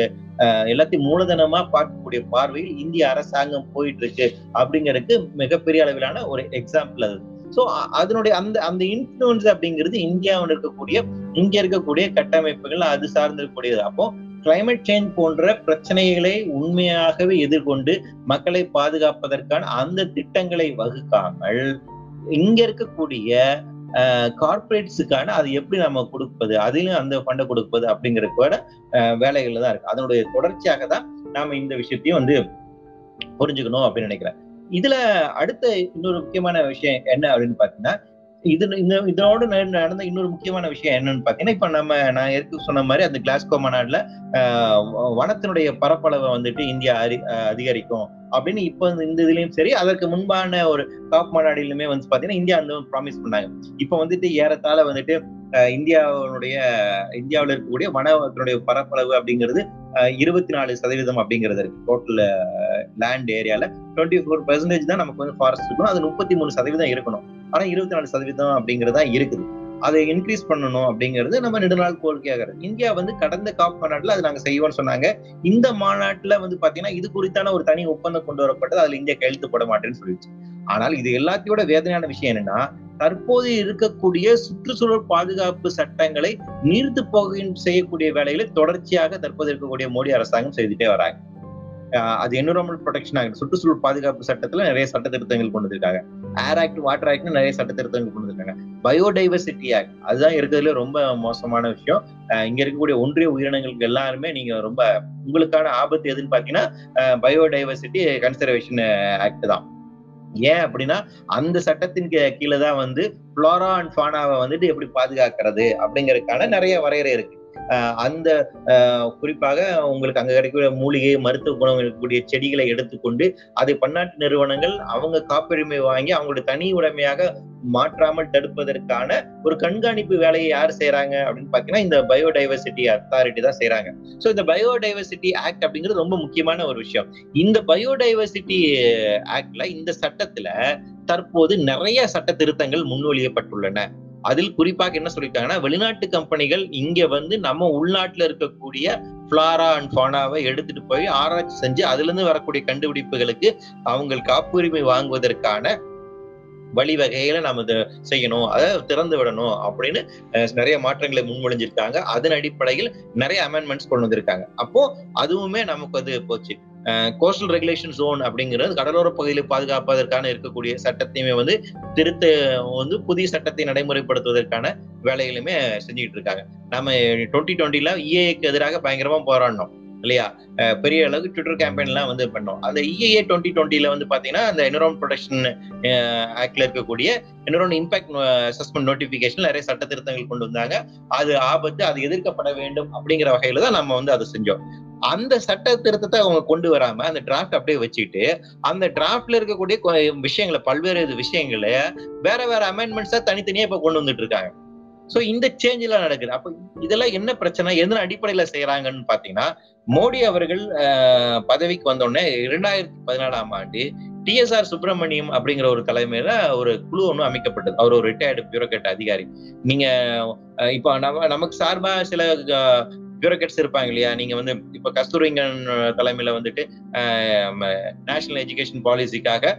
எல்லாத்தையும் மூலதனமா பார்க்கக்கூடிய பார்வையில் இந்திய அரசாங்கம் போயிட்டு இருக்கு அப்படிங்கிறதுக்கு மிகப்பெரிய அளவிலான ஒரு எக்ஸாம்பிள் அது. ஸோ அதனுடைய அந்த அந்த இன்ஃபுளுன்ஸ் அப்படிங்கிறது இந்தியாவில் இருக்கக்கூடிய இங்க இருக்கக்கூடிய கட்டமைப்புகள் அது சார்ந்திருக்கக்கூடியது அப்போ கிளைமேட் சேஞ்ச் போன்ற பிரச்சனைகளை உண்மையாகவே எதிர்கொண்டு மக்களை பாதுகாப்பதற்கான அந்த திட்டங்களை வகுக்காமல் இங்க இருக்கக்கூடிய கார்பரேட்ஸுக்கான அது எப்படி நம்ம கொடுப்பது அதிலும் அந்த ஃபண்டை கொடுப்பது அப்படிங்கிறதுக்கூட வேலைகள்ல தான் இருக்கு. அதனுடைய தொடர்ச்சியாக தான் நாம இந்த விஷயத்தையும் வந்து புரிஞ்சுக்கணும் அப்படின்னு நினைக்கிறேன். இதுல அடுத்த இன்னொரு முக்கியமான விஷயம் என்ன அப்படின்னு பாத்தீங்கன்னா இது இந்த இதோட நடந்த இன்னொரு முக்கியமான விஷயம் என்னன்னு பாத்தீங்கன்னா இப்ப நம்ம நான் ஏற்கனவே சொன்ன மாதிரி அந்த கிளாஸ்கோ மாநாடுல வனத்தினுடைய பரப்பளவை வந்துட்டு இந்தியா அதிகரிக்கும். அப்படின்னு இப்ப இந்த இதுலயும் சரி அதற்கு முன்பான ஒரு டாப் மாநாடுலுமே வந்து பாத்தீங்கன்னா இந்தியா வந்து ப்ராமிஸ் பண்ணாங்க. இப்ப வந்துட்டு ஏறத்தாழ வந்துட்டு இந்தியாவுடைய இந்தியாவில் இருக்கக்கூடிய வனத்தினுடைய பரப்பளவு அப்படிங்கிறது இருபத்தி நாலு சதவீதம் அப்படிங்கிறது இருக்கு. டோட்டல் லேண்ட் ஏரியால டுவெண்ட்டி ஃபோர் பெர்சன்டேஜ் தான் நமக்கு வந்து ஃபாரஸ்ட் இருக்கணும் அது முப்பத்தி மூணு சதவீதம் இருக்கணும். ஆனா இருபத்தி நாலு சதவீதம் அப்படிங்கிறதா இருக்குது. அதை இன்க்ரீஸ் பண்ணணும் அப்படிங்கிறது நம்ம நெடுநாள் கோரிக்கையாக இருக்கு. இந்தியா வந்து கடந்த காப் மாநாட்டில் அது நாங்க செய்வோம்னு சொன்னாங்க. இந்த மாநாட்டுல வந்து பாத்தீங்கன்னா இது குறித்தான ஒரு தனி ஒப்பந்தம் கொண்டு வரப்பட்டது. அதுல இந்தியா கையெழுத்து போட மாட்டேன்னு சொல்லிடுச்சு. ஆனால் இது எல்லாத்தையோட வேதனையான விஷயம் என்னன்னா தற்போது இருக்கக்கூடிய சுற்றுச்சூழல் பாதுகாப்பு சட்டங்களை நீர்த்து போக செய்யக்கூடிய வேலைகளை தொடர்ச்சியாக தற்போது இருக்கக்கூடிய மோடி அரசாங்கம் செய்துட்டே வராங்க. அது என்விரான்மெண்ட் ப்ரொடெக்ஷன் ஆக்ட் சுற்றுச்சூழல் பாதுகாப்பு சட்டத்துல நிறைய சட்ட திருத்தங்கள் கொண்டு வந்திருக்காங்க. ஏர் ஆக்ட் வாட்டர் ஆக்ட் நிறைய சட்ட திருத்தங்கள் கொண்டு வந்திருக்காங்க பயோடைவர்சிட்டி ஆக்ட் அதுதான் இருக்கிறதுல ரொம்ப மோசமான விஷயம். இங்க இருக்கக்கூடிய ஒன்றிய உயிரினங்களுக்கு எல்லாருமே நீங்க ரொம்ப உங்களுக்கான ஆபத்து எதுன்னு பாத்தீங்கன்னா பயோடைவர்சிட்டி கன்சர்வேஷன் ஆக்ட் தான். ஏன் அப்படின்னா அந்த சட்டத்தின் கீழே தான் வந்து புளோரா அண்ட் ஃபானாவை வந்துட்டு எப்படி பாதுகாக்கிறது அப்படிங்கறதுக்கான நிறைய வரையறை இருக்கு. அந்த குறிப்பாக உங்களுக்கு அங்க கிடைக்கக்கூடிய மூலிகை மருத்துவ குணம் இருக்கக்கூடிய செடிகளை எடுத்துக்கொண்டு அதை பன்னாட்டு நிறுவனங்கள் அவங்க காப்புரிமை வாங்கி அவங்களுடைய தனி உடைமையாக மாற்றாமல் தடுப்பதற்கான ஒரு கண்காணிப்பு வேலையை யார் செய்யறாங்க அப்படின்னு பாத்தீங்கன்னா இந்த பயோடைவர்சிட்டி அத்தாரிட்டி தான் செய்யறாங்க ஸோ இந்த பயோடைவர்சிட்டி ஆக்ட் அப்படிங்கிறது ரொம்ப முக்கியமான ஒரு விஷயம். இந்த பயோடைவர்சிட்டி ஆக்ட்ல இந்த சட்டத்துல தற்போது நிறைய சட்ட திருத்தங்கள் முன்மொழியப்பட்டுள்ளன. அதில் குறிப்பாக என்ன சொல்லிட்டாங்கன்னா வெளிநாட்டு கம்பெனிகள் இங்க வந்து நம்ம உள்நாட்டுல இருக்கக்கூடிய ஃபிளாரா அண்ட் ஃபானாவை எடுத்துட்டு போய் ஆராய்ச்சி செஞ்சு அதுல இருந்து வரக்கூடிய கண்டுபிடிப்புகளுக்கு அவங்க காப்புரிமை வாங்குவதற்கான வழிவகைகளை நம்ம இதை செய்யணும் அதை திறந்து விடணும் அப்படின்னு நிறைய மாற்றங்களை முன்மொழிஞ்சிருக்காங்க. அதன் அடிப்படையில் நிறைய அமெண்ட்மெண்ட்ஸ் கொண்டு வந்திருக்காங்க. அப்போ அதுவுமே நமக்கு வந்து போச்சு. கோஸ்டல் ரெகுலேஷன் ஜோன் அப்படிங்கிறது கடலோர பகுதியில பாதுகாப்பதற்கான இருக்கக்கூடிய சட்டத்தையுமே வந்து திருத்த வந்து புதிய சட்டத்தை நடைமுறைப்படுத்துவதற்கான வேலைகளுமே செஞ்சுக்கிட்டு இருக்காங்க. நம்ம டுவெண்ட்டி டுவெண்ட்டில இஏக்கு எதிராக பயங்கரமா போராடணும் இல்லையா? பெரிய அளவுக்கு ட்விட்டர் கேம்பெயின்லாம் வந்து பண்ணோம். அந்த இஏஏ டுவெண்ட்டி டுவெண்ட்டில வந்து பாத்தீங்கன்னா அந்த என்வரான் ப்ரொடெக்ஷன் ஆக்ட்ல இருக்கக்கூடிய என்வரான் இம்பாக்ட் அசஸ்மெண்ட் நோட்டிபிகேஷன் நிறைய சட்ட திருத்தங்கள் கொண்டு வந்தாங்க. அது ஆபத்து அது எதிர்க்கப்பட வேண்டும் அப்படிங்கிற வகையில தான் நம்ம வந்து அதை செஞ்சோம். அந்த சட்ட திருத்தத்தை அவங்க கொண்டு வராம அந்த டிராஃப்ட் அப்படியே வச்சுட்டு அந்த டிராஃப்ட்ல இருக்கக்கூடிய விஷயங்களை பல்வேறு விஷயங்களை வேற வேற அமெண்ட்மெண்ட்ஸா தனித்தனியா இப்ப கொண்டு வந்துட்டு இருக்காங்க. சோ இந்த சேஞ்ச் எல்லாம் நடக்குது. அப்ப இதெல்லாம் என்ன பிரச்சனை? எந்த அடிப்படையில செய்யறாங்கன்னு பாத்தீங்கன்னா மோடி அவர்கள் பதவிக்கு வந்தோடனே இரண்டாயிரத்தி பதினாலாம் ஆண்டு டிஎஸ்ஆர் சுப்பிரமணியம் அப்படிங்கிற ஒரு தலைமையில ஒரு குழு ஒன்று அமைக்கப்பட்டது. அவர் ஒரு ரிட்டையர்டு பியூரோக்ராட் அதிகாரி. நீங்க இப்போ நம்ம நமக்கு சார்பா சில பியூரோக்ராட்ஸ் இருப்பாங்க இல்லையா? நீங்க வந்து இப்ப கஸ்தூரிங்கன் தலைமையில வந்துட்டு நேஷனல் எஜுகேஷன் பாலிசிக்காக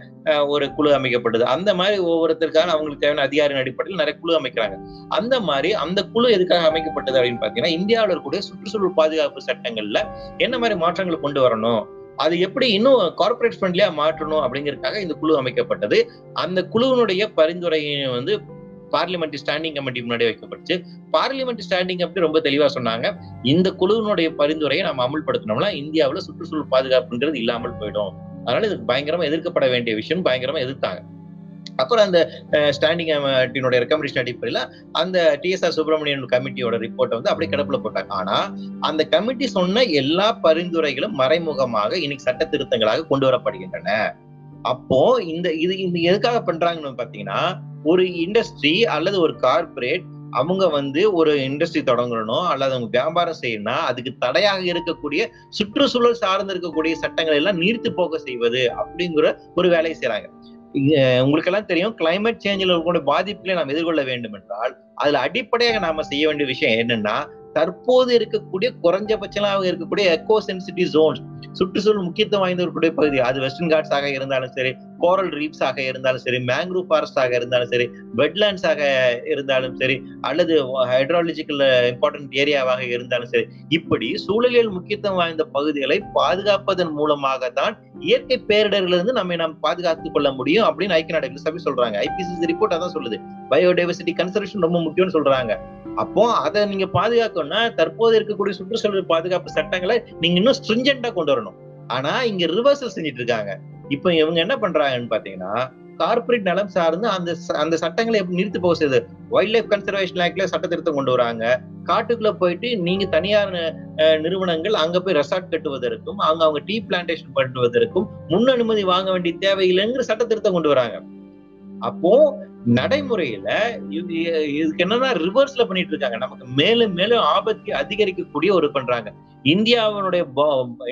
ஒரு குழு அமைக்கப்பட்டது. அந்த மாதிரி ஒவ்வொருத்தருக்கான அவங்களுக்கு தேவையான அதிகாரின் அடிப்படையில் நிறைய குழு அமைக்கிறாங்க. அந்த மாதிரி அந்த குழு எதுக்காக அமைக்கப்பட்டது அப்படின்னு பாத்தீங்கன்னா இந்தியாவில் இருக்கக்கூடிய சுற்றுச்சூழல் பாதுகாப்பு சட்டங்கள்ல என்ன மாதிரி மாற்றங்களை கொண்டு வரணும்? அது எப்படி இன்னும் கார்பரேட் ஃப்ரெண்ட்லியா மாற்றணும் அப்படிங்கிறதுக்காக இந்த குழு அமைக்கப்பட்டது. அந்த குழுவினுடைய பரிந்துரையை வந்து பார்லிமெண்ட் ஸ்டாண்டிங் கமிட்டி முன்னாடி வைக்கப்பட்டுச்சு. பார்லிமெண்ட் ஸ்டாண்டிங் கமிட்டி ரொம்ப தெளிவா சொன்னாங்க. இந்த குழுவினுடைய பரிந்துரையை நம்ம அமல்படுத்தினோம்னா இந்தியாவில் சுற்றுச்சூழல் பாதுகாப்புங்கிறது இல்லாமல் போயிடும். அதனால இது பயங்கரமா எதிர்க்கப்பட வேண்டிய விஷயம் பயங்கரமா எதிர்த்தாங்க. அப்புறம் அந்த ஸ்டாண்டிங் கமிட்டியினுடைய ரெக்கமெண்டேஷன் அடிப்படையில் அந்த டிஎஸ்ஆர் சுப்பிரமணியன் கமிட்டியோட ரிப்போர்ட்டை வந்து அப்படியே கிடப்புல போட்டாங்க. ஆனா அந்த கமிட்டி சொன்ன எல்லா பரிந்துரைகளும் மறைமுகமாக இன்னைக்கு சட்ட திருத்தங்களாக கொண்டு வரப்படுகின்றன. அப்போ இந்த இது இந்த எதுக்காக பண்றாங்கன்னு பாத்தீங்கன்னா ஒரு இண்டஸ்ட்ரி அல்லது ஒரு கார்ப்பரேட் அவங்க வந்து ஒரு இண்டஸ்ட்ரி தொடங்கணும் அல்லது அவங்க வியாபாரம் செய்யணும்னா அதுக்கு தடையாக இருக்கக்கூடிய சுற்றுச்சூழல் சார்ந்து இருக்கக்கூடிய சட்டங்களை எல்லாம் நீர்த்து போக செய்வது அப்படிங்கிற ஒரு வேலையை செய்யறாங்க உங்களுக்கு எல்லாம் தெரியும் கிளைமேட் சேஞ்சில் இருக்கக்கூடிய பாதிப்புகளை நாம் எதிர்கொள்ள வேண்டும் என்றால் அதுல அடிப்படையாக நாம செய்ய வேண்டிய விஷயம் என்னன்னா தற்போது இருக்கக்கூடிய குறைஞ்சபட்சமாக இருக்கக்கூடிய எக்கோ சென்சிட்டி ஜோன்ஸ் சுற்றுச்சூழல் முக்கியத்துவம் வாய்ந்த இருக்கக்கூடிய பகுதி அது வெஸ்டர்ன் காட்ஸ் ஆக இருந்தாலும் சரி கோரல் ரீப்ஸ் ஆக இருந்தாலும் சரி மேங்க்ரூவ் ஃபாரஸ்ட் ஆக இருந்தாலும் சரி வெட்லேண்ட்ஸ் ஆக இருந்தாலும் சரி அல்லது ஹைட்ராலஜிக்கல் இம்பார்ட்டன்ட் ஏரியாவாக இருந்தாலும் சரி இப்படி சூழலியல் முக்கியத்துவம் வாய்ந்த பகுதிகளை பாதுகாப்பதன் மூலமாக தான் இயற்கை பேரிடர்களிலிருந்து நம்மை நாம் பாதுகாத்துக் கொள்ள முடியும் அப்படின்னு ஐக்கிய நாடுகள் சபை சொல்றாங்க. ஐபிசிசி ரிப்போர்ட் அதான் சொல்லுது. பயோடைவர்சிட்டி கன்சர்வேஷன் ரொம்ப முக்கியம்னு சொல்றாங்க. அப்போ அதை நீங்க பாதுகாக்கணும்னா தற்போது இருக்கக்கூடிய சுற்றுச்சூழல் பாதுகாப்பு சட்டங்களை நீங்க இன்னும் ஸ்ட்ரிஞ்சண்டா கொண்டு வரணும். ஆனா இங்க ரிவர்சல் செஞ்சுட்டு இருக்காங்க. இப்ப இவங்க என்ன பண்றாங்கன்னு பாத்தீங்கன்னா கார்பரேட் நலம் சார்ந்து அந்த அந்த சட்டங்களை எப்படி நிறுத்தி போக செய்யுது வைல்ட் லைஃப் கன்சர்வேஷன் ஆக்ட்ல சட்ட திருத்தம் கொண்டு வராங்க. காட்டுக்குள்ள போயிட்டு நீங்க தனியார் நிறுவனங்கள் அங்க போய் ரெசார்ட் கட்டுவதற்கும் அங்க அவங்க டீ பிளான்டேஷன் பண்ணுவதற்கும் முன் அனுமதி வாங்க வேண்டிய தேவையில்லைங்கிற சட்ட திருத்தம் கொண்டு வராங்க. அப்போ நடைமுறையில இதுக்கு என்னன்னா ரிவர்ஸ்ல பண்ணிட்டு இருக்காங்க. நமக்கு மேலும் மேலும் ஆபத்து அதிகரிக்கக்கூடிய ஒரு பண்றாங்க. இந்தியாவினுடைய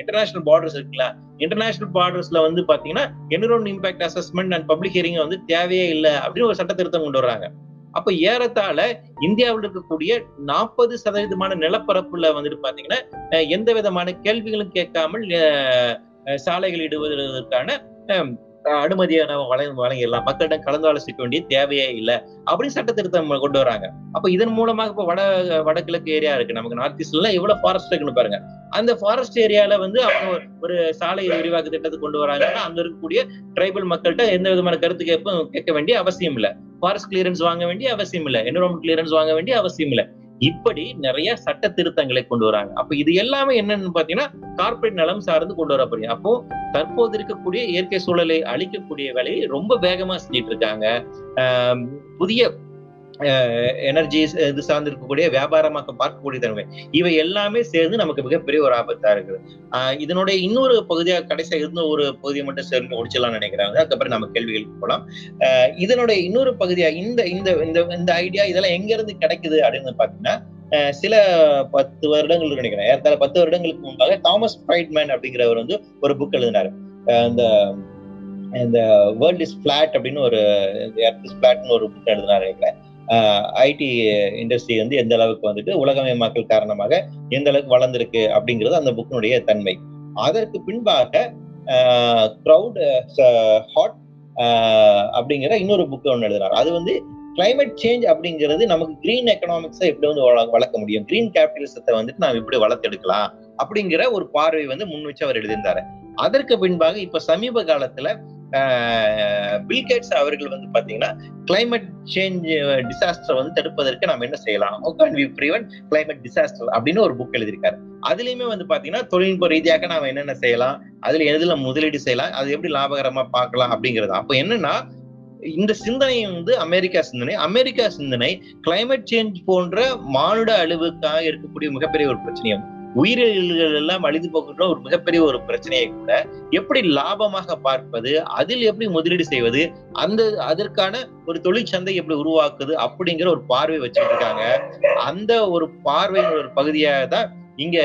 இன்டர்நேஷனல் பார்டர்ஸ் இருக்குல்ல இன்டர்நேஷனல் பார்டர்ஸ்ல வந்து பாத்தீங்கன்னா environment impact assessment and public hearing வந்து தேவையே இல்லை அப்படின்னு ஒரு சட்ட திருத்தம் கொண்டு வர்றாங்க. அப்ப ஏறத்தாழ இந்தியாவில் இருக்கக்கூடிய நாற்பது சதவீதமான நிலப்பரப்புல வந்துட்டு பாத்தீங்கன்னா எந்த விதமான கேள்விகளும் கேட்காமல் சாலைகள் இடுவதற்கான அனுமதியை நம்ம வழங்க வழங்கிடலாம். மக்களிடம் கலந்து ஆலோசிக்க வேண்டிய தேவையே இல்லை. அப்படின்னு சட்ட திருத்தம் கொண்டு வராங்க. அப்ப இதன் மூலமாக இப்ப வட வடகிழக்கு ஏரியா இருக்கு. நமக்கு நார்த் ஈஸ்ட்ல எவ்வளவு ஃபாரஸ்ட் இருக்குன்னு பாருங்க. அந்த ஃபாரஸ்ட் ஏரியால வந்து அவங்க ஒரு சாலை விரிவாக்க திட்டத்தை கொண்டு வராங்கன்னா அங்க இருக்கக்கூடிய ட்ரைபல் மக்கள்கிட்ட எந்த விதமான கருத்து கேட்பும் கேட்க வேண்டிய அவசியம் இல்லை. ஃபாரஸ்ட் கிளியரன்ஸ் வாங்க வேண்டிய அவசியம் இல்லை. என்விரான்மெண்ட் கிளியரன்ஸ் வாங்க வேண்டிய அவசியம் இல்லை. இப்படி நிறைய சட்ட திருத்தங்களை கொண்டு வராங்க. அப்ப இது எல்லாமே என்னன்னு பாத்தீங்கன்னா கார்பரேட் நலம் சார்ந்து கொண்டு வரப்படுது அப்போ தற்போது இருக்கக்கூடிய இயற்கை சூழலை அழிக்கக்கூடிய வேலையை ரொம்ப வேகமா செஞ்சிட்டு இருக்காங்க. புதிய எனர்ஜி இது சார்ந்து இருக்கக்கூடிய வியாபாரமாக பார்க்கக்கூடிய தன்மை. இவை எல்லாமே சேர்ந்து நமக்கு மிகப்பெரிய ஒரு ஆபத்தா இருக்குது. ஆஹ் இதனுடைய இன்னொரு பகுதியாக கடைசியா இருந்த ஒரு பகுதியை மட்டும் சேர்ந்து முடிச்சலாம் நினைக்கிறாங்க. அதுக்கப்புறம் நம்ம கேள்விகளுக்கு போகலாம். ஆஹ் இதனுடைய இன்னொரு பகுதியா இந்த இந்த இந்த இந்த ஐடியா இதெல்லாம் எங்க இருந்து கிடைக்குது அப்படின்னு பாத்தீங்கன்னா சில பத்து வருடங்கள் நினைக்கிறேன். ஏற்கால பத்து வருடங்களுக்கு முன்பாக தாமஸ் ஃப்ரைட்மேன் அப்படிங்கிறவர் வந்து ஒரு புக் எழுதினாரு. அந்த இந்த வேர்ல்ட் இஸ் பிளாட் அப்படின்னு ஒரு எர்த் இஸ் பிளாட்னு ஒரு புக் எழுதினாரு. நினைக்கிறேன் ஐடி இண்டஸ்ட்ரி வந்து எந்த அளவுக்கு வந்துட்டு உலகமயமாக்கல் காரணமாக எந்த அளவுக்கு வளர்ந்துருக்கு அப்படிங்கிறது அந்த புக்கினுடைய தன்மை. அதற்கு பின்பாக க்ரௌட் ஹாட் அப்படிங்கிற இன்னொரு புக் ஒன்று எழுதினார். அது வந்து கிளைமேட் சேஞ்ச் அப்படிங்கிறது நமக்கு கிரீன் எக்கனாமிக்ஸை எப்படி வந்து வளர்க்க முடியும்? கிரீன் கேபிட்டலிசத்தை வந்துட்டு நாம் எப்படி வளர்த்தெடுக்கலாம்? அப்படிங்கிற ஒரு பார்வை வந்து முன் வச்சு அவர் எழுதியிருந்தாரு. அதற்கு பின்பாக இப்ப சமீப காலத்துல பில்கேட்ஸ் அவர்கள் வந்து பாத்தீங்கன்னா கிளைமேட் சேஞ்ச் டிசாஸ்டர் வந்து தடுப்பதற்கு நம்ம என்ன செய்யலாம்? Can we prevent climate disaster அப்படின்னு ஒரு புக் எழுதியிருக்காரு. அதுலயுமே வந்து பாத்தீங்கன்னா தொழில்நுட்ப ரீதியாக நாம என்னென்ன செய்யலாம்? அதுல எதுல முதலீடு செய்யலாம்? அது எப்படி லாபகரமா பார்க்கலாம் அப்படிங்கிறது. அப்போ என்னன்னா இந்த சிந்தனை வந்து அமெரிக்கா சிந்தனை. அமெரிக்கா சிந்தனை கிளைமேட் சேஞ்ச் போன்ற மானுட அழிவுக்காக இருக்கக்கூடிய மிகப்பெரிய ஒரு பிரச்சனையும் உயிரிழல்கள் எல்லாம் அழிந்து போகின்ற ஒரு மிகப்பெரிய ஒரு பிரச்சனையை கூட எப்படி லாபமாக பார்ப்பது அதில் எப்படி முதலீடு செய்வது அந்த அதற்கான ஒரு தொழிற்சந்தை எப்படி உருவாக்குது அப்படிங்கிற ஒரு பார்வை வச்சுட்டு இருக்காங்க. அந்த ஒரு பார்வையின் ஒரு பகுதியாக தான் இங்க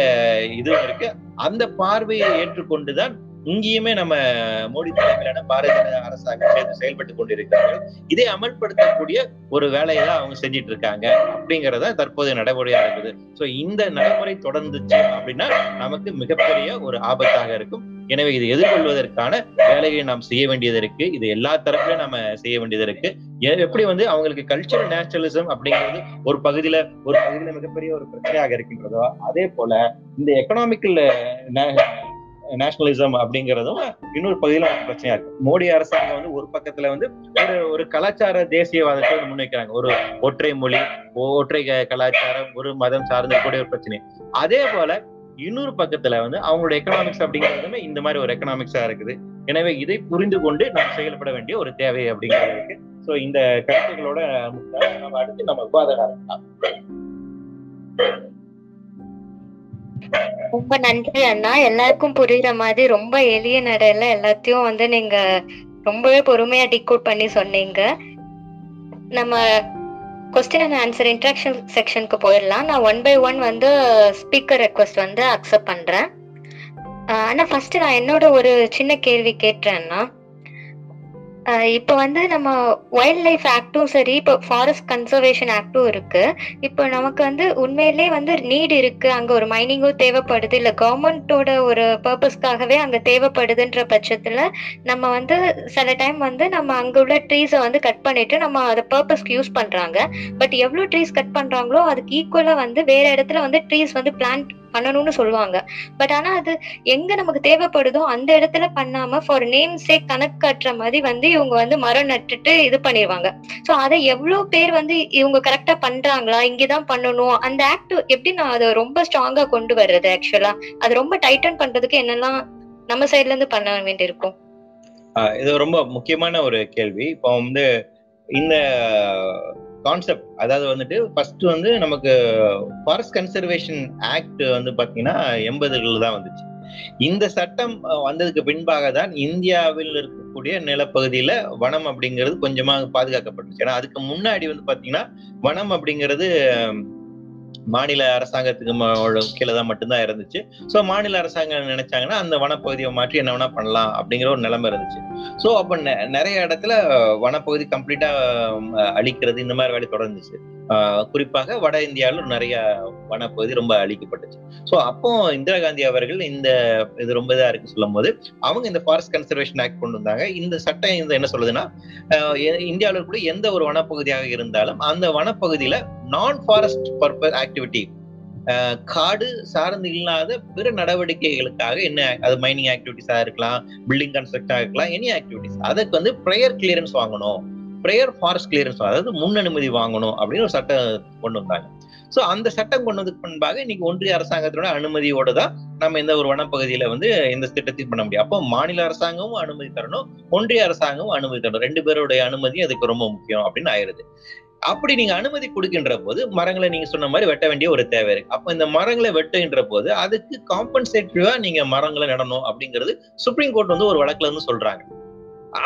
இதுவும் இருக்கு. அந்த பார்வையை ஏற்றுக்கொண்டுதான் இங்கேயுமே நம்ம மோடி தலைமையிலான பாரதிய ஜனதா அரசாங்கம் சேர்ந்து செயல்பட்டு கொண்டிருக்கிறார்கள். இதை அமல்படுத்தக்கூடிய ஒரு வேலையை தான் அவங்க செஞ்சிட்டு இருக்காங்க அப்படிங்கறத தற்போதைய நடைமுறையா இருக்குது. சோ இந்த நடைமுறை தொடர்ந்துச்சு அப்படின்னா நமக்கு மிகப்பெரிய ஒரு ஆபத்தாக இருக்கும். எனவே இதை எதிர்கொள்வதற்கான வேலையை நாம் செய்ய வேண்டியது இருக்கு. இது எல்லா தரப்புலையும் நம்ம செய்ய வேண்டியது இருக்கு. எப்படி வந்து அவங்களுக்கு கல்ச்சரல் நேச்சுரலிசம் அப்படிங்கிறது ஒரு பகுதியில ஒரு பகுதியில மிகப்பெரிய ஒரு பிரச்சனையாக இருக்கின்றதோ அதே போல இந்த எக்கனாமிக்கல் நேஷனலிசம் அப்படிங்கிறதும் இன்னொரு பகுதியில பிரச்சனையா இருக்கு. மோடி அரசாங்கம் வந்து ஒரு பக்கத்துல வந்து ஒரு ஒரு கலாச்சார தேசியவாதத்தை வந்து முன்வைக்கிறாங்க. ஒரு ஒற்றை மொழி ஒற்றை கலாச்சாரம் ஒரு மதம் சார்ந்த கூட ஒரு பிரச்சனை. அதே போல இன்னொரு பக்கத்துல வந்து அவங்களோட எக்கனாமிக்ஸ் அப்படிங்கிறதுமே இந்த மாதிரி ஒரு எக்கனாமிக்ஸா இருக்குது. எனவே இதை புரிந்து கொண்டு நாம் செயல்பட வேண்டிய ஒரு தேவை அப்படிங்கிறது இருக்கு. சோ இந்த கருத்துக்களோட நம்ம அடுத்து நம்ம விவாதம் நடத்தலாம் ரொம்ப நன்றி அண்ணா. எல்லாருக்கும் புரியுற மாதிரி ரொம்ப எளிய நடையில எல்லாத்தையும் வந்து நீங்க ரொம்பவே பொறுமையா டிகோட் பண்ணி சொன்னீங்க. நம்ம கொஸ்டின் அண்ட் ஆன்சர் இன்ட்ராக்ஷன் செக்ஷனுக்கு போயிடலாம். நான் ஒன் பை ஒன் வந்து ஸ்பீக்கர் ரெக்வஸ்ட் வந்து அக்செப்ட் பண்றேன். ஆனா ஃபர்ஸ்ட் நான் என்னோட ஒரு சின்ன கேள்வி கேட்டுறேன்னா இப்போ வந்து நம்ம வைல்ட் லைஃப் ஆக்டும் சரி இப்போ ஃபாரஸ்ட் கன்சர்வேஷன் ஆக்டும் இருக்கு. இப்போ நமக்கு வந்து உண்மையிலே வந்து நீட் இருக்கு. அங்க ஒரு மைனிங்கும் தேவைப்படுது. இல்ல கவர்மெண்டோட ஒரு பர்பஸ்க்காகவே அங்க தேவைப்படுதுன்ற பட்சத்துல நம்ம வந்து சில டைம் வந்து நம்ம அங்க உள்ள ட்ரீஸை வந்து கட் பண்ணிட்டு நம்ம அதை பர்பஸ்க்கு யூஸ் பண்றாங்க. பட் எவ்வளவு ட்ரீஸ் கட் பண்றாங்களோ அதுக்கு ஈக்குவலா வந்து வேற இடத்துல வந்து ட்ரீஸ் வந்து பிளான்ட் பண்ணணும்னு சொல்லுவாங்க. பட் ஆனா அது எங்க நமக்கு தேவைப்படுதோ அந்த இடத்துல பண்ணாம ஃபார் நேம் சே கணக்கு மாதிரி வந்து இவங்க வந்து மரம் நட்டுட்டு இது பண்ணிடுவாங்க ஸோ அதை எவ்வளவு பேர் வந்து இவங்க கரெக்டா பண்றாங்களா இங்கதான் பண்ணணும் அந்த ஆக்ட் எப்படி நான் அதை ரொம்ப ஸ்ட்ராங்கா கொண்டு வர்றது ஆக்சுவலா அது ரொம்ப டைட்டன் பண்றதுக்கு என்னெல்லாம் நம்ம சைட்ல இருந்து பண்ண வேண்டியிருக்கும்? இது ரொம்ப முக்கியமான ஒரு கேள்வி. இப்போ வந்து இந்த கான்செப்ட் அதாவது வந்துட்டு ஃபர்ஸ்ட் வந்து நமக்கு ஃபாரஸ்ட் கன்சர்வேஷன் ஆக்ட் வந்து பாத்தீங்கன்னா எண்பதுகள் தான் வந்துச்சு. இந்த சட்டம் வந்ததுக்கு பின்பாக தான் இந்தியாவில் இருக்கக்கூடிய நிலப்பகுதியில வனம் அப்படிங்கிறது கொஞ்சமாக பாதுகாக்கப்பட்டுச்சு. ஏன்னா அதுக்கு முன்னாடி வந்து பாத்தீங்கன்னா வனம் அப்படிங்கிறது மாநில அரசாங்கத்துக்கு ம- கீழே தான் மட்டும்தான் இருந்துச்சு. ஸோ மாநில அரசாங்கம் நினைச்சாங்கன்னா அந்த வனப்பகுதியை மாற்றி என்ன வேணா பண்ணலாம் அப்படிங்கிற ஒரு நிலைமை இருந்துச்சு. ஸோ அப்போ நெ- நிறைய இடத்துல வனப்பகுதி கம்ப்ளீட்டா அழிக்கிறது இந்த மாதிரி வேலை தொடர்ந்துச்சு. குறிப்பாக வட இந்தியாவில் நிறைய வனப்பகுதி ரொம்ப அழிக்கப்பட்டுச்சு. ஸோ அப்போ இந்திரா காந்தி அவர்கள் இந்த இது ரொம்ப இதா இருக்கு சொல்லும் போது அவங்க இந்த ஃபாரஸ்ட் கன்சர்வேஷன் ஆக்ட் கொண்டு வந்தாங்க. இந்த சட்டம் இந்த என்ன சொல்லுதுன்னா ஆஹ் இந்தியாவில் கூட எந்த ஒரு வனப்பகுதியாக இருந்தாலும் அந்த வனப்பகுதியில நான் ஃபாரஸ்ட் பர்பஸ் ஆக்டிவிட்டி காடு சார்ந்து இல்லாத பிற நடவடிக்கைகளுக்காக என்ன அது மைனிங் ஆக்டிவிட்டிஸா இருக்கலாம் பில்டிங் கன்ஸ்ட்ரக்டாக இருக்கலாம் எனி ஆக்டிவிட்டிஸ் அதுக்கு வந்து ப்ரேயர் கிளியரன்ஸ் வாங்கணும். ப்ரேயர் ஃபாரஸ்ட் கிளியரன்ஸ் அதாவது முன் அனுமதி வாங்கணும் அப்படின்னு ஒரு சட்டம் கொண்டு வந்தாங்க. ஸோ அந்த சட்டம் கொண்டு வந்ததுக்கு முன்பாக இன்னைக்கு ஒன்றிய அரசாங்கத்தோட அனுமதியோட தான் நம்ம இந்த ஒரு வனப்பகுதியில வந்து இந்த திட்டத்தையும் பண்ண முடியும். அப்போ மாநில அரசாங்கமும் அனுமதி தரணும் ஒன்றிய அரசாங்கமும் அனுமதி தரணும். ரெண்டு பேருடைய அனுமதி அதுக்கு ரொம்ப முக்கியம் அப்படின்னு ஆயிருது. அப்படி நீங்க அனுமதி கொடுக்கின்ற போது மரங்களை நீங்க சொன்ன மாதிரி வெட்ட வேண்டிய ஒரு தேவை இருக்கு. அப்ப இந்த மரங்களை வெட்டுகின்ற போது அதுக்கு காம்பன்சேட்டிவா நீங்க மரங்களை நடணும் அப்படிங்கிறது சுப்ரீம் கோர்ட் வந்து ஒரு வழக்குல இருந்து சொல்றாங்க.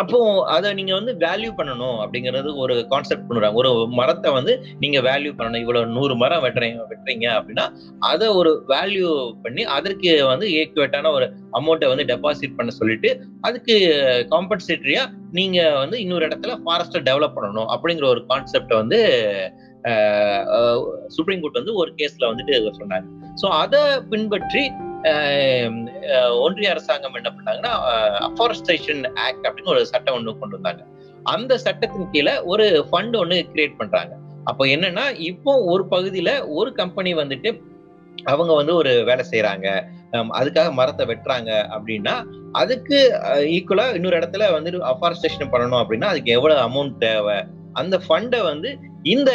அப்போ அதை நீங்க வந்து வேல்யூ பண்ணணும் அப்படிங்கிறது ஒரு கான்செப்ட் பண்ணுறாங்க. ஒரு மரத்தை வந்து நீங்க வேல்யூ பண்ணணும். இவ்வளவு நூறு மரம் வெட்டுறீங்க வெட்டுறீங்க அப்படின்னா அதை ஒரு வேல்யூ பண்ணி அதற்கு வந்து ஏக்குவேட்டான ஒரு அமௌண்ட்டை வந்து டெபாசிட் பண்ண சொல்லிட்டு அதுக்கு காம்பன்சேட்டரியா நீங்க வந்து இன்னொரு இடத்துல ஃபாரஸ்ட்டை டெவலப் பண்ணணும் அப்படிங்கிற ஒரு கான்செப்டை வந்து சுப்ரீம் கோர்ட் வந்து ஒரு கேஸ்ல வந்துட்டு சொன்னாங்க. ஸோ அதை பின்பற்றி ஒன்றிய அரசாங்கம் என்ன பண்ணாங்கன்னா அஃபாரஸ்டேஷன் ஆக்ட் அப்படின்னு ஒரு சட்டம் ஒன்று கொண்டு வந்தாங்க. அந்த சட்டத்தின் கீழே ஒரு ஃபண்ட் ஒன்று கிரியேட் பண்றாங்க. அப்போ என்னன்னா இப்போ ஒரு பகுதியில ஒரு கம்பெனி வந்துட்டு அவங்க வந்து ஒரு வேலை செய்யறாங்க. அதுக்காக மரத்தை வெட்டுறாங்க அப்படின்னா அதுக்கு ஈக்குவலா இன்னொரு இடத்துல வந்து அஃபாரஸ்டேஷன் பண்ணணும் அப்படின்னா அதுக்கு எவ்வளவு அமௌண்ட் தேவை? அந்த ஃபண்டை வந்து இந்த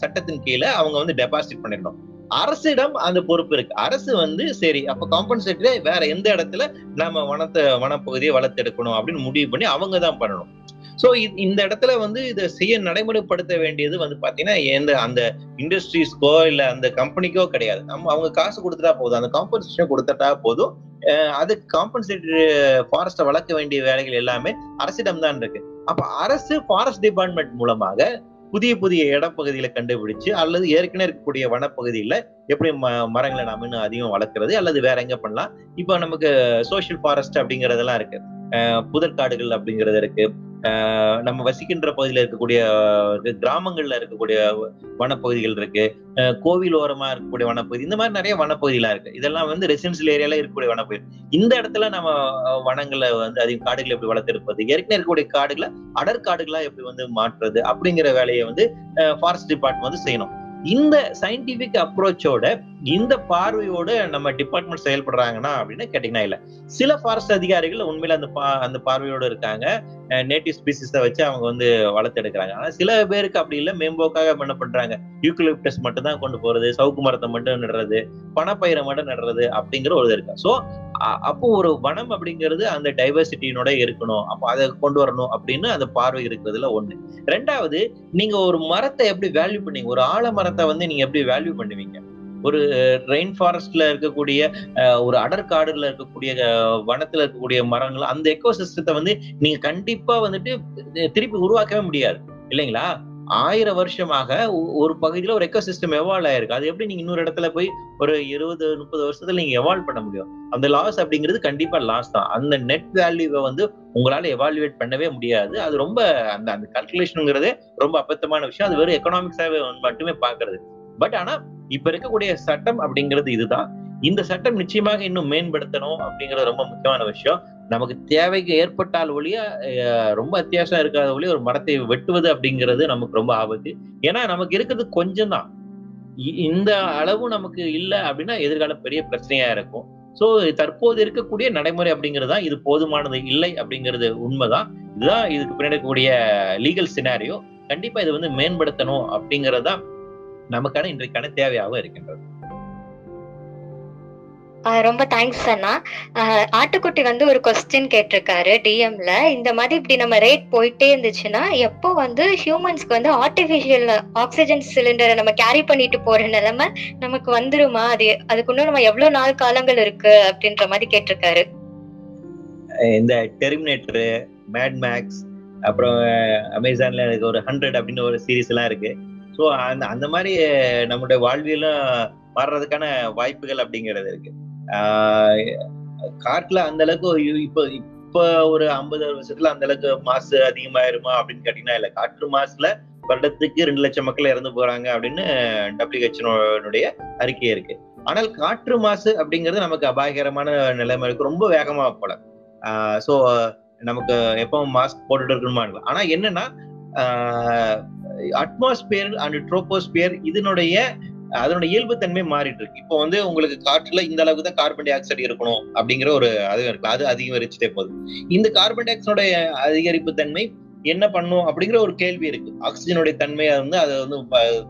சட்டத்தின் கீழே அவங்க வந்து டெபாசிட் பண்ணிடணும். அரசிடம் அந்த பொறுப்பு இருக்கு. அரசு வந்து சரி அப்ப காம்பன்சேட்டரி வேற எந்த இடத்துல நம்ம வனத்தை வனப்பகுதியை வளர்த்தெடுக்கணும் அப்படின்னு முடிவு பண்ணி அவங்க தான் பண்ணணும். ஸோ இந்த இடத்துல வந்து இதை செய்ய நடைமுறைப்படுத்த வேண்டியது வந்து பாத்தீங்கன்னா எந்த அந்த இண்டஸ்ட்ரீஸ்க்கோ இல்ல அந்த கம்பெனிக்கோ கிடையாது. நம்ம அவங்க காசு கொடுத்துட்டா போதும். அந்த காம்பன்சேஷன் கொடுத்துட்டா போதும். அது காம்பன்சேட்டரி ஃபாரஸ்ட்டை வளர்க்க வேண்டிய வேலைகள் எல்லாமே அரசிடம் தான் இருக்கு. அப்ப அரசு ஃபாரஸ்ட் டிபார்ட்மெண்ட் மூலமாக புதிய புதிய இடப்பகுதிகளை கண்டுபிடிச்சு அல்லது ஏற்கனவே இருக்கக்கூடிய வனப்பகுதியில எப்படி ம மரங்களை நாம இன்னும் அதிகம் வளர்க்கறது அல்லது வேற எங்க பண்ணலாம்? இப்போ நமக்கு சோசியல் ஃபாரஸ்ட் அப்படிங்கறதெல்லாம் இருக்கு. புதற்காடுகள் அப்படிங்கிறது இருக்கு. நம்ம வசிக்கின்ற பகுதியில் இருக்கக்கூடிய கிராமங்கள்ல இருக்கக்கூடிய வனப்பகுதிகள் இருக்கு. கோவில் ஓரமா இருக்கக்கூடிய வனப்பகுதி இந்த மாதிரி நிறைய வனப்பகுதிலாம் இருக்கு. இதெல்லாம் வந்து ரெசிடென்சியல் ஏரியால இருக்கக்கூடிய வனப்பகுதி. இந்த இடத்துல நம்ம வனங்களை வந்து அதிக காடுகளை எப்படி வளர்த்தெடுப்பது ஏற்கனவே இருக்கக்கூடிய காடுகளை அடற்காடுகளா எப்படி வந்து மாற்றுறது அப்படிங்கிற வேலையை வந்து ஃபாரஸ்ட் டிபார்ட்மெண்ட் வந்து செய்யணும். இந்த சயின்டிபிக் அப்ரோச்சோட இந்த பார்வையோடு நம்ம டிபார்ட்மெண்ட் செயல்படுறாங்கன்னா அப்படின்னு கேட்டீங்கன்னா இல்லை. சில ஃபாரஸ்ட் அதிகாரிகள் உண்மையில அந்த பா அந்த பார்வையோட இருக்காங்க. நேட்டிவ் ஸ்பீசிஸை வச்சு அவங்க வந்து வளர்த்தெடுக்கிறாங்க ஆனால் சில பேருக்கு அப்படி இல்லை. மேம்போக்காக என்ன பண்றாங்க. யூக்கலிப்டஸ் மட்டும் தான் கொண்டு போறது சவுக்கு மரத்தை மட்டும் நடுறது பணப்பயிரை மட்டும் நடுறது அப்படிங்கிற ஒரு இது இருக்கு. ஸோ அப்போ ஒரு வனம் அப்படிங்கிறது அந்த டைவர்சிட்டியினோட இருக்கணும். அப்போ அதை கொண்டு வரணும் அப்படின்னு அந்த பார்வை இருக்கிறதுல ஒண்ணு. ரெண்டாவது நீங்க ஒரு மரத்தை எப்படி வேல்யூ பண்ணீங்க ஒரு ஆழ மரத்தை வந்து நீங்க எப்படி வேல்யூ பண்ணுவீங்க? ஒரு ரெயின் ஃபாரஸ்ட்ல இருக்கக்கூடிய ஒரு அடற்காடுல இருக்கக்கூடிய வனத்துல இருக்கக்கூடிய மரங்கள் அந்த எக்கோ சிஸ்டத்தை வந்து நீங்க கண்டிப்பா வந்துட்டு திருப்பி உருவாக்கவே முடியாது. இல்லைங்களா? ஆயிரம் வருஷமாக ஒரு பகுதியில ஒரு எக்கோ சிஸ்டம் எவால்வ் ஆயிருக்கு. அது எப்படி நீங்க இன்னொரு இடத்துல போய் ஒரு இருபது முப்பது வருஷத்துல நீங்க எவால்வ் பண்ண முடியும்? அந்த லாஸ் அப்படிங்கிறது கண்டிப்பா லாஸ் தான். அந்த நெட் வேல்யூவை வந்து உங்களால எவால்வேட் பண்ணவே முடியாது. அது ரொம்ப அந்த அந்த கல்குலேஷனுங்கிறதே ரொம்ப அபத்தமான விஷயம். அது வெறும் எக்கனாமிக்ஸாவே மட்டுமே பாக்குறது பட் ஆனா இப்ப இருக்கக்கூடிய சட்டம் அப்படிங்கிறது இதுதான். இந்த சட்டம் நிச்சயமாக இன்னும் மேம்படுத்தணும் அப்படிங்கிறது ரொம்ப முக்கியமான விஷயம். நமக்கு தேவைக்கு ஏற்பட்டால் ஒழிய அஹ், ரொம்ப அத்தியாவசியம் இருக்காத ஒழிய ஒரு மரத்தை வெட்டுவது அப்படிங்கிறது நமக்கு ரொம்ப ஆபத்து. ஏன்னா நமக்கு இருக்கிறது கொஞ்சம் தான் இந்த அளவு நமக்கு இல்லை அப்படின்னா எதிர்காலம் பெரிய பிரச்சனையா இருக்கும். சோ தற்போது இருக்கக்கூடிய நடைமுறை அப்படிங்கிறது தான் இது போதுமானது இல்லை அப்படிங்கிறது உண்மைதான். இதுதான் இதுக்கு பின்னாடி இருக்கக்கூடிய லீகல் சினாரியோ கண்டிப்பா இது வந்து மேம்படுத்தணும் அப்படிங்கிறது தான் நமக்கான இன்றைக்கான தேவையாக இருக்கின்றது. ரொம்ப தேங்க்ஸ் அண்ணா. ஆட்டுக்குட்டி வந்து ஒரு கொஸ்டின் கேட்டிருக்காரு டிஎம்ல இந்த மாதிரி இப்படி நம்ம ரேட் போயிட்டே இருந்துச்சுன்னா எப்போ வந்து ஹியூமன்ஸ்க்கு வந்து ஆர்டிபிஷியல் ஆக்சிஜன் சிலிண்டரை நம்ம கேரி பண்ணிட்டு போற நிலைமை நமக்கு வந்துருமா? அது அதுக்கு இன்னும் நம்ம எவ்வளவு நாள் காலங்கள் இருக்கு அப்படின்ற மாதிரி கேட்டிருக்காரு. இந்த டெர்மினேட்டரு மேட் மேக்ஸ் அப்புறம் அமேசான்ல எனக்கு ஒரு ஹண்ட்ரட் அப்படின்னு ஒரு சீரீஸ் எல்லாம் இருக்கு. ஸோ அந்த அந்த மாதிரி நம்முடைய வாழ்வியலும் மாறுறதுக்கான வாய்ப்புகள் அப்படிங்கிறது இருக்கு. ஆஹ் காட்டுல அந்த அளவுக்கு இப்போ இப்போ ஒரு ஐம்பது வருஷத்துல அந்த அளவுக்கு மாசு அதிகமாயிருமா அப்படின்னு கேட்டீங்கன்னா இல்ல காற்று மாசுல வருடத்துக்கு ரெண்டு லட்சம் மக்கள் இறந்து போறாங்க அப்படின்னு டபிள்யூஹெச்னுடைய அறிக்கை இருக்கு. ஆனால் காற்று மாசு அப்படிங்கிறது நமக்கு அபாயகரமான நிலைமை இருக்கு. ரொம்ப வேகமா போல. ஸோ நமக்கு எப்பவும் மாஸ்க் போட்டுட்டு இருக்கணுமா ஆனா என்னன்னா அட்மாஸ்பியர் அண்ட் ட்ரோபோஸ்பியர் இதனுடைய அதனுடைய இயல்புத்தன்மை மாறிட்டு இருக்கு. இப்போ வந்து உங்களுக்கு காற்றுல இந்த அளவுக்கு தான் கார்பன் டை ஆக்சைடு இருக்கணும் அப்படிங்கிற ஒரு அது இருக்கு. அது அதிகரிச்சுட்டே போகுது. இந்த கார்பன் டை ஆக்சைடோடைய அதிகரிப்பு தன்மை என்ன பண்ணும் அப்படிங்கிற ஒரு கேள்வி இருக்கு. ஆக்சிஜனுடைய தன்மையை வந்து அதை வந்து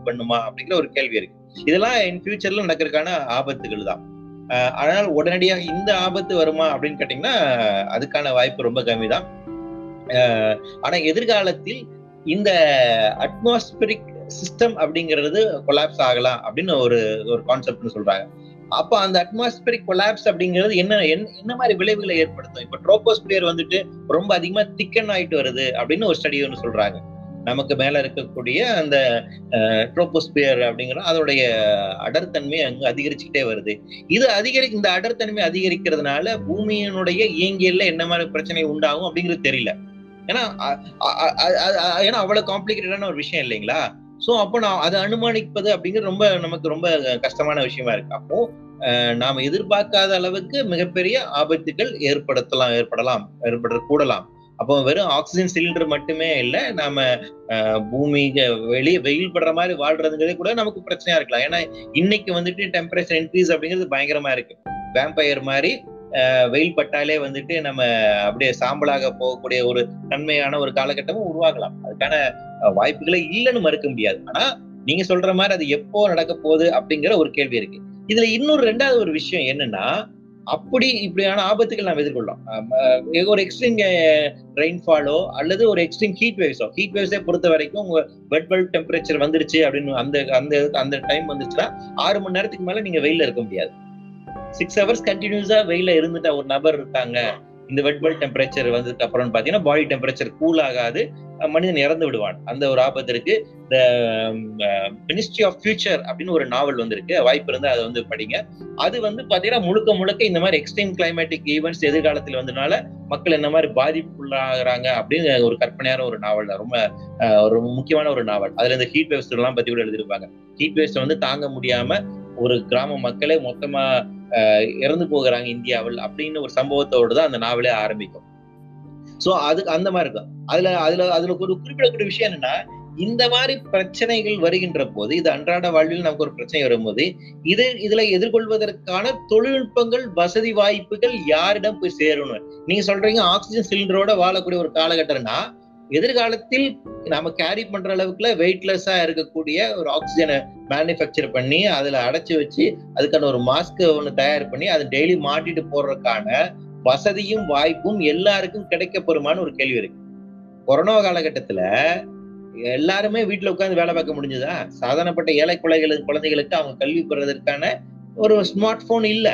பண்ணுமா அப்படிங்கிற ஒரு கேள்வி இருக்கு. இதெல்லாம் இன் ஃபியூச்சர்ல நடக்கிறதுக்கான ஆபத்துகள் தான். ஆனால் உடனடியாக இந்த ஆபத்து வருமா அப்படின்னு கேட்டீங்கன்னா அதுக்கான வாய்ப்பு ரொம்ப கம்மி தான் ஆனா எதிர்காலத்தில் இந்த அட்மாஸ்பரிக் சிஸ்டம் அப்படிங்கிறது கொலாப்ஸ் ஆகலாம் அப்படின்னு ஒரு ஒரு கான்செப்ட்னு சொல்றாங்க. அப்ப அந்த அட்மாஸ்பியரிக் கொலாப்ஸ் அப்படிங்கிறது என்ன என்ன- என்ன மாதிரி விளைவுகளை ஏற்படுத்தும்? இப்ப ட்ரோபோஸ்பியர் வந்துட்டு ரொம்ப அதிகமா திக்கன் ஆயிட்டு வருது அப்படின்னு ஒரு ஸ்டடி ஒன்று சொல்றாங்க. நமக்கு மேல இருக்கக்கூடிய அந்த ட்ரோபோஸ்பியர் அப்படிங்கிற அதோடைய அடர்த்தன்மை அங்க அதிகரிச்சுக்கிட்டே வருது. இது அதிகரி இந்த அடர்த்தன்மை அதிகரிக்கிறதுனால பூமியினுடைய இயங்கியல்ல என்ன மாதிரி பிரச்சனை உண்டாகும் அப்படிங்கிறது தெரியல. ஏன்னா ஏன்னா அவ்வளவு காம்ப்ளிகேட்டடான ஒரு விஷயம் இல்லைங்களா? சோ அப்போ நான் அதை அனுமானிப்பது அப்படிங்கிறது ரொம்ப நமக்கு ரொம்ப கஷ்டமான விஷயமா இருக்கு. அப்போ நாம் எதிர்பார்க்காத அளவுக்கு மிகப்பெரிய ஆபத்துகள் ஏற்படுத்தலாம் ஏற்படலாம் ஏற்பட கூடலாம். அப்போ வெறும் ஆக்சிஜன் சிலிண்டர் மட்டுமே இல்லை நாம அஹ், பூமிக்கு வெளியே வெயில் படுற மாதிரி வாழ்றதுங்கிறதே கூட நமக்கு பிரச்சனையா இருக்கலாம். ஏன்னா இன்னைக்கு வந்துட்டு டெம்பரேச்சர் இன்க்ரீஸ் அப்படிங்கிறது பயங்கரமா இருக்கு. வேம்பயர் மாதிரி வெயில் பட்டாலே வந்துட்டு நம்ம அப்படியே சாம்பலாக போகக்கூடிய ஒரு தன்மையான ஒரு காலகட்டமும் உருவாகலாம். அதுக்கான வாய்ப்புகளை வாய்ப்புகளே இல்லைன்னு மறுக்க முடியாது. ஆனா நீங்க சொல்ற மாதிரி அது எப்போ நடக்க போகுது அப்படிங்கிற ஒரு கேள்வி இருக்கு. இதுல இன்னொரு ரெண்டாவது ஒரு விஷயம் என்னன்னா அப்படி இப்படியான ஆபத்துகள் நாம் எதிர்கொள்ளலாம் ஒரு எக்ஸ்ட்ரீம் ரெயின்ஃபாலோ அல்லது ஒரு எக்ஸ்ட்ரீம் ஹீட் வேவ்ஸோ ஹீட் வேவ்ஸை பொறுத்த வரைக்கும் உங்க வெட் பல்ப் டெம்பரேச்சர் வந்துருச்சு அப்படின்னு அந்த அந்த அந்த டைம் வந்துச்சுன்னா ஆறு மணி நேரத்துக்கு மேல நீங்க வெயில இருக்க முடியாது. சிக்ஸ் ஹவர்ஸ் கண்டினியூஸா வெயில இருந்துட்ட ஒரு நபர் இருக்காங்க. இந்த வெட் பல்ப் டெம்பரேச்சர் வந்ததுக்கு அப்புறம் பாத்தீங்கன்னா பாடி டெம்பரேச்சர் கூல் ஆகாது. மனிதன் இறந்து விடுவான். அந்த ஒரு ஆபத்து இருக்கு. இந்த மினிஸ்ட்ரி ஆஃப் ஃபியூச்சர் அப்படின்னு ஒரு நாவல் வந்திருக்கு. வாய்ப்பு இருந்தா அதை வந்து படிங்க. அது வந்து பாத்தீங்கன்னா முழுக்க முழுக்க இந்த மாதிரி எக்ஸ்ட்ரீம் கிளைமேட்டிக் ஈவெண்ட்ஸ் எதிர்காலத்தில் வந்தனால மக்கள் என்ன மாதிரி பாதிப்புள்ளாகிறாங்க அப்படின்னு ஒரு கற்பனையான ஒரு நாவல். தான் ரொம்ப ஒரு முக்கியமான ஒரு நாவல். அதுல இந்த ஹீட் வேவ்ஸ் எல்லாம் பத்தி கூட எழுதியிருப்பாங்க. ஹீட் வேவ்ஸ் வந்து தாங்க முடியாம ஒரு கிராம மக்களே மொத்தமா இறந்து போகிறாங்க இந்தியாவில் அப்படின்னு ஒரு சம்பவத்தோடு தான் அந்த நாவலே ஆரம்பிக்கும். சோ அதுக்கு அந்த மாதிரி இருக்கும். அதுல அதுல அதுல ஒரு குறிப்பிடக்கூடிய விஷயம் என்னன்னா இந்த மாதிரி பிரச்சனைகள் வருகின்ற போது இது அன்றாட வாழ்வில் நமக்கு ஒரு பிரச்சனை வரும்போது இது இதுல எதிர்கொள்வதற்கான தொழில்நுட்பங்கள் வசதி வாய்ப்புகள் யாரிடம் போய் சேரணும் நீங்க சொல்றீங்க ஆக்சிஜன் சிலிண்டரோட வாழக்கூடிய ஒரு காலகட்டம்னா எதிர்காலத்தில் நாம கேரி பண்ற அளவுக்குல வெயிட்லெஸ்ஸா இருக்கக்கூடிய ஒரு ஆக்சிஜனை மேனுஃபேக்சர் பண்ணி அதுல அடைச்சு வச்சு அதுக்கான ஒரு மாஸ்க் ஒன்று தயார் பண்ணி அதை டெய்லி மாட்டிட்டு போடுறதுக்கான வசதியும் வாய்ப்பும் எல்லாருக்கும் கிடைக்க போருமான்னு ஒரு கேள்வி இருக்கு. கொரோனா காலகட்டத்துல எல்லாருமே வீட்டுல உட்காந்து வேலை பார்க்க முடிஞ்சதா? சாதாரணப்பட்ட ஏழை குழந்தைகளுக்கு குழந்தைகளுக்கு அவங்க கல்வி பெறதற்கான ஒரு ஸ்மார்ட் போன் இல்லை.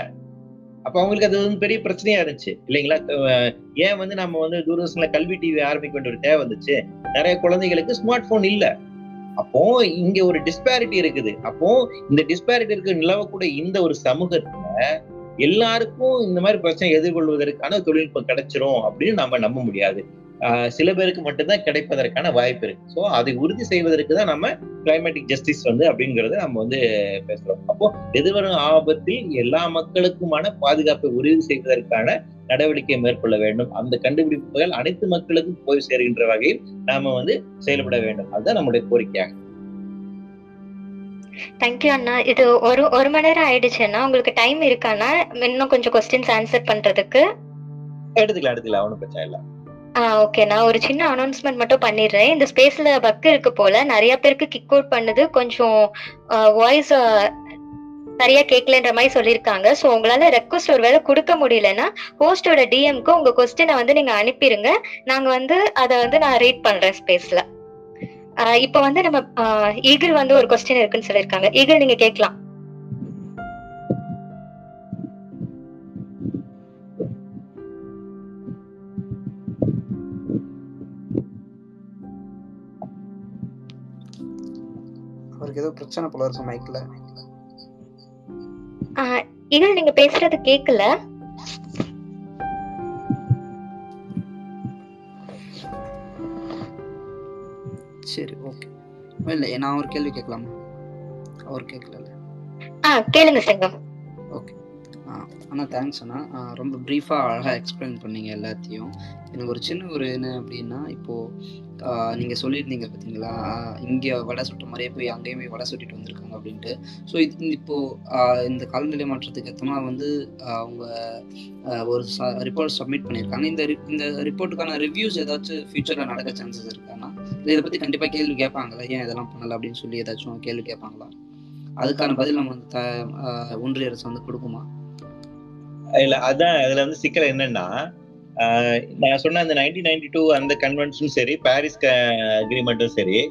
அப்ப அவங்களுக்கு அது வந்து பெரிய பிரச்சனையா இருந்துச்சு. இல்லைங்களா? ஏன் வந்து நம்ம வந்து தூர்தர்ஷன்ல கல்வி டிவி ஆரம்பிக்க வேண்டிய ஒரு தேவை வந்துச்சு. நிறைய குழந்தைகளுக்கு ஸ்மார்ட் போன் இல்ல. அப்போ இங்க ஒரு டிஸ்பாரிட்டி இருக்குது. அப்போ இந்த டிஸ்பாரிட்டி இருக்கு நிலவக்கூடிய இந்த ஒரு சமூகத்துல எல்லாருக்கும் இந்த மாதிரி பிரச்சனை எதிர்கொள்வதற்கான தொழில்நுட்பம் கிடைச்சிரும் அப்படின்னு நம்ம நம்ப முடியாது. சில பேருக்கு மட்டும்தான் கிடைப்பதற்கான வாய்ப்பு இருக்கு. ஸோ அதை உறுதி செய்வதற்கு தான் நம்ம கிளைமேட்டிக் ஜஸ்டிஸ் வந்து அப்படிங்கறத நம்ம வந்து பேசுறோம். அப்போ எதிர்வரும் ஆபத்தில் எல்லா மக்களுக்குமான பாதுகாப்பை உறுதி செய்வதற்கான நடவடிக்கை மேற்கொள்ள வேண்டும். அந்த கண்டுபிடிப்புகள் அனைத்து மக்களுக்கும் போய் சேர்கின்ற வகையில் நாம வந்து செயல்பட வேண்டும். அதுதான் நம்முடைய கோரிக்கையாக தேங்க்யூ அண்ணா. இது ஒரு ஒரு மணி நேரம் ஆயிடுச்சுன்னா உங்களுக்கு டைம் இருக்காண்ணா? இன்னும் கொஞ்சம் கொஸ்டின்ஸ் ஆன்சர் பண்றதுக்கு. எடுத்துக்கலாம் எடுத்துக்கலாம். ஒன்றும் பிரச்சனை இல்லை. ஆ ஓகே நான் ஒரு சின்ன அனௌன்ஸ்மெண்ட் மட்டும் பண்ணிடுறேன். இந்த ஸ்பேஸ்ல பக் இருக்கு போல. நிறைய பேருக்கு கிக் அவுட் பண்ணுது கொஞ்சம் வாய்ஸ் சரியா கேட்கலன்ற மாதிரி சொல்லியிருக்காங்க. ஸோ உங்களால ரெக்வஸ்ட் ஒரு வேலை கொடுக்க முடியலன்னா ஹோஸ்டோட டிஎம்க்கு உங்க கொஸ்டினை வந்து நீங்க அனுப்பிடுங்க நாங்க வந்து அதை வந்து நான் ரீட் பண்றேன் ஸ்பேஸ்ல இப்போ வந்து நம்ம ஈகிள் வந்து ஒரு கொஸ்டின் இருக்குன்னு சொல்லியிருக்காங்க. ஈகிள் நீங்க கேட்கலாம். ஏதோ பிரச்சனை போல இருக்கு மைக்ல ஈகிள் நீங்க பேசுறது கேட்கல சரி ஓகே இல்லை நான் ஒரு கேள்வி கேட்கலாமா? அவர் கேட்கல ஆ கேளுங்க சிங்கம் ஓகே அண்ணா தேங்க்ஸ் அண்ணா. ரொம்ப ப்ரீஃபாக அழகாக எக்ஸ்பிளைன் பண்ணீங்க எல்லாத்தையும். எனக்கு ஒரு சின்ன ஒரு என்ன அப்படின்னா இப்போது நீங்கள் சொல்லியிருந்தீங்க பார்த்தீங்களா இங்கே வடை சுட்ட மாதிரியே போய் அங்கேயும் போய் வடை சுட்டிட்டு வந்திருக்காங்க அப்படின்ட்டு. ஸோ இது இப்போது இந்த காலநிலை மாற்றத்துக்கு ஏற்றமாக வந்து அவங்க ஒரு ச ரிப்போர்ட் சப்மிட் பண்ணியிருக்காங்க. இந்த இந்த ரிப்போர்ட்டுக்கான ரிவ்யூஸ் ஏதாச்சும் ஃபியூச்சரில் நடக்க சான்சஸ் இருக்காண்ணா இதை பற்றி கண்டிப்பாக கேள்வி கேட்பாங்களா? ஏன் இதெல்லாம் பண்ணலை அப்படின்னு சொல்லி ஏதாச்சும் கேள்வி கேட்பாங்களா? அதுக்கான பதில் நம்ம வந்து த- ஒன்றிய அரசு வந்து கொடுக்குமா? இல்ல அதான் அதுல வந்து சிக்கல் என்னன்னா ஆஹ் நான் சொன்ன அந்த நைன்டீன் நைன்டி டூ அந்த கன்வென்ஷனும் சரி பாரிஸ் அக்ரிமெண்ட்டும் சரி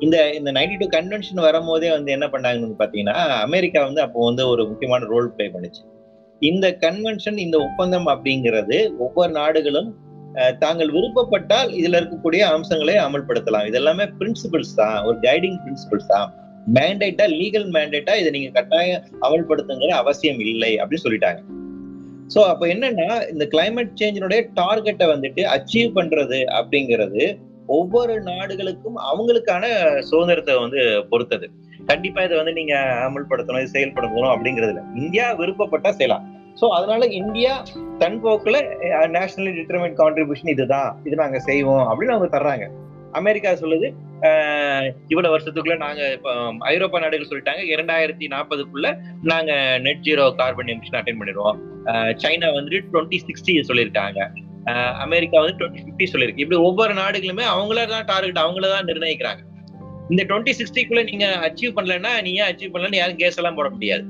இந்த இந்த நைன்டி டூ கன்வென்ஷன் வரும்போதே வந்து என்ன பண்ணாங்கன்னு பாத்தீங்கன்னா அமெரிக்கா வந்து அப்போ வந்து ஒரு முக்கியமான ரோல் பிளே பண்ணுச்சு. இந்த கன்வென்ஷன் இந்த ஒப்பந்தம் அப்படிங்கிறது ஒவ்வொரு நாடுகளும் தாங்கள் விருப்பப்பட்டால் இதுல இருக்கக்கூடிய அம்சங்களை அமல்படுத்தலாம். இது எல்லாமே பிரின்சிபிள்ஸ் தான் ஒரு கைடிங் பிரின்சிபிள்ஸ் தான். மேண்டேட்டா லீகல் மேண்டேட்டா இதை நீங்க கட்டாயம் அமல்படுத்துங்கிற அவசியம் இல்லை அப்படின்னு சொல்லிட்டாங்க. சோ அப்ப என்னன்னா இந்த கிளைமேட் சேஞ்சினுடைய டார்கெட்டை வந்துட்டு அச்சீவ் பண்றது அப்படிங்கிறது ஒவ்வொரு நாடுகளுக்கும் அவங்களுக்கான சுதந்திரத்தை வந்து பொறுத்தது. கண்டிப்பா இதை வந்து நீங்க அமல்படுத்தணும் இது செயல்படுத்தணும் அப்படிங்கிறதுல. இந்தியா விருப்பப்பட்டா செய்யலாம். சோ அதனால இந்தியா தன் போக்குல நேஷனலி டிட்டர்மெண்ட் கான்ட்ரிபியூஷன் இதுதான். இது நாங்க செய்வோம் அப்படின்னு அவங்க தர்றாங்க. அமெரிக்கா சொல்லுது இவ்வளவு வருஷத்துக்குள்ள நாங்க இப்ப ஐரோப்பா நாடுகள் சொல்லிட்டாங்க. இரண்டாயிரத்தி நாற்பதுக்குள்ள நாங்க net zero carbon emission attain பண்ணிடுவோம். சைனா வந்துட்டு டுவெண்ட்டி சிக்ஸ்டி சொல்லியிருக்காங்க. ஆஹ் அமெரிக்கா வந்து டுவெண்ட்டி ஃபிஃப்டி சொல்லியிருக்கு. இப்படி ஒவ்வொரு நாடுகளுமே அவங்கள தான் டார்கெட் அவங்கள தான் நிர்ணயிக்கிறாங்க. இந்த டுவெண்ட்டி சிக்ஸ்டிக்குள்ள நீங்க அச்சீவ் பண்ணலன்னா நீங்க அச்சீவ் பண்ணலன்னு யாரும் கேஸ் எல்லாம் போட முடியாது.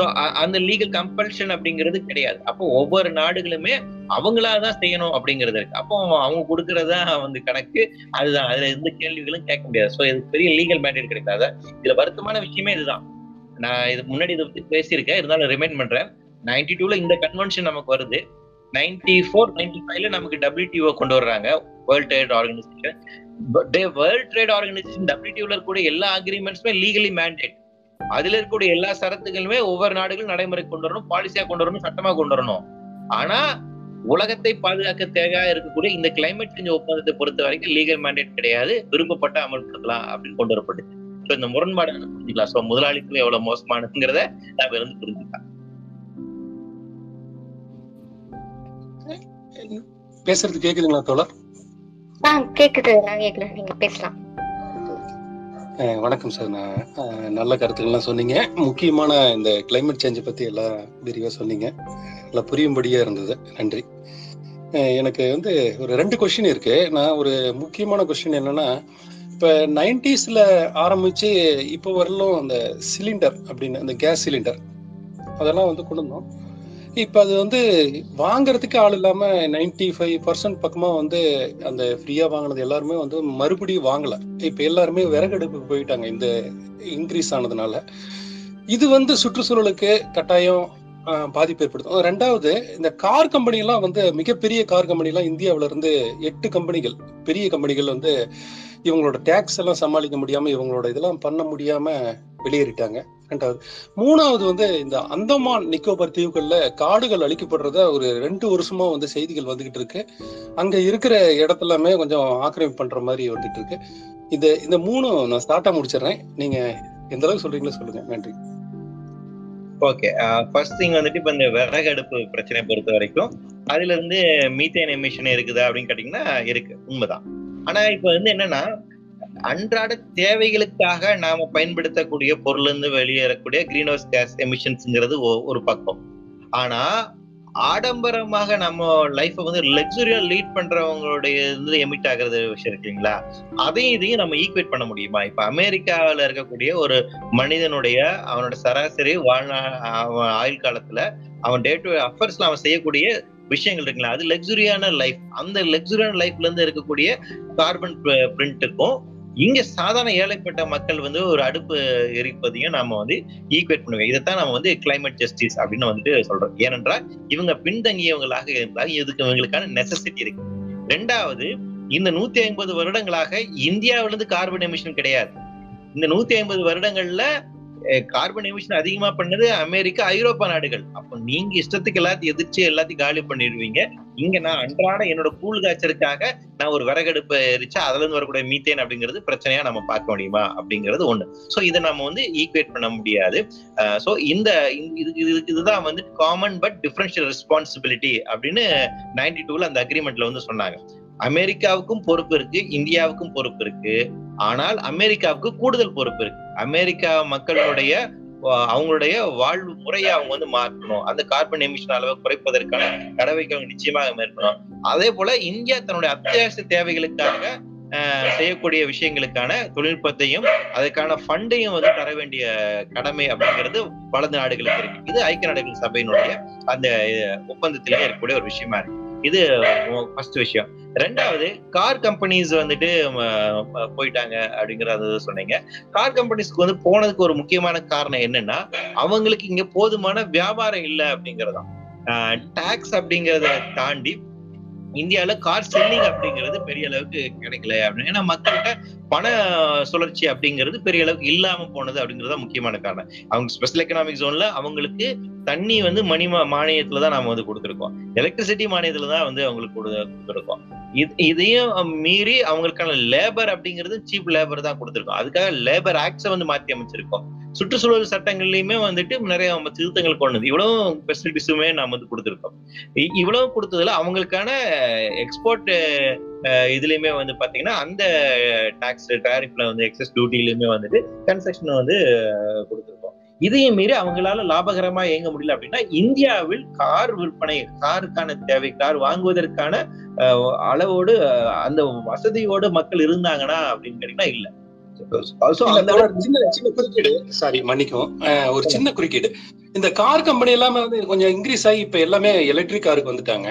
ஸோ அந்த லீகல் கம்பல்ஷன் அப்படிங்கிறது கிடையாது. அப்போ ஒவ்வொரு நாடுகளுமே அவங்களா தான் செய்யணும் அப்படிங்கிறது இருக்கு. அப்போ அவங்க கொடுக்கறதா வந்து கணக்கு அதுதான். அதுல எந்த கேள்விகளும் கேட்க முடியாது. ஸோ இது பெரிய லீகல் மேண்டேட் கிடைக்காத. இதுல வருத்தமான விஷயமே இதுதான். நான் இது முன்னாடி இதை பத்தி பேசியிருக்கேன். இருந்தாலும் ரிமைண்ட் பண்றேன். நைன்டி டூல இந்த கன்வென்ஷன் நமக்கு வருது. நைன்டி ஃபோர் நைன்டி ஃபைவ்ல நமக்கு டபிள்யூடிஓ கொண்டு வர்றாங்க. World trade organization world trade organization டபிள்யூடிஓல கூட எல்லா அக்ரிமெண்ட்ஸுமே லீகலி மேண்டேட் அதுல இருக்கக்கூடிய எல்லா சரத்துகளுமே ஒவ்வொரு நாடுகளும் நடைமுறை கொண்டு வரணும் பாலிசியா கொண்டு வரணும் சட்டமா கொண்டு வரணும். ஆனா உலகத்தை பாதுகாக்க தேவையா இருக்கக்கூடிய இந்த கிளைமேட் சேஞ்ச் ஒப்பந்தத்தை பொறுத்த வரைக்கும் லீகல் மேண்டேட் கிடையாது. விருப்பப்பட்ட அமல்படுத்தலாம் அப்படின்னு கொண்டு வரப்பட்டுச்சு. ஸோ இந்த முரண்பாடு புரிஞ்சுக்கலாம். ஸோ முதலாளித்துவம் எவ்வளவு மோசமானதுங்கிறத நாம இருந்து புரிஞ்சுக்கலாம். பேசுறது கேக்குதுங்களா தோழர்? கேக்குது. நான் நீங்க பேசலாம். வணக்கம் சார். நான் நல்ல கருத்துக்கள்லாம் சொன்னீங்க. முக்கியமான இந்த கிளைமேட் சேஞ்சை பத்தி எல்லாம் விரிவா சொன்னீங்க. நல்லா புரியும்படியா இருந்தது. நன்றி. எனக்கு வந்து ஒரு ரெண்டு கொஷின் இருக்கு. நான் ஒரு முக்கியமான கொஷின் என்னன்னா இப்ப நைன்டிஸ்ல ஆரம்பிச்சு இப்போ வரலும் அந்த சிலிண்டர் அப்படின்னு அந்த கேஸ் சிலிண்டர் அதெல்லாம் வந்து கொண்டு வந்தோம். இப்போ அது வந்து வாங்குறதுக்கு ஆள் இல்லாம நைன்டி ஃபைவ் பர்சன்ட் பக்கமா வந்து அந்த ஃப்ரீயா வாங்கினது எல்லாருமே வந்து மறுபடியும் வாங்கல. இப்ப எல்லாருமே விறகடுப்புக்கு போயிட்டாங்க. இந்த இன்க்ரீஸ் ஆனதுனால. இது வந்து சுற்றுச்சூழலுக்கு கட்டாயம் பாதிப்பு ஏற்படுத்தும். ரெண்டாவது இந்த கார் கம்பெனிலாம் வந்து மிகப்பெரிய கார் கம்பெனிலாம் எல்லாம் இருந்து எட்டு கம்பெனிகள் பெரிய கம்பெனிகள் வந்து இவங்களோட டேக்ஸ் எல்லாம் சமாளிக்க முடியாம இவங்களோட இதெல்லாம் பண்ண முடியாம வெளியேறிட்டாங்க. ரெண்டாவது மூணாவது வந்து இந்த அந்தமான் நிக்கோபார் தீவுகள்ல காடுகள் அழிக்கப்படுறத ஒரு ரெண்டு வருஷமா வந்து செய்திகள் வந்துகிட்டு இருக்கு. அங்க இருக்கிற இடத்துலாமே கொஞ்சம் ஆக்கிரமிப்பு பண்ற மாதிரி வந்துட்டு இருக்கு. இந்த இந்த மூணும் நான் ஸ்டார்ட்டா முடிச்சிடுறேன். நீங்க எந்த அளவுக்கு சொல்றீங்களோ சொல்லுங்க. நன்றி. ஓகே ஃபர்ஸ்ட் திங் வந்துட்டு இப்ப இந்த விறகு அடுப்பு பிரச்சனை பொறுத்த வரைக்கும் அதுல இருந்து மீத்தேன் எமிஷன் இருக்குதா அப்படின்னு கேட்டீங்கன்னா இருக்கு. உண்மைதான். ஆனா இப்ப வந்து என்னன்னா அன்றாட தேவைகளுக்காக நாம பயன்படுத்தக்கூடிய பொருள் இருந்து வெளியேறக்கூடிய கிரீன் ஹவுஸ் கேஸ் எமிஷன்ஸ்ங்கிறது ஒரு பக்கம். ஆனா ஆடம்பரமாக நம்ம லைஃப்பை வந்து லக்ஸுரியா லீட் பண்றவங்களுடைய இருந்து எமிட் ஆகிறது விஷயம் இருக்குங்களா அதையும் இதையும் நம்ம ஈக்குவேட் பண்ண முடியுமா? இப்ப அமெரிக்காவில் இருக்கக்கூடிய ஒரு மனிதனுடைய அவனோட சராசரி வாழ்நாள் அவன் ஆயுள் காலத்துல அவன் டே டு அஃபர்ஸ்ல அவன் செய்யக்கூடிய விஷயங்கள் இருக்குங்களா அது லக்ஸுரியான லைஃப் அந்த லக்ஸுரியான லைஃப்ல இருந்து இருக்கக்கூடிய கார்பன் பிரிண்ட்டுக்கும் இங்க சாதாரண ஏழைப்பட்ட மக்கள் வந்து ஒரு அடுப்பு எரிப்பதையும் நாம வந்து ஈக்குவேட் பண்ணுவோம். இதைத்தான் நம்ம வந்து கிளைமேட் ஜஸ்டிஸ் அப்படின்னு வந்துட்டு சொல்றோம். ஏனென்றால் இவங்க பின்தங்கியவங்களாக இருந்தால் இதுக்கு இவங்களுக்கான நெசசிட்டி இருக்கு. ரெண்டாவது இந்த நூத்தி ஐம்பது வருடங்களாக இந்தியாவிலிருந்து கார்பன் எமிஷன் கிடையாது. இந்த நூத்தி ஐம்பது வருடங்கள்ல கார்பன் எமிஷன் அதிகமா பண்ணது அமெரிக்கா ஐரோப்பா நாடுகள். அப்போ நீங்க இஷ்டத்துக்கு எல்லாத்தையும் எதிர்த்து எல்லாத்தையும் காலி பண்ணிடுவீங்க. இங்க நான் அன்றாட என்னோட கூழ் காய்ச்சலுக்காக நான் ஒரு விறகடுப்பு எரிச்சா அதுல இருந்து வரக்கூடிய மீத்தேன் அப்படிங்கிறது பிரச்சனையா நம்ம பார்க்க முடியுமா? அப்படிங்கிறது ஒண்ணு. சோ இதை நம்ம வந்து ஈக்குவேட் பண்ண முடியாது. சோ இந்த இதுதான் வந்து காமன் பட் டிஃபரன்ஷியல் ரெஸ்பான்சிபிலிட்டி அப்படின்னு நைன்டி டூல அந்த அக்ரிமெண்ட்ல வந்து சொன்னாங்க. அமெரிக்காவுக்கும் பொறுப்பு இருக்கு இந்தியாவுக்கும் பொறுப்பு இருக்கு. ஆனால் அமெரிக்காவுக்கு கூடுதல் பொறுப்பு இருக்கு. அமெரிக்கா மக்களுடைய அவங்களுடைய வாழ்வு முறையை அவங்க வந்து மாற்றணும். அந்த கார்பன் எமிஷன் அளவை குறைப்பதற்கான நடவடிக்கை அவங்க நிச்சயமாக மேற்கணும் அதே போல இந்தியா தன்னுடைய அத்தியாவசிய தேவைகளுக்காக செய்யக்கூடிய விஷயங்களுக்கான தொழில்நுட்பத்தையும் அதுக்கான ஃபண்டையும் வந்து தர வேண்டிய கடமை அப்படிங்கிறது வளர்ந்த நாடுகளுக்கு இருக்கு. இது ஐக்கிய நாடுகள் சபையினுடைய அந்த ஒப்பந்தத்திலேயே இருக்கக்கூடிய ஒரு விஷயமா இருக்கு. இது ஃபர்ஸ்ட் விஷயம். ரெண்டாவது கார் கம்பெனிஸ் வந்துட்டு போயிட்டாங்க அப்படிங்கறத சொன்னீங்க. கார் கம்பெனிஸ்க்கு வந்து போனதுக்கு ஒரு முக்கியமான காரணம் என்னன்னா அவங்களுக்கு இங்க போதுமான வியாபாரம் இல்லை அப்படிங்கறதான் டாக்ஸ் அப்படிங்கறத தாண்டி இந்தியாவில கார் செல்லிங் அப்படிங்கிறது பெரிய அளவுக்கு கிடைக்கல. அப்படின்னு. ஏன்னா மக்கள்கிட்ட பண சுழற்சி அப்படிங்கிறது பெரிய அளவுக்கு இல்லாம போனது அப்படிங்கிறது முக்கியமான காரணம். அவங்க ஸ்பெஷல் எக்கனாமிக் ஜோன்ல அவங்களுக்கு தண்ணி வந்து மணி மானியத்துல தான் நாம வந்து கொடுத்துருக்கோம். எலக்ட்ரிசிட்டி மானியத்துல தான் வந்து அவங்களுக்கு கொடுத்துருக்கோம். இதையும் மீறி அவங்களுக்கான லேபர் அப்படிங்கிறது சீப் லேபர் தான் கொடுத்துருக்கோம். அதுக்காக லேபர் ஆக்ட்ஸை வந்து மாற்றி அமைச்சிருக்கோம். சுற்றுச்சூழல் சட்டங்கள்லயுமே வந்துட்டு நிறைய திருத்தங்கள் கொண்டு இவ்வளவு ஃபெசிலிட்டிஸுமே நாம் வந்து கொடுத்துருக்கோம். இவ்வளவு கொடுத்ததுல அவங்களுக்கான எக்ஸ்போர்ட் இதுலயுமே வந்து பாத்தீங்கன்னா அந்த டாக்ஸ் டாரிஃப்ல வந்து எக்ஸஸ் டியூட்டிலயுமே வந்துட்டு கன்செக்ஷன் வந்து கொடுத்துருக்கோம். இதையும் மீறி அவங்களால லாபகரமா இயங்க முடியல அப்படின்னா இந்தியாவில் கார் விற்பனை காருக்கான தேவை கார் வாங்குவதற்கான அளவோடு அந்த வசதியோடு மக்கள் இருந்தாங்கன்னா அப்படின்னு கேட்டீங்கன்னா இல்ல. சின்ன குறுக்கீடு சாரி மன்னிக்கும் ஒரு சின்ன குறுக்கீடு. இந்த கார் கம்பெனி எல்லாமே வந்து கொஞ்சம் இன்க்ரீஸ் ஆகி இப்ப எல்லாமே எலக்ட்ரிக் காருக்கு வந்துட்டாங்க.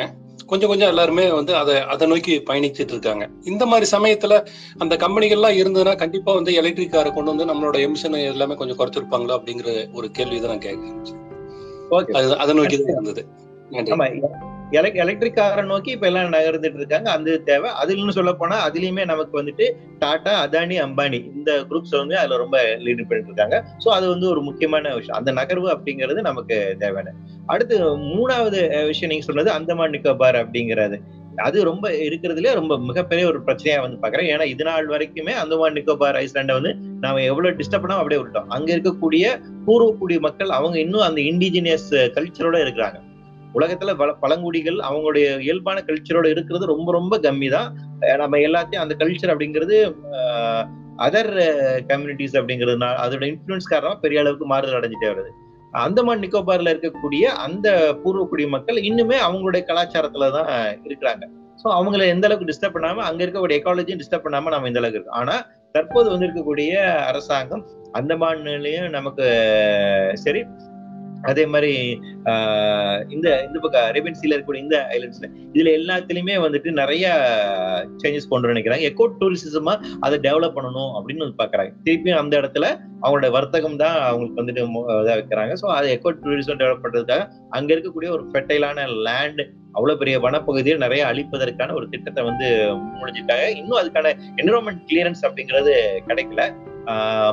கொஞ்சம் கொஞ்சம் எல்லாருமே வந்து அதை அதை நோக்கி பயணிச்சுட்டு இருக்காங்க. இந்த மாதிரி சமயத்துல அந்த கம்பெனிகள்லாம் இருந்ததுன்னா கண்டிப்பா வந்து எலக்ட்ரிக் காரை கொண்டு வந்து நம்மளோட எமிஷன் எல்லாமே கொஞ்சம் குறைச்சிருப்பாங்களா அப்படிங்கிற ஒரு கேள்வி தான் நான் கேட்கிறேன். அதை நோக்கி தான் இருந்தது. எலக்ட்ரிக் காரை நோக்கி இப்ப எல்லாம் நகர்ந்துட்டு இருக்காங்க. அந்த தேவை. அதுலன்னு சொல்ல போனா அதுலயுமே நமக்கு வந்துட்டு டாடா அதானி அம்பானி இந்த குரூப்ஸ் வந்து அதுல ரொம்ப லீடு பண்ணிட்டு இருக்காங்க. சோ அது வந்து ஒரு முக்கியமான விஷயம். அந்த நகர்வு அப்படிங்கிறது நமக்கு தேவையான. அடுத்து மூணாவது விஷயம் நீங்க சொன்னது அந்தமான் நிக்கோபார் அப்படிங்கிறது. அது ரொம்ப இருக்கிறதுல ரொம்ப மிகப்பெரிய ஒரு பிரச்சனையா வந்து பாக்குறேன். ஏன்னா இது நாள் வரைக்குமே அந்தமான் நிக்கோபார் ஐஸ்லாண்டை வந்து நாம எவ்வளவு டிஸ்டர்ப் பண்ணாம அப்படியே விட்டோம் அங்க இருக்கக்கூடிய பூர்வக்குடி மக்கள் அவங்க இன்னும் அந்த இண்டிஜினியஸ் கல்ச்சரோட இருக்கிறாங்க. உலகத்துல பல பழங்குடிகள் அவங்களுடைய இயல்பான கல்ச்சரோட இருக்கிறது ரொம்ப ரொம்ப கம்மி தான் நம்ம எல்லாத்தையும் அந்த கல்ச்சர் அப்படிங்கிறது அதர் கம்யூனிட்டிஸ் அப்படிங்கிறதுனால அதோட இன்ஃபுளுன்ஸ் காரணமா பெரிய அளவுக்கு மாறுதல் அடைஞ்சிட்டே வருது. அந்தமான் நிக்கோபார்ல இருக்கக்கூடிய அந்த பூர்வக்குடி மக்கள் இன்னுமே அவங்களுடைய கலாச்சாரத்துல தான் இருக்கிறாங்க. ஸோ அவங்கள எந்த அளவுக்கு டிஸ்டர்ப் பண்ணாம அங்க இருக்கக்கூடிய எக்காலஜியும் டிஸ்டர்ப் பண்ணாம நம்ம இந்த அளவுக்கு இருக்கோம். ஆனா தற்போது வந்து இருக்கக்கூடிய அரசாங்கம் அந்தமான்லயும் நமக்கு சரி அதே மாதிரி ஆஹ் இந்த இந்த பக்கம் அரேபியன் சீல இருக்கக்கூடிய இந்த ஐலண்ட்ஸ்ல இதுல எல்லாத்துலயுமே வந்துட்டு நிறைய சேஞ்சஸ் கொண்டு நினைக்கிறாங்க எக்கோ டூரிசமா அதை டெவலப் பண்ணணும் அப்படின்னு வந்து பாக்குறாங்க. திருப்பியும் அந்த இடத்துல அவங்களோட வர்த்தகம் தான் அவங்களுக்கு வந்துட்டு இதாக வைக்கிறாங்க. ஸோ அது எக்கோ டூரிசம் டெவலப் பண்றதுக்காக அங்க இருக்கக்கூடிய ஒரு ஃபெர்டைலான லேண்ட் அவ்வளவு பெரிய வனப்பகுதியை நிறைய அழிப்பதற்கான ஒரு திட்டத்தை வந்து முடிஞ்சிட்டாங்க இன்னும் அதுக்கான என்விரான்மெண்ட் கிளியரன்ஸ் அப்படிங்கிறது கிடைக்கல.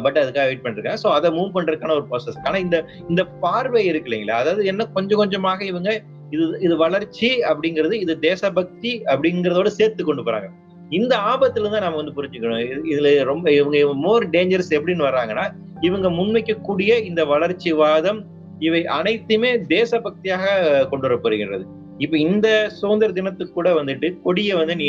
பட் அதுக்காக வெயிட் பண்ணிருக்காங்க ஸோ அதை மூவ் பண்றதுக்கான ஒரு ப்ராசஸ் ஆனா இந்த இந்த பார்வை இருக்கு இல்லைங்களா? அதாவது என்ன கொஞ்சம் கொஞ்சமாக இவங்க இது இது வளர்ச்சி அப்படிங்கிறது இது தேசபக்தி அப்படிங்கிறதோட சேர்த்து கொண்டு போறாங்க. இந்த ஆபத்துல தான் நம்ம வந்து புரிஞ்சுக்கணும். இது- இதுல ரொம்ப இவங்க மோர் டேஞ்சரஸ் எப்படின்னு வர்றாங்கன்னா இவங்க முன்வைக்கக்கூடிய இந்த வளர்ச்சிவாதம் இவை அனைத்துமே தேசபக்தியாக கொண்டு வரப்படுகிறது இப்ப இந்த சுதந்திர தினத்துக்கு கூட வந்துட்டு கொடியை வந்து நீ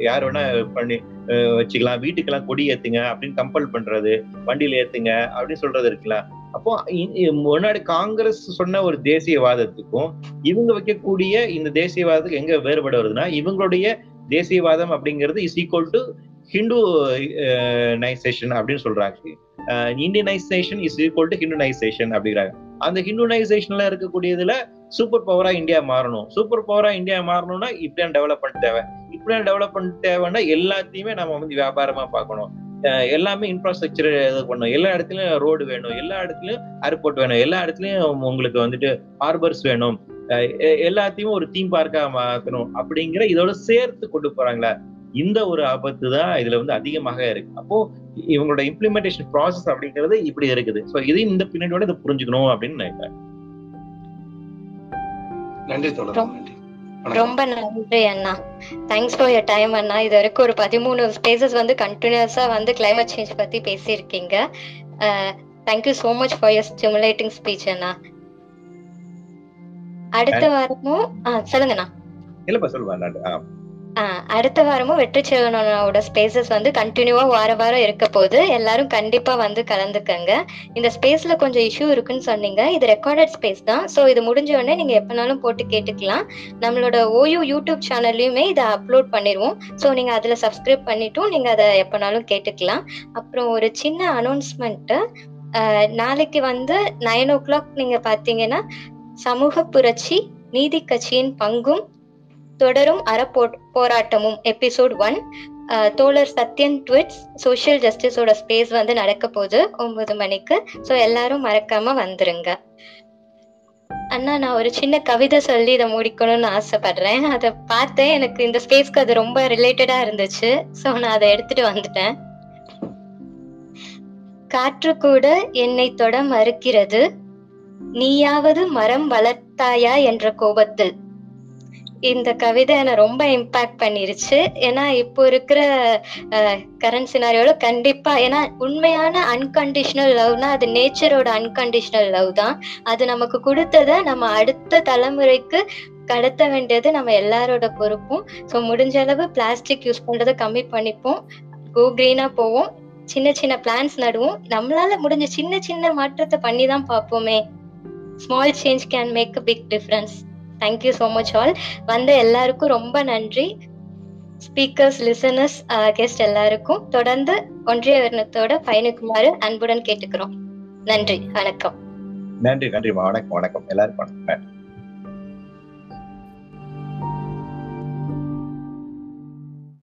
யார் வேணா பண்ணி வச்சுக்கலாம். வீட்டுக்கெல்லாம் கொடி ஏத்துங்க அப்படின்னு கம்பல் பண்றது வண்டியில ஏத்துங்க அப்படின்னு சொல்றது இருக்குல்ல. அப்போ இ- முன்னாடி காங்கிரஸ் சொன்ன ஒரு தேசியவாதத்துக்கும் இவங்க வைக்கக்கூடிய இந்த தேசியவாதத்துக்கு எங்க வேறுபாடு வருதுன்னா இவங்களுடைய தேசியவாதம் அப்படிங்கிறது is equal to Hinduisation அப்படின்னு சொல்றாங்க. Indianisation is equal to Hinduisation அப்படிங்கிறாங்க. அந்த ஹிந்துனைசேஷன்ல இருக்கக்கூடியதுல சூப்பர் பவரா இந்தியா மாறணும். சூப்பர் பவரா இந்தியா மாறணும்னா இப்படியான டெவலப்மெண்ட் தேவை. இப்படியான டெவலப்மெண்ட் தேவைன்னா எல்லாத்தையுமே நம்ம வந்து வியாபாரமா பார்க்கணும். அஹ் எல்லாமே இன்ஃப்ராஸ்ட்ரக்சர் இது பண்ணணும். எல்லா இடத்துலயும் ரோடு வேணும். எல்லா இடத்துலயும் ஏர்போர்ட் வேணும். எல்லா இடத்துலயும் உங்களுக்கு வந்துட்டு ஹார்பர்ஸ் வேணும். அஹ் எல்லாத்தையும் ஒரு தீம் பார்க்கா மாத்தணும் அப்படிங்கிற இதோட சேர்த்து கொண்டு போறாங்களா. இந்த ஒரு ஆபத்து தான் இதுல வந்து அதிகமாக இருக்கு. அப்போ இவங்களோட இம்ப்ளிமெண்டேஷன் ப்ராசஸ் அப்படிங்கிறது இப்படி இருக்குது. ஸோ இது இந்த பின்னாடியோட இதை புரிஞ்சுக்கணும் அப்படின்னு நினைக்கிறேன். நன்றி தோழர். ரொம்ப- நன்றி. வணக்கம். ரொம்ப நன்றி அண்ணா. தேங்க்ஸ் ஃபார் யர் டைம் அண்ணா. இது வரைக்கும் ஒரு பதிமூணு ஸ்பேசஸ் வந்து கண்டினியூஸா வந்து climate சேஞ்ச் பத்தி பேசியிருக்கீங்க. Thank you so much for your stimulating speech அண்ணா. அடுத்த வாரமும் சொல்லுங்கண்ணா. இல்லப்பா சொல்லுவா அடுத்த வாரமும் வெற்றி செல்வனோட ஸ்பேசஸ் வந்து கண்டினியூவா வார வாரம் இருக்க போது எல்லாரும் கண்டிப்பா வந்து கலந்துக்கங்க. இந்த ஸ்பேஸ்ல கொஞ்சம் இஷ்யூ இருக்குன்னு சொன்னீங்க. இது ரெக்கார்டட் ஸ்பேஸ் தான். ஸோ இது முடிஞ்ச உடனே நீங்க எப்பனாலும் போட்டு கேட்டுக்கலாம். நம்மளோட ஓயோ யூடியூப் சேனல்லையுமே இதை அப்லோட் பண்ணிடுவோம் ஸோ நீங்க அதுல சப்ஸ்கிரைப் பண்ணிட்டும் நீங்க அதை எப்பனாலும் கேட்டுக்கலாம். அப்புறம் ஒரு சின்ன அனௌன்ஸ்மெண்ட் நாளைக்கு வந்து நைன் ஓ கிளாக் நீங்க பாத்தீங்கன்னா சமூக புரட்சி நீதி கட்சியின் பங்கும் தொடரும் அறப்போ போராட்டமும். எபிசோட் ஒன் தோழர் சத்யன் ட்விட்ஸ் சோஷியல் ஜஸ்டிஸோட ஸ்பேஸ் வந்து நடக்க போகுது. ஒன்பது மணிக்கு. ஸோ எல்லாரும் மறக்காம வந்துருங்க. அண்ணா நான் ஒரு சின்ன கவிதை சொல்லி இதை முடிக்கணும்னு ஆசைப்படுறேன். அதை பார்த்தேன் எனக்கு இந்த ஸ்பேஸ்க்கு அது ரொம்ப ரிலேட்டடா இருந்துச்சு. ஸோ நான் அதை எடுத்துட்டு வந்துட்டேன். காற்று கூட என்னை தொட மறுக்கிறது. நீயாவது மரம் வளர்த்தாயா என்ற கோபத்தில். இந்த கவிதை என்னை ரொம்ப இம்பாக்ட் பண்ணிருச்சு. ஏன்னா இப்போ இருக்கிற கரண்ட் சினாரியோட கண்டிப்பா ஏன்னா உண்மையான அன்கண்டிஷனல் லவ்னா அது நேச்சரோட அன்கண்டிஷனல் லவ் தான். அது நமக்கு கொடுத்ததை நம்ம அடுத்த தலைமுறைக்கு கடத்த வேண்டியது நம்ம எல்லாரோட பொறுப்பும். ஸோ முடிஞ்ச அளவு பிளாஸ்டிக் யூஸ் பண்றதை கம்மி பண்ணிப்போம். கோ கிரீனா போவோம். சின்ன சின்ன பிளான்ஸ் நடுவோம். நம்மளால முடிஞ்ச சின்ன சின்ன மாற்றத்தை பண்ணி தான் பார்ப்போமே. Small change can make a big difference thank you so much all வந்த எல்லாருக்கும் ரொம்ப நன்றி. ஸ்பீக்கர்ஸ் லிசனர்ஸ் கெஸ்ட் எல்லாருக்கும். தொடர்ந்து ஒன்றிய வர்ணத்தோட பயணிக்குமாறு அன்புடன் கேட்டுக்கிறோம். நன்றி வணக்கம். நன்றி நன்றிமா வணக்கம் வணக்கம். எல்லாருக்கும் வணக்கம்.